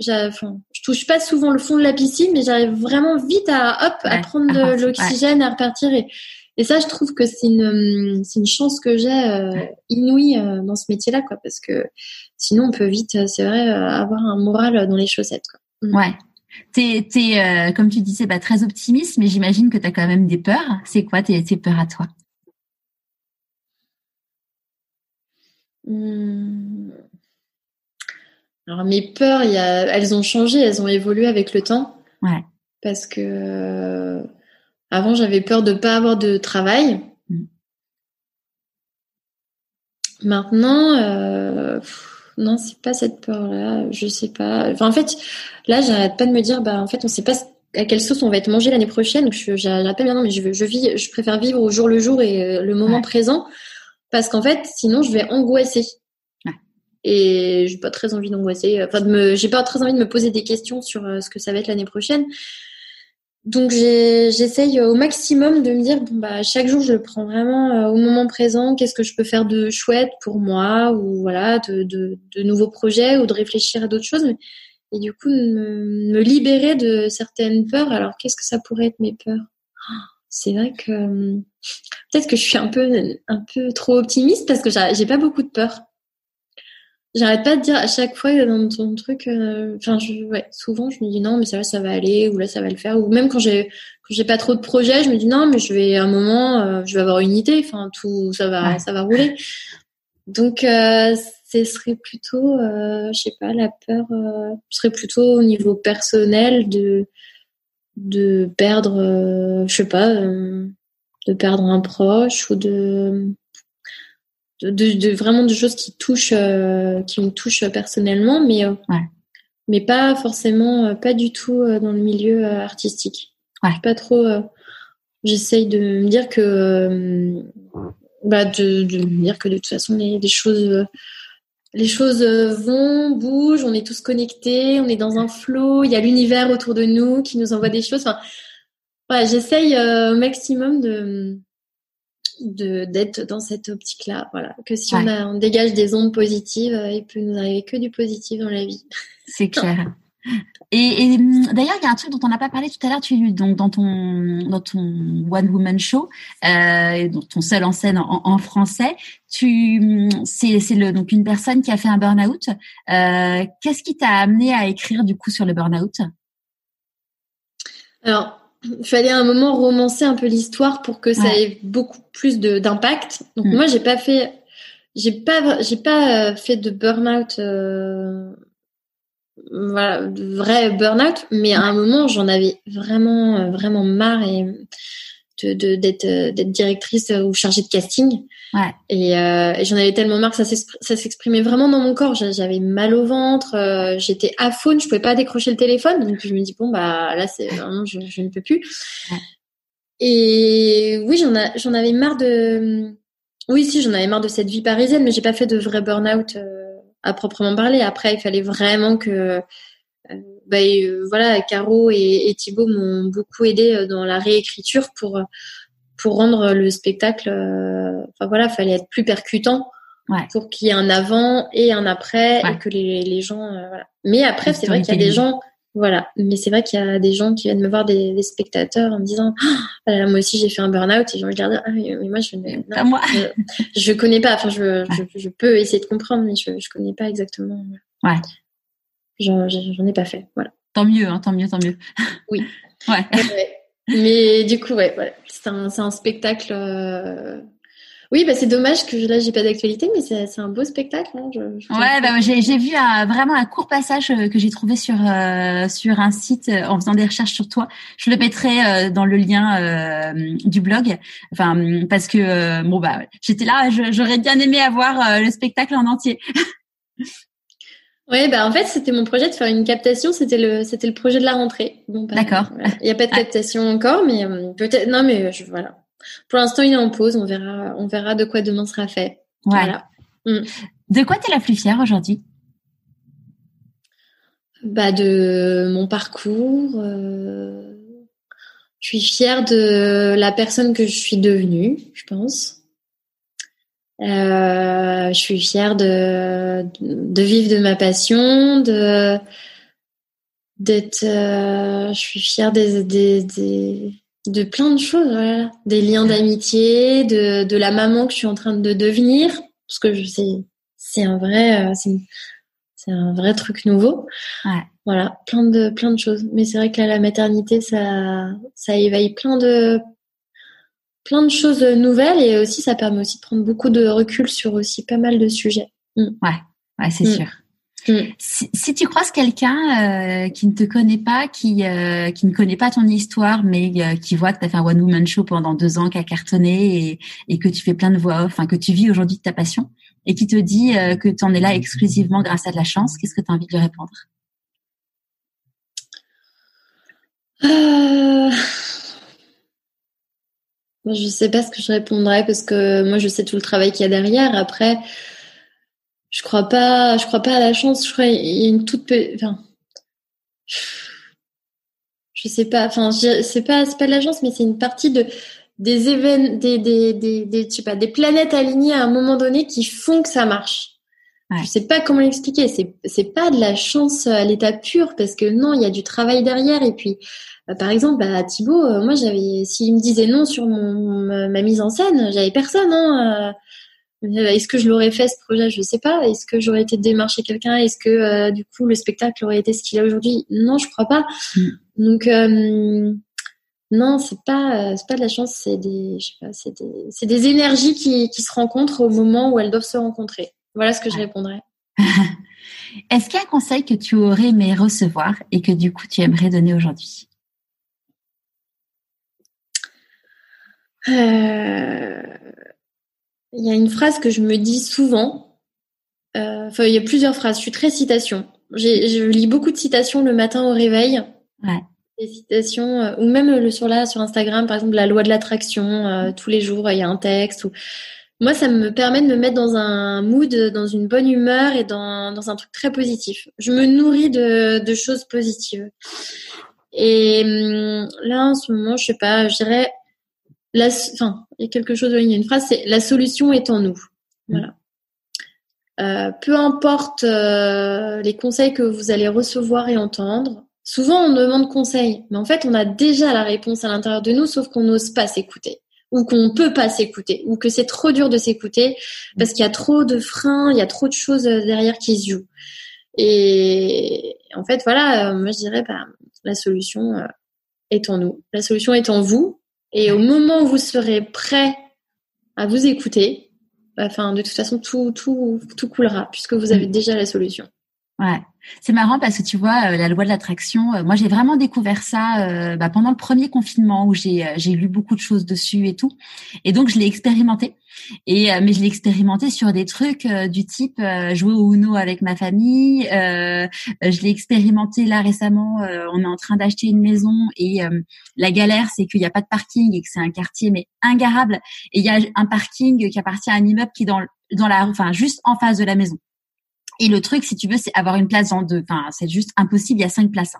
Enfin, je touche pas souvent le fond de la piscine, mais j'arrive vraiment vite à hop à prendre de l'oxygène, à repartir et, et ça, je trouve que c'est une c'est une chance que j'ai euh, inouïe euh, dans ce métier-là, quoi, parce que sinon on peut vite, euh, c'est vrai, avoir un moral dans les chaussettes. Quoi. Mm. Ouais. T'es, t'es comme tu disais, bah, très optimiste, mais j'imagine que tu as quand même des peurs. C'est quoi tes, tes peurs à toi? Mmh. Alors mes peurs, y a, elles ont changé, elles ont évolué avec le temps. Ouais. Parce que euh, avant j'avais peur de pas avoir de travail. Mm. Maintenant, euh, non, c'est pas cette peur-là. Je sais pas. Enfin, en fait, là, j'arrête pas de me dire, bah, en fait, on sait pas à quelle sauce on va être mangé l'année prochaine. Je j'arrête pas non, mais je, je vis, je préfère vivre au jour le jour et euh, le moment présent parce qu'en fait, sinon, je vais angoisser et j'ai pas très envie d'angoisser. Enfin, de me, j'ai pas très envie de me poser des questions sur euh, ce que ça va être l'année prochaine. Donc j'essaye au maximum de me dire bon bah chaque jour je le prends vraiment euh, au moment présent. Qu'est-ce que je peux faire de chouette pour moi ou voilà de, de, de nouveaux projets ou de réfléchir à d'autres choses. Et du coup me, me libérer de certaines peurs. Alors qu'est-ce que ça pourrait être mes peurs? C'est vrai que peut-être que je suis un peu un peu trop optimiste parce que j'ai pas beaucoup de peurs. J'arrête pas de dire à chaque fois dans ton truc, euh, enfin, ouais, souvent je me dis non, mais ça va, ça va aller, ou là ça va le faire, ou même quand j'ai quand j'ai pas trop de projets, je me dis non, mais je vais à un moment, euh, je vais avoir une idée, enfin tout, ça va, ça va rouler. Donc euh, ce serait plutôt, euh, je sais pas, la peur, euh, ce serait plutôt au niveau personnel de de perdre, je sais pas, de perdre un proche ou de de, vraiment de choses qui touchent, euh, qui me touchent personnellement, mais euh, mais pas forcément, euh, pas du tout dans le milieu artistique. Ouais. Pas trop. J'essaye de me dire que, bah, de, de me dire que de toute façon les, les choses les choses vont, bougent, on est tous connectés, on est dans un flot, il y a l'univers autour de nous qui nous envoie des choses. Enfin, ouais, j'essaye au maximum de, de d'être dans cette optique-là. Voilà, que si on, a, on dégage des ondes positives, euh, il peut nous arriver que du positif dans la vie. C'est clair. Et, hum, d'ailleurs, il y a un truc dont on n'a pas parlé tout à l'heure. Tu donc dans ton dans ton one woman show, euh, ton seul en scène en, français, tu hum, c'est c'est le donc une personne qui a fait un burn out. Euh, Qu'est-ce qui t'a amené à écrire du coup sur le burn out Alors il fallait à un moment romancer un peu l'histoire pour que ça ait beaucoup plus d'impact. Donc mm. moi j'ai pas fait j'ai pas j'ai pas euh, fait de burn-out euh, voilà, de vrai burn-out, mais à un moment j'en avais vraiment euh, vraiment marre et de d'être d'être directrice ou chargée de casting. Ouais. Et, euh, et j'en avais tellement marre que ça s'exprimait vraiment dans mon corps. J'avais mal au ventre, euh, j'étais à faune, je pouvais pas décrocher le téléphone. Donc je me dis bon bah là c'est vraiment je, je, ne peux plus. Ouais. Et oui j'en j'en avais marre de oui si j'en avais marre de cette vie parisienne, mais j'ai pas fait de vrai burn-out euh, à proprement parler. Après il fallait vraiment que euh, bah, voilà, Caro et, et Thibaut m'ont beaucoup aidé dans la réécriture pour pour rendre le spectacle. Enfin voilà, fallait être plus percutant. Pour qu'il y ait un avant et un après et que les, les gens. voilà. Mais après, c'est vrai qu'il y a des gens voilà, mais c'est vrai qu'il y a des gens qui viennent me voir, des, des spectateurs, en me disant ah, moi aussi j'ai fait un burn-out et j'ai envie de dire ah mais, moi je ne pas moi. je, je, connais pas. Enfin, je, je, je, peux essayer de comprendre, mais je je connais pas exactement. Ouais. J'en ai pas fait. Voilà. Tant mieux, hein, tant mieux, tant mieux. Oui. ouais. Mais du coup, ouais, voilà. c'est un, un spectacle. Euh, oui, bah c'est dommage que là j'ai pas d'actualité, mais c'est un beau spectacle. Hein, je, ouais, bah, j'ai vu un, vraiment un court passage euh, que j'ai trouvé sur euh, sur un site en faisant des recherches sur toi. Je le mettrai dans le lien du blog. Enfin, parce que bon bah j'étais là, j'aurais bien aimé avoir le spectacle en entier. Oui, bah en fait, c'était mon projet de faire une captation. C'était le, c'était le projet de la rentrée. Bon, bah, D'accord. Il n'y a pas de captation encore, mais peut-être. Non, mais je, voilà. Pour l'instant, il est en pause. On verra, on verra de quoi demain sera fait. Voilà. Mm. De quoi tu es la plus fière aujourd'hui? Bah, De mon parcours. Euh, je suis fière de la personne que je suis devenue, je pense. Euh, je suis fière de, de vivre de ma passion, de d'être. Euh, je suis fière des, des, des de plein de choses, voilà. des liens d'amitié, de, de la maman que je suis en train de devenir, parce que je sais, c'est un vrai, euh, c'est un vrai truc nouveau. Ouais. Voilà, plein de plein de choses. Mais c'est vrai que là, la maternité, ça, ça éveille plein de plein de choses nouvelles et aussi ça permet aussi de prendre beaucoup de recul sur aussi pas mal de sujets. Mm. Ouais, ouais, c'est mm. sûr. Mm. Si, tu croises quelqu'un euh, qui ne te connaît pas, qui euh, qui ne connaît pas ton histoire, mais euh, qui voit que tu as fait un one woman show pendant deux ans, qui a cartonné et, et que tu fais plein de voix off, enfin que tu vis aujourd'hui de ta passion, et qui te dit que tu en es là exclusivement grâce à de la chance, qu'est-ce que tu as envie de lui répondre? Je sais pas ce que je répondrais parce que moi, je sais tout le travail qu'il y a derrière. Après, je crois pas, je crois pas à la chance. Je crois qu'il y a une toute, enfin, je sais pas. Enfin, c'est pas, pas de la chance, mais c'est une partie de des événements, des, des, des, des, pas, des planètes alignées à un moment donné qui font que ça marche. Ouais. Je sais pas comment l'expliquer. C'est, c'est pas de la chance à l'état pur parce que non, il y a du travail derrière. Et puis, euh, par exemple, bah, Thibaut, euh, moi, j'avais, s'il me disait non sur mon, ma, mise en scène, j'avais personne. Hein, euh, est-ce que je l'aurais fait ce projet? Je ne sais pas. Est-ce que j'aurais été démarcher quelqu'un? Est-ce que du coup le spectacle aurait été ce qu'il a aujourd'hui? Non, je crois pas. Mm. Donc non, c'est pas c'est pas de la chance. C'est des je sais pas, c'est des c'est des énergies qui qui se rencontrent au moment où elles doivent se rencontrer. Voilà ce que je répondrais. Est-ce qu'il y a un conseil que tu aurais aimé recevoir et que du coup tu aimerais donner aujourd'hui? Euh... Il y a une phrase que je me dis souvent. Euh, enfin, il y a plusieurs phrases. Je suis très citation. Je lis beaucoup de citations le matin au réveil. Ouais. Des citations, euh, ou même le sur là sur Instagram, par exemple, la loi de l'attraction. Euh, tous les jours, il y a un texte. Ou... Moi, ça me permet de me mettre dans un mood, dans une bonne humeur et dans, dans un truc très positif. Je me nourris de, de choses positives. Et hum, là, en ce moment, je sais pas, je dirais la, enfin, il y a quelque chose, il y a une phrase, c'est la solution est en nous. Voilà. Euh, peu importe euh, les conseils que vous allez recevoir et entendre, souvent on demande conseil, mais en fait on a déjà la réponse à l'intérieur de nous, sauf qu'on n'ose pas s'écouter, ou qu'on peut pas s'écouter, ou que c'est trop dur de s'écouter parce qu'il y a trop de freins, il y a trop de choses euh, derrière qui se jouent. Et en fait voilà, moi je dirais bah, la solution est en nous, la solution est en vous, et au moment où vous serez prêt à vous écouter, enfin, de toute façon, tout, tout, tout coulera puisque vous avez déjà la solution. Ouais. C'est marrant parce que tu vois euh, la loi de l'attraction. Euh, moi, j'ai vraiment découvert ça euh, bah, pendant le premier confinement où j'ai j'ai lu beaucoup de choses dessus et tout. Et donc je l'ai expérimenté. Et mais je l'ai expérimenté sur des trucs du type jouer au Uno avec ma famille. je l'ai expérimenté là récemment. on est en train d'acheter une maison et la galère c'est qu'il n'y a pas de parking et que c'est un quartier mais ingarable. Et il y a un parking qui appartient à un immeuble qui est dans dans la enfin juste en face de la maison. Et le truc, si tu veux, c'est avoir une place en deux. Enfin, c'est juste impossible. Il y a cinq places.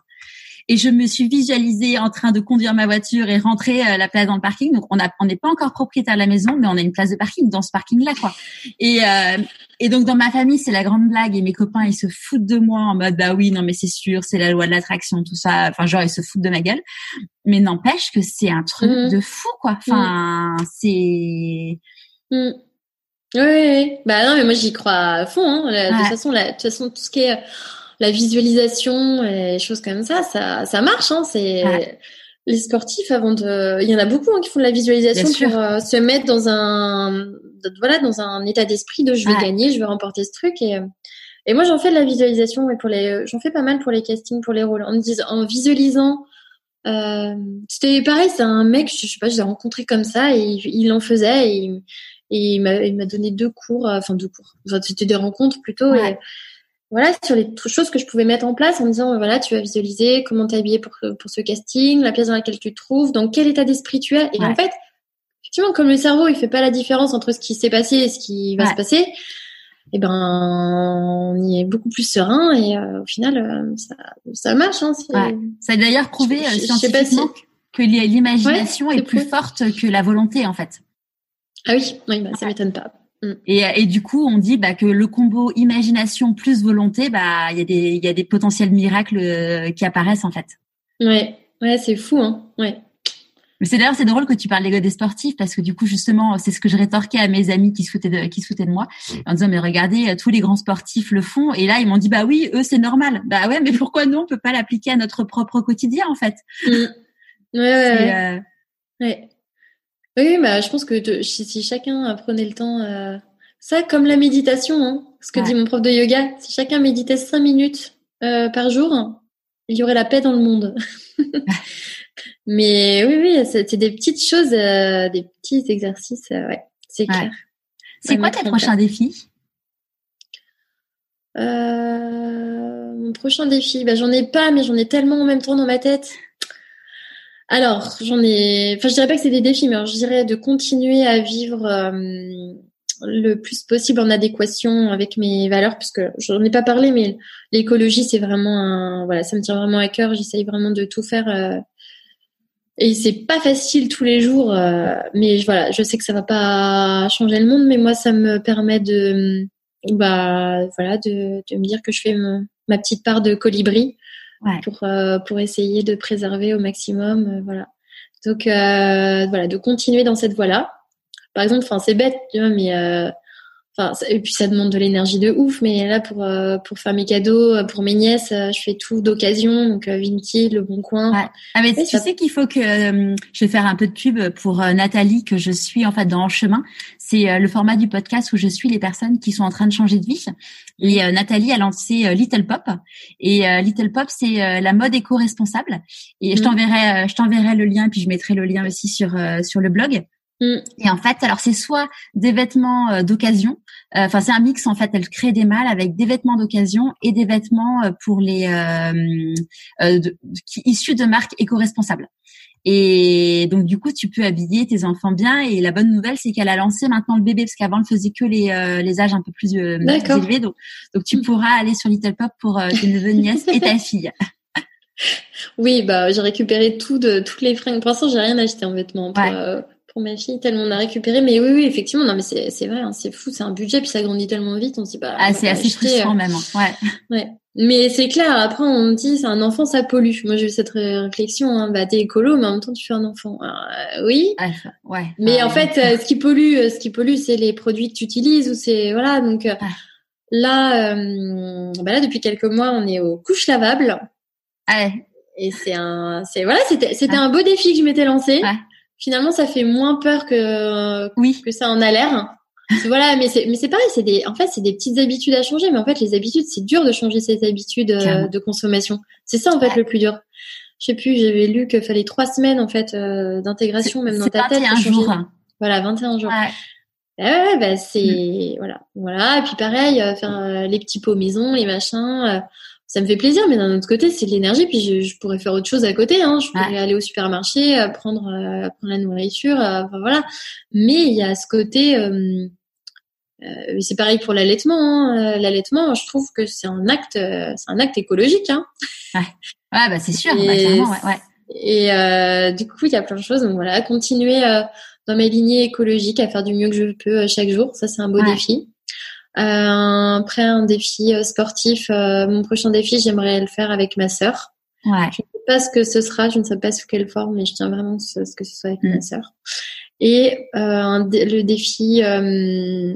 et je me suis visualisée en train de conduire ma voiture et rentrer à la place dans le parking. Donc on a, on n'est pas encore propriétaire de la maison, mais on a une place de parking dans ce parking-là, quoi. Et euh, et donc dans ma famille, c'est la grande blague et mes copains ils se foutent de moi en mode bah oui non mais c'est sûr, c'est la loi de l'attraction tout ça. Enfin genre ils se foutent de ma gueule. Mais n'empêche que c'est un truc mmh. de fou quoi. Enfin mmh. c'est mmh. Oui, oui, bah non mais moi j'y crois à fond. Hein. De toute façon, la, de toute façon tout ce qui est la visualisation et choses comme ça, ça, ça marche. Hein. C'est les sportifs avant de, il y en a beaucoup hein, qui font de la visualisation pour euh, se mettre dans un, voilà, dans un état d'esprit de je vais gagner, je vais remporter ce truc et et moi j'en fais de la visualisation et pour les, j'en fais pas mal pour les castings, pour les rôles, en me disant, en visualisant. Euh, c'était pareil, c'est un mec, je, sais pas, je l'ai rencontré comme ça et il, en faisait et, et il m'a donné deux cours, euh, enfin deux cours, enfin, c'était des rencontres plutôt. Et, voilà, sur les choses que je pouvais mettre en place en me disant, voilà, tu vas visualiser comment t'habiller pour, pour ce casting, la pièce dans laquelle tu te trouves, dans quel état d'esprit tu es. Et en fait, effectivement, comme le cerveau, il fait pas la différence entre ce qui s'est passé et ce qui va se passer, eh ben, on y est beaucoup plus serein et euh, au final, euh, ça, ça marche. Hein, Ça a d'ailleurs prouvé je, scientifiquement que l'imagination est, plus forte que la volonté, en fait. Ah oui, oui bah, ça m'étonne pas. Mm. Et, et, du coup, on dit bah, que le combo imagination plus volonté, bah il y a des il y a des potentiels miracles euh, qui apparaissent en fait. Ouais, ouais, c'est fou, hein. Ouais. Mais c'est d'ailleurs c'est drôle que tu parles des sportifs parce que du coup justement c'est ce que je rétorquais à mes amis qui se foutaient de qui se foutaient de moi en disant mais regardez euh, tous les grands sportifs le font et là ils m'ont dit bah oui eux c'est normal bah ouais mais pourquoi nous on peut pas l'appliquer à notre propre quotidien en fait? Mm. Ouais, ouais, euh, ouais. Oui, bah, je pense que si, chacun prenait le temps, euh, ça comme la méditation, hein, ce que dit mon prof de yoga, si chacun méditait cinq minutes euh, par jour, il y aurait la paix dans le monde. Mais oui, oui, c'est des petites choses, euh, des petits exercices, ouais, c'est clair. C'est quoi tes prochains défis? Mon prochain défi, bah, j'en ai pas, mais j'en ai tellement en même temps dans ma tête. Alors, j'en ai. Enfin, je dirais pas que c'est des défis, mais je dirais de continuer à vivre euh, le plus possible en adéquation avec mes valeurs, puisque j'en ai pas parlé, mais l'écologie, c'est vraiment un. Voilà, ça me tient vraiment à cœur. J'essaye vraiment de tout faire. Euh, et c'est pas facile tous les jours, euh, mais voilà, je sais que ça va pas changer le monde, mais moi, ça me permet de, bah, voilà, de me dire que je fais ma petite part de colibri pour euh, pour essayer de préserver au maximum, euh, voilà. Donc euh, voilà, de continuer dans cette voie-là. Par exemple, enfin c'est bête, tu vois, mais Enfin, et puis ça demande de l'énergie de ouf, mais là pour pour faire mes cadeaux pour mes nièces, je fais tout d'occasion, donc Vinti, Le Bon Coin. Ouais. Ah mais tu sais qu'il faut que je vais faire un peu de pub pour Nathalie que je suis en fait dans le chemin. C'est le format du podcast où je suis les personnes qui sont en train de changer de vie. Et euh, Nathalie a lancé euh, Little Pop. Et euh, Little Pop, c'est la mode éco-responsable. Et je mm. t'enverrai, je t'enverrai le lien, puis je mettrai le lien aussi sur sur le blog. Mm. Et en fait, alors c'est soit des vêtements d'occasion, enfin c'est un mix en fait. Elle crée des mâles avec des vêtements d'occasion et des vêtements pour les qui, issus de marques éco-responsables. Et donc du coup, tu peux habiller tes enfants bien. Et la bonne nouvelle, c'est qu'elle a lancé maintenant le bébé parce qu'avant, elle faisait que les, euh, les âges un peu plus, euh, élevés. Donc, donc tu mm. pourras aller sur Little Pop pour euh, tes neveux, nièces et ta fille. Oui, bah j'ai récupéré tout de toutes les fringues. Pour l'instant, j'ai rien acheté en vêtements pour, euh, pour ma fille tellement on a récupéré. Mais oui, oui, effectivement, non, mais c'est c'est vrai, hein, c'est fou, c'est un budget puis ça grandit tellement vite. On se dit bah ah c'est assez frustrant même. Hein. Ouais. Ouais. Mais c'est clair, après on me dit c'est un enfant, ça pollue. Moi j'ai eu cette réflexion, hein, bah t'es écolo, mais en même temps tu fais un enfant. Euh, oui. Ah, ouais. Mais en fait, euh, ce qui pollue, euh, ce qui pollue, c'est les produits que tu utilises ou c'est voilà. Donc là, bah là depuis quelques mois, on est aux couches lavables. Ouais. Et c'est un, c'est voilà, c'était c'était un beau défi que je m'étais lancé. Finalement, ça fait moins peur que oui. que ça en a l'air voilà, mais c'est mais c'est pareil, c'est des en fait c'est des petites habitudes à changer, mais en fait les habitudes c'est dur de changer ces habitudes euh, de consommation. C'est ça en fait le plus dur. Je sais plus, j'avais lu qu'il fallait trois semaines en fait euh, d'intégration même dans ta tête. 21 jours. Voilà, 21 jours. Ouais. ouais, bah c'est mm. voilà, voilà. Et puis pareil, euh, faire les petits pots maison, les machins. Ça me fait plaisir, mais d'un autre côté, c'est de l'énergie. Puis je, je, pourrais faire autre chose à côté. Hein. Je pourrais aller au supermarché, prendre, prendre la nourriture. enfin voilà. Mais il y a ce côté Euh, c'est pareil pour l'allaitement. Hein. L'allaitement, je trouve que c'est un acte, c'est un acte écologique. Hein. Ouais, ouais bah c'est sûr. Et, bah, ouais, et euh, du coup, il y a plein de choses. Donc voilà, continuer dans mes lignées écologiques, à faire du mieux que je peux chaque jour. Ça, c'est un beau défi. Après, un défi sportif. mon prochain défi, j'aimerais le faire avec ma sœur. Ouais. Je ne sais pas ce que ce sera, je ne sais pas sous quelle forme, mais je tiens vraiment ce, ce que ce soit avec ma mm. sœur. Et euh, le défi euh,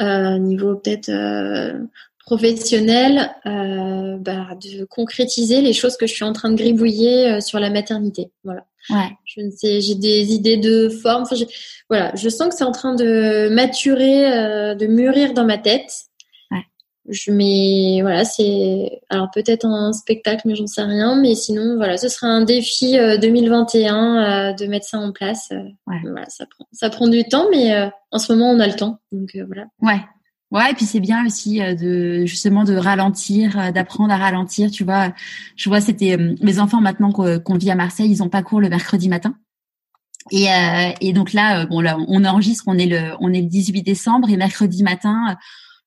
euh, niveau peut-être euh, professionnel, euh, bah, de concrétiser les choses que je suis en train de gribouiller euh, sur la maternité. Voilà. Ouais. Je ne sais, j'ai des idées de forme. Enfin, voilà, je sens que c'est en train de maturer, de mûrir dans ma tête. Je mets voilà c'est alors peut-être un spectacle mais j'en sais rien. Mais sinon voilà ce sera un défi 2021 euh, euh, de mettre ça en place. Euh, voilà ça prend ça prend du temps mais en ce moment on a le temps. Donc voilà. Ouais ouais et puis c'est bien aussi de justement de ralentir d'apprendre à ralentir tu vois. Je vois c'était mes enfants maintenant qu'on vit à Marseille ils ont pas cours le mercredi matin. Et, et donc là bon là on enregistre on est le on est le 18 décembre et mercredi matin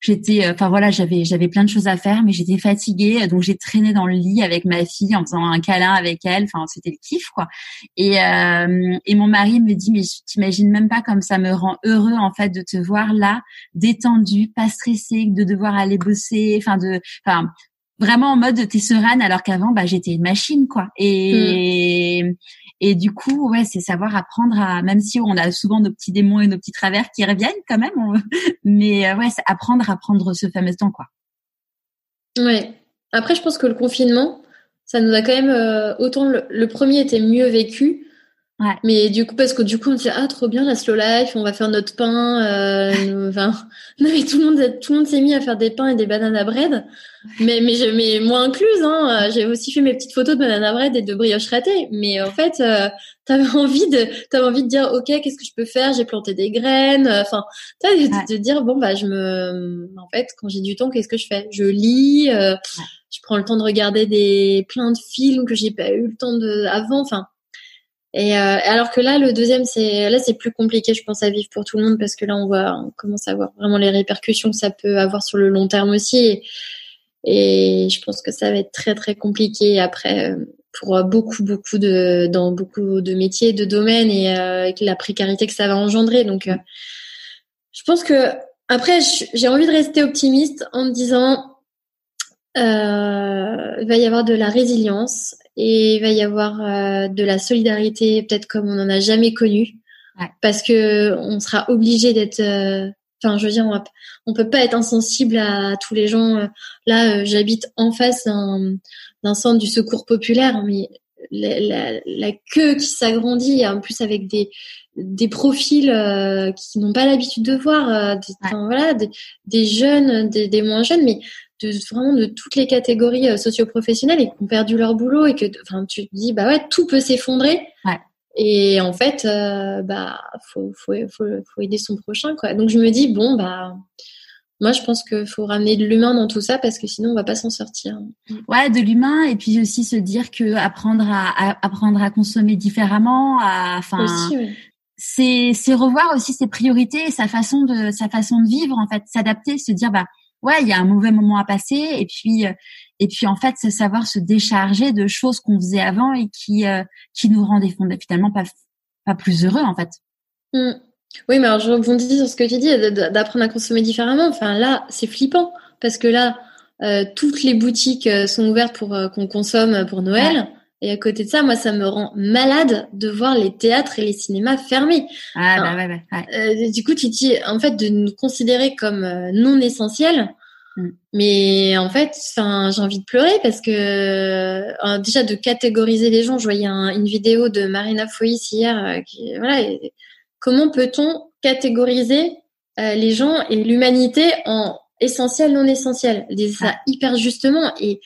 j'étais euh, enfin voilà j'avais j'avais plein de choses à faire mais j'étais fatiguée. Donc j'ai traîné dans le lit avec ma fille en faisant un câlin avec elle. Enfin c'était le kiff quoi. Et euh, et mon mari me dit mais t'imagines même pas comme ça me rend heureux en fait de te voir là détendu pas stressé de devoir aller bosser enfin de enfin vraiment en mode t'es sereine alors qu'avant bah j'étais une machine quoi. Et mm. Et du coup, ouais, c'est savoir apprendre à, même si on a souvent nos petits démons et nos petits travers qui reviennent quand même, mais euh, ouais, c'est apprendre à prendre ce fameux temps, quoi. Ouais. Après, je pense que le confinement, ça nous a quand même euh, autant le, premier était mieux vécu, mais du coup, parce que du coup, on se dit ah trop bien la slow life, on va faire notre pain. Euh, enfin, non, mais tout le monde, tout le monde s'est mis à faire des pains et des bananes à bread. Mais mais je, mais moi incluse, hein. J'ai aussi fait mes petites photos de bananes à bread et de brioche ratée. Mais en fait, euh, t'avais envie de, t'avais envie de dire ok, qu'est-ce que je peux faire? J'ai planté des graines. Enfin, tu de, de, dire bon bah je me, en fait, quand j'ai du temps, qu'est-ce que je fais? Je lis. Euh, je prends le temps de regarder des plein de films que j'ai pas eu le temps de avant. Enfin et euh, alors que là, le deuxième, c'est là, c'est plus compliqué, je pense, à vivre pour tout le monde parce que là, on voit, on commence à voir vraiment les répercussions que ça peut avoir sur le long terme aussi. Et, je pense que ça va être très très compliqué après euh, pour beaucoup beaucoup de dans beaucoup de métiers, de domaines et euh, avec la précarité que ça va engendrer. Donc, euh, je pense que après, j'ai envie de rester optimiste en me disant. Euh, il va y avoir de la résilience et il va y avoir euh, de la solidarité peut-être comme on n'en a jamais connu. Parce que on sera obligé d'être euh, enfin je veux dire on, on peut pas être insensible à, tous les gens. Euh, là j'habite en face d'un centre du secours populaire mais la, la, queue qui s'agrandit en plus avec des des profils qui n'ont pas l'habitude de voir des, voilà des, des jeunes des, des moins jeunes mais de vraiment de toutes les catégories euh, socioprofessionnelles et qui ont perdu leur boulot et que enfin tu te dis bah ouais tout peut s'effondrer. Et en fait euh, bah faut, faut, faut, faut aider son prochain quoi. Donc je me dis bon bah moi, je pense qu'il faut ramener de l'humain dans tout ça parce que sinon, on va pas s'en sortir. Ouais, de l'humain et puis aussi se dire que apprendre à, apprendre à consommer différemment, à, enfin, c'est c'est revoir aussi ses priorités, sa façon de sa façon de vivre en fait, s'adapter, se dire bah ouais, il y a un mauvais moment à passer et puis euh, et puis en fait, c'est savoir se décharger de choses qu'on faisait avant et qui euh, qui nous rendaient finalement pas pas plus heureux en fait. Mmh. Oui, mais alors je rebondis sur ce que tu dis, d'apprendre à consommer différemment. Enfin là, c'est flippant parce que là, euh, toutes les boutiques sont ouvertes pour qu'on consomme pour Noël. Et à côté de ça, moi, ça me rend malade de voir les théâtres et les cinémas fermés. Ah, bah ouais, ouais. Euh, du coup, tu dis, en fait, de nous considérer comme euh, non essentiels. Mm. Mais en fait, enfin, j'ai envie de pleurer parce que euh, déjà de catégoriser les gens. Je voyais une vidéo de Marina Foïs hier. Euh, qui, voilà, comment peut-on catégoriser les gens et l'humanité en essentiel, non essentiel? Des ça hyper justement et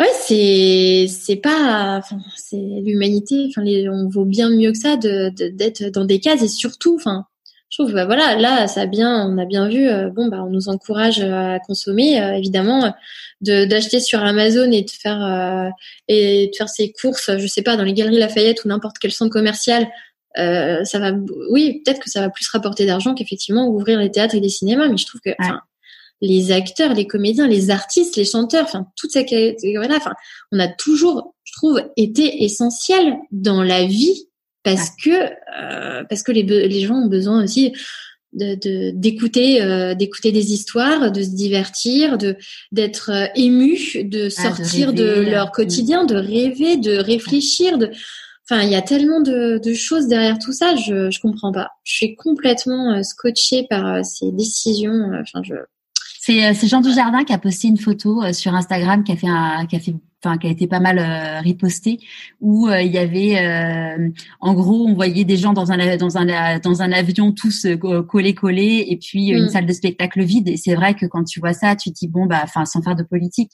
Ouais, c'est c'est pas, c'est l'humanité. Enfin, on vaut bien mieux que ça de d'être dans des cases et surtout, enfin, je trouve, bah voilà, là, ça bien, on a bien vu. Euh, bon, bah, on nous encourage à consommer, euh, évidemment, de d'acheter sur Amazon et de faire euh, et de faire ses courses, je sais pas, dans les galeries Lafayette ou n'importe quel centre commercial euh, ça va, oui, peut-être que ça va plus rapporter d'argent qu'effectivement ouvrir les théâtres et les cinémas. Mais je trouve que les acteurs, les comédiens, les artistes, les chanteurs, enfin toute cette catégorie-là, enfin, on a toujours, je trouve, été essentiel dans la vie parce que euh, parce que les, les gens ont besoin aussi de d'écouter euh, d'écouter des histoires de se divertir de d'être euh, ému de ah, sortir de, leur quotidien de rêver de réfléchir de enfin il y a tellement de, de choses derrière tout ça je je comprends pas. Je suis complètement euh, scotchée par ces décisions enfin je c'est c'est Jean Dujardin qui a posté une photo sur Instagram qui a fait un qui a fait enfin qui a été pas mal euh, riposté où euh, il y avait euh, en gros on voyait des gens dans un dans un dans un avion tous collés collés et puis une mm. salle de spectacle vide et c'est vrai que quand tu vois ça tu te dis bon bah enfin sans faire de politique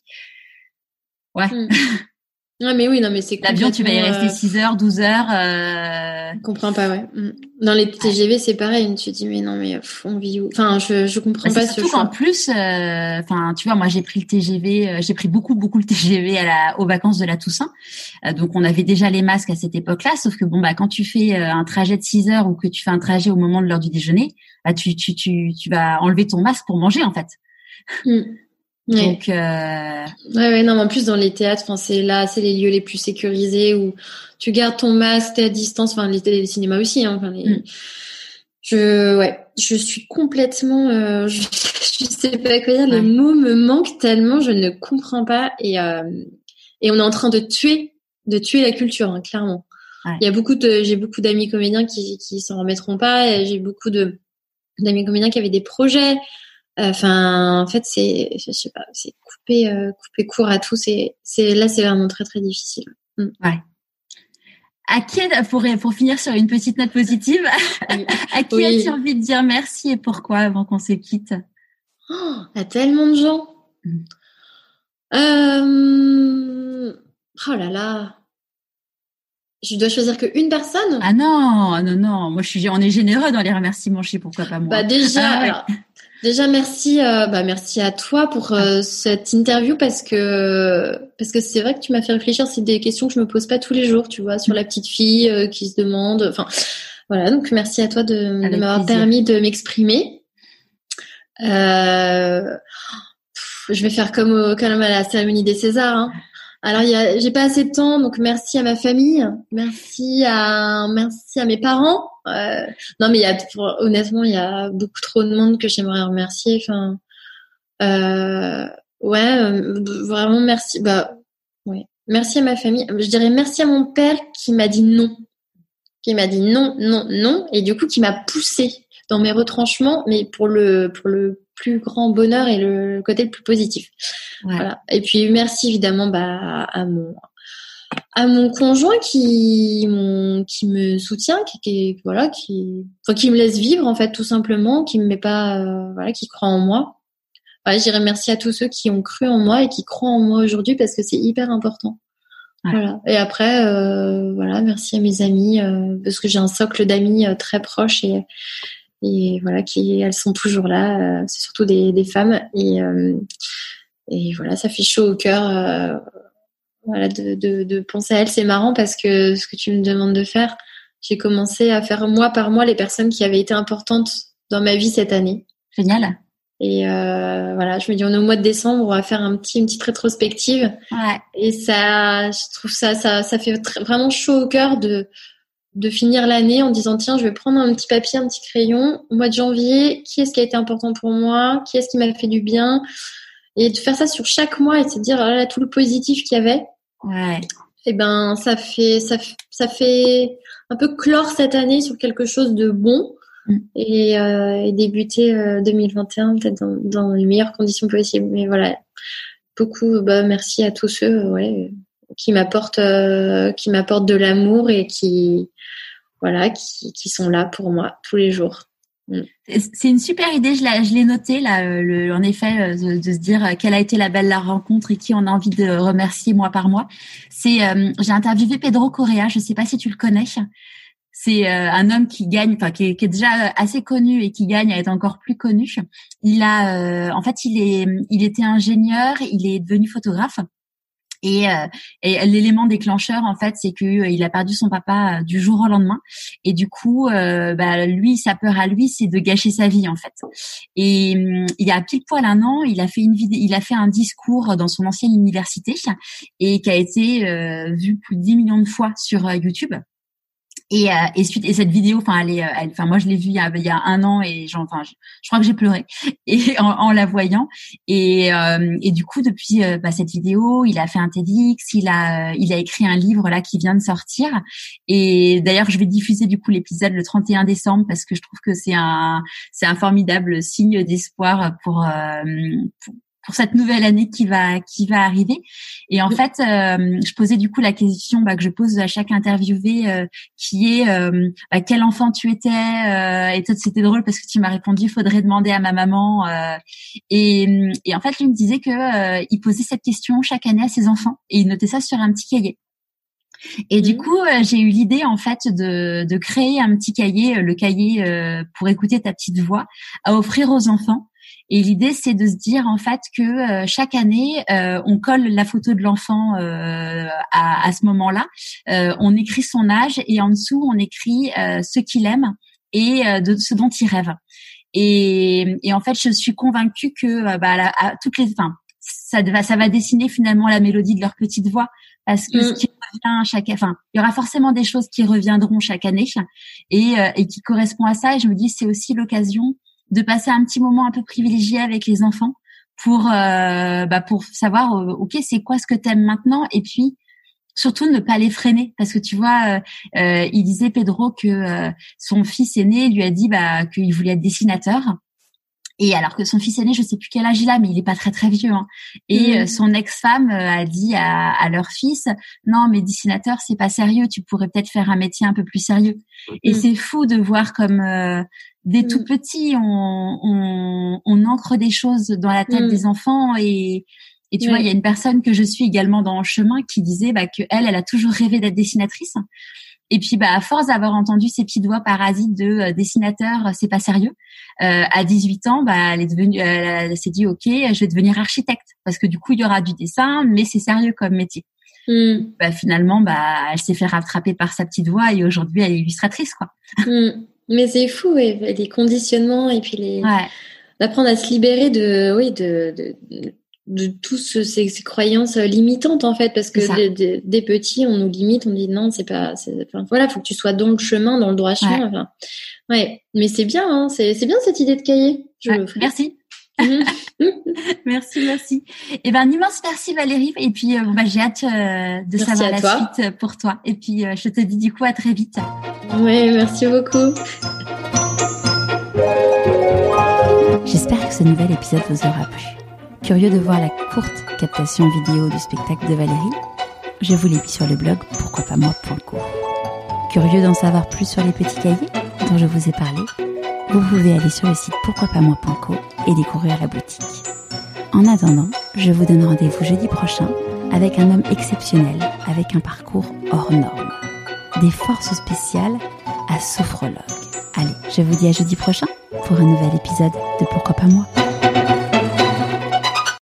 ouais mm. Ah mais oui non mais c'est l'avion tu vas y rester 6 heures 12 heures euh... je comprends pas ouais. Mm. dans les TGV c'est pareil tu te dis mais non mais on vit où? Enfin je je comprends bah, pas ce choix. en plus euh, enfin tu vois moi j'ai pris le TGV euh, j'ai pris beaucoup beaucoup le TGV à la aux vacances de la Toussaint. Euh, donc on avait déjà les masques à cette époque-là sauf que bon bah quand tu fais un trajet de 6 heures ou que tu fais un trajet au moment de l'heure du déjeuner bah tu tu tu tu vas enlever ton masque pour manger en fait. Mm. Donc, euh... ouais, ouais, non, en plus dans les théâtres, enfin, c'est là, c'est les lieux les plus sécurisés où tu gardes ton masque, à distance, enfin les, les cinémas aussi. Hein, enfin, les... Mm. Je, ouais, je suis complètement, euh, je, je, sais pas quoi dire. Les mots me manquent tellement, je ne comprends pas et euh, et on est en train de tuer, de tuer la culture, hein, clairement. Il y a beaucoup de, j'ai beaucoup d'amis comédiens qui qui s'en remettront pas. J'ai beaucoup de d'amis comédiens qui avaient des projets. Enfin, en fait, c'est, je sais pas, c'est couper, euh, couper court à tout. C'est, c'est là, c'est vraiment très très difficile. Mm. Ouais. À qui, pour, pour finir sur une petite note positive, à qui as-tu envie de dire merci et pourquoi avant qu'on se quitte? Oh, À tellement de gens. Mm. Euh... Oh là là. Je dois choisir qu'une personne? Ah non, non, non. Moi, je suis, on est généreux dans les remerciements. Je sais pourquoi pas moi. Bah déjà, ah Déjà merci, euh, bah merci à toi pour euh, cette interview parce que parce que c'est vrai que tu m'as fait réfléchir. C'est des questions que je me pose pas tous les jours, tu vois, sur la petite fille euh, qui se demande. Enfin, voilà. Donc merci à toi de, de m'avoir permis de m'exprimer. je vais faire comme comme à la cérémonie des Césars. Hein. Alors, j'ai pas assez de temps, donc merci à ma famille, merci à, merci à mes parents. Euh, non, mais il y a, honnêtement, il y a beaucoup trop de monde que j'aimerais remercier. Enfin, euh, ouais, euh, vraiment merci. Bah, ouais, merci à ma famille. Je dirais merci à mon père qui m'a dit non, qui m'a dit non, non, non, et du coup qui m'a poussé dans mes retranchements, mais pour le, pour le plus grand bonheur et le côté le plus positif. Voilà. Et puis merci évidemment bah, à mon à mon conjoint qui qui me soutient, qui, qui voilà, qui enfin, qui me laisse vivre en fait tout simplement, qui me met pas euh, voilà, qui croit en moi. Voilà, j'irai merci à tous ceux qui ont cru en moi et qui croient en moi aujourd'hui parce que c'est hyper important. Voilà. Et après, euh, voilà, merci à mes amis euh, parce que j'ai un socle d'amis très proches et et voilà qui elles sont toujours là. c'est surtout des, des femmes et et voilà, ça fait chaud au cœur. Voilà, de, de, de, penser à elle, c'est marrant parce que ce que tu me demandes de faire, j'ai commencé à faire mois par mois les personnes qui avaient été importantes dans ma vie cette année. Génial. Et euh, voilà, je me dis on est au mois de décembre, on va faire un petit une petite rétrospective. Ouais. Et ça, je trouve ça ça ça fait vraiment chaud au cœur de de finir l'année en disant tiens je vais prendre un petit papier, un petit crayon au mois de janvier, qui est-ce qui a été important pour moi, qui est-ce qui m'a fait du bien, et de faire ça sur chaque mois et de se dire oh là, tout le positif qu'il y avait. Ouais. Et eh ben ça fait ça, ça fait un peu clore cette année sur quelque chose de bon mm. et, euh, et, débuter 2021 euh, peut-être dans, dans, les meilleures conditions possibles. Mais voilà, beaucoup bah, merci à tous ceux ouais, qui m'apportent euh, qui m'apportent de l'amour et qui voilà qui, qui sont là pour moi tous les jours. Mm. C'est une super idée, je l'ai noté là, euh, le, en effet, euh, de, de, se dire euh, quelle a été la belle la rencontre et qui on a envie de remercier mois par mois. C'est, j'ai interviewé Pedro Correa, je sais pas si tu le connais. C'est un homme qui gagne, enfin qui qui est, déjà assez connu et qui gagne à être encore plus connu. Il a, en fait, il est, il était ingénieur, il est devenu photographe Et, euh, l'élément déclencheur, en fait, c'est que euh, il a perdu son papa euh, du jour au lendemain. Et du coup, bah, lui, sa peur à lui, c'est de gâcher sa vie, en fait. Et hum, il y a pile poil un an, il a fait une vidéo, il a fait un discours dans son ancienne université et qui a été vu plus de 10 millions de fois sur YouTube. Et, euh, et, suite, et cette vidéo, enfin, elle est, euh, enfin, moi, je l'ai vue il y a, il y a un an et enfin, je, je, crois que j'ai pleuré et en, en, la voyant. Et, euh, et du coup, depuis euh, bah, cette vidéo, il a fait un TEDx, il a, il a écrit un livre là qui vient de sortir. Et d'ailleurs, je vais diffuser du coup l'épisode le 31 décembre parce que je trouve que c'est un, c'est un formidable signe d'espoir pour, pour pour cette nouvelle année qui va qui va arriver. Et en fait, euh, je posais du coup la question bah, que je pose à chaque interviewé, euh, qui est euh, bah, quel enfant tu étais. et toi, c'était drôle parce que tu m'as répondu, il faudrait demander à ma maman. Et, et, en fait, lui me disait que il posait cette question chaque année à ses enfants et il notait ça sur un petit cahier. Et du mmh. coup, j'ai eu l'idée en fait de, de créer un petit cahier, le cahier pour écouter ta petite voix, à offrir aux enfants et l'idée, c'est de se dire en fait que euh, chaque année, euh, on colle la photo de l'enfant euh, à, à, ce moment-là, on écrit son âge et en dessous, on écrit ce qu'il aime et de ce dont il rêve. Et, et, en fait, je suis convaincue que bah, à, toutes les, enfin, ça va, ça va dessiner finalement la mélodie de leur petite voix parce que ce mm. qui revient chaque, enfin, il y aura forcément des choses qui reviendront chaque année et, et qui correspondent à ça. Et je me dis, c'est aussi l'occasion de passer un petit moment un peu privilégié avec les enfants pour euh, bah pour savoir euh, ok c'est quoi ce que t'aimes maintenant et puis surtout ne pas les freiner. Parce que tu vois euh, il disait Pedro que son fils aîné lui a dit bah qu'il voulait être dessinateur et alors que son fils aîné, je sais plus quel âge il a, mais il est pas très très vieux. Hein. Et mmh. son ex-femme a dit à, à, leur fils, non, mais dessinateur, c'est pas sérieux. Tu pourrais peut-être faire un métier un peu plus sérieux. Et mmh. c'est fou de voir comme dès tout mm. petit, on, on, on, ancre des choses dans la tête mm. des enfants et, et tu vois, il y a une personne que je suis également dans le chemin qui disait bah, que elle, elle a toujours rêvé d'être dessinatrice. Et puis, bah, à force d'avoir entendu ces petites voix parasites de euh, dessinateur, c'est pas sérieux. Euh, à 18 ans, bah, elle est devenue, elle, s'est dit, ok, je vais devenir architecte parce que du coup, il y aura du dessin, mais c'est sérieux comme métier. Mm. Bah, finalement, bah, elle s'est fait rattraper par sa petite voix et aujourd'hui, elle est illustratrice, quoi. Mais c'est fou, les conditionnements et puis les d'apprendre à se libérer de, oui, de, de, de tous ces, ces, croyances limitantes en fait, parce que des petits, on nous limite, on dit non, c'est pas, enfin, voilà, faut que tu sois dans le chemin, dans le droit chemin. Enfin, ouais, mais c'est bien, hein, c'est bien cette idée de cahier. Je Merci. merci, merci. Et eh ben, un immense merci Valérie. Et puis, euh, bah, j'ai hâte euh, de savoir la suite pour toi. Et puis, euh, je te dis du coup à très vite. Oui, merci beaucoup. J'espère que ce nouvel épisode vous aura plu. Curieux de voir la courte captation vidéo du spectacle de Valérie, je vous l'ai mis sur le blog pourquoi pas moi.co. Curieux d'en savoir plus sur les petits cahiers dont je vous ai parlé, vous pouvez aller sur le site pourquoipasmoi.co et découvrir la boutique. En attendant, je vous donne rendez-vous jeudi prochain avec un homme exceptionnel avec un parcours hors norme. Des forces spéciales à sophrologue. Allez, je vous dis à jeudi prochain pour un nouvel épisode de Pourquoi pas moi.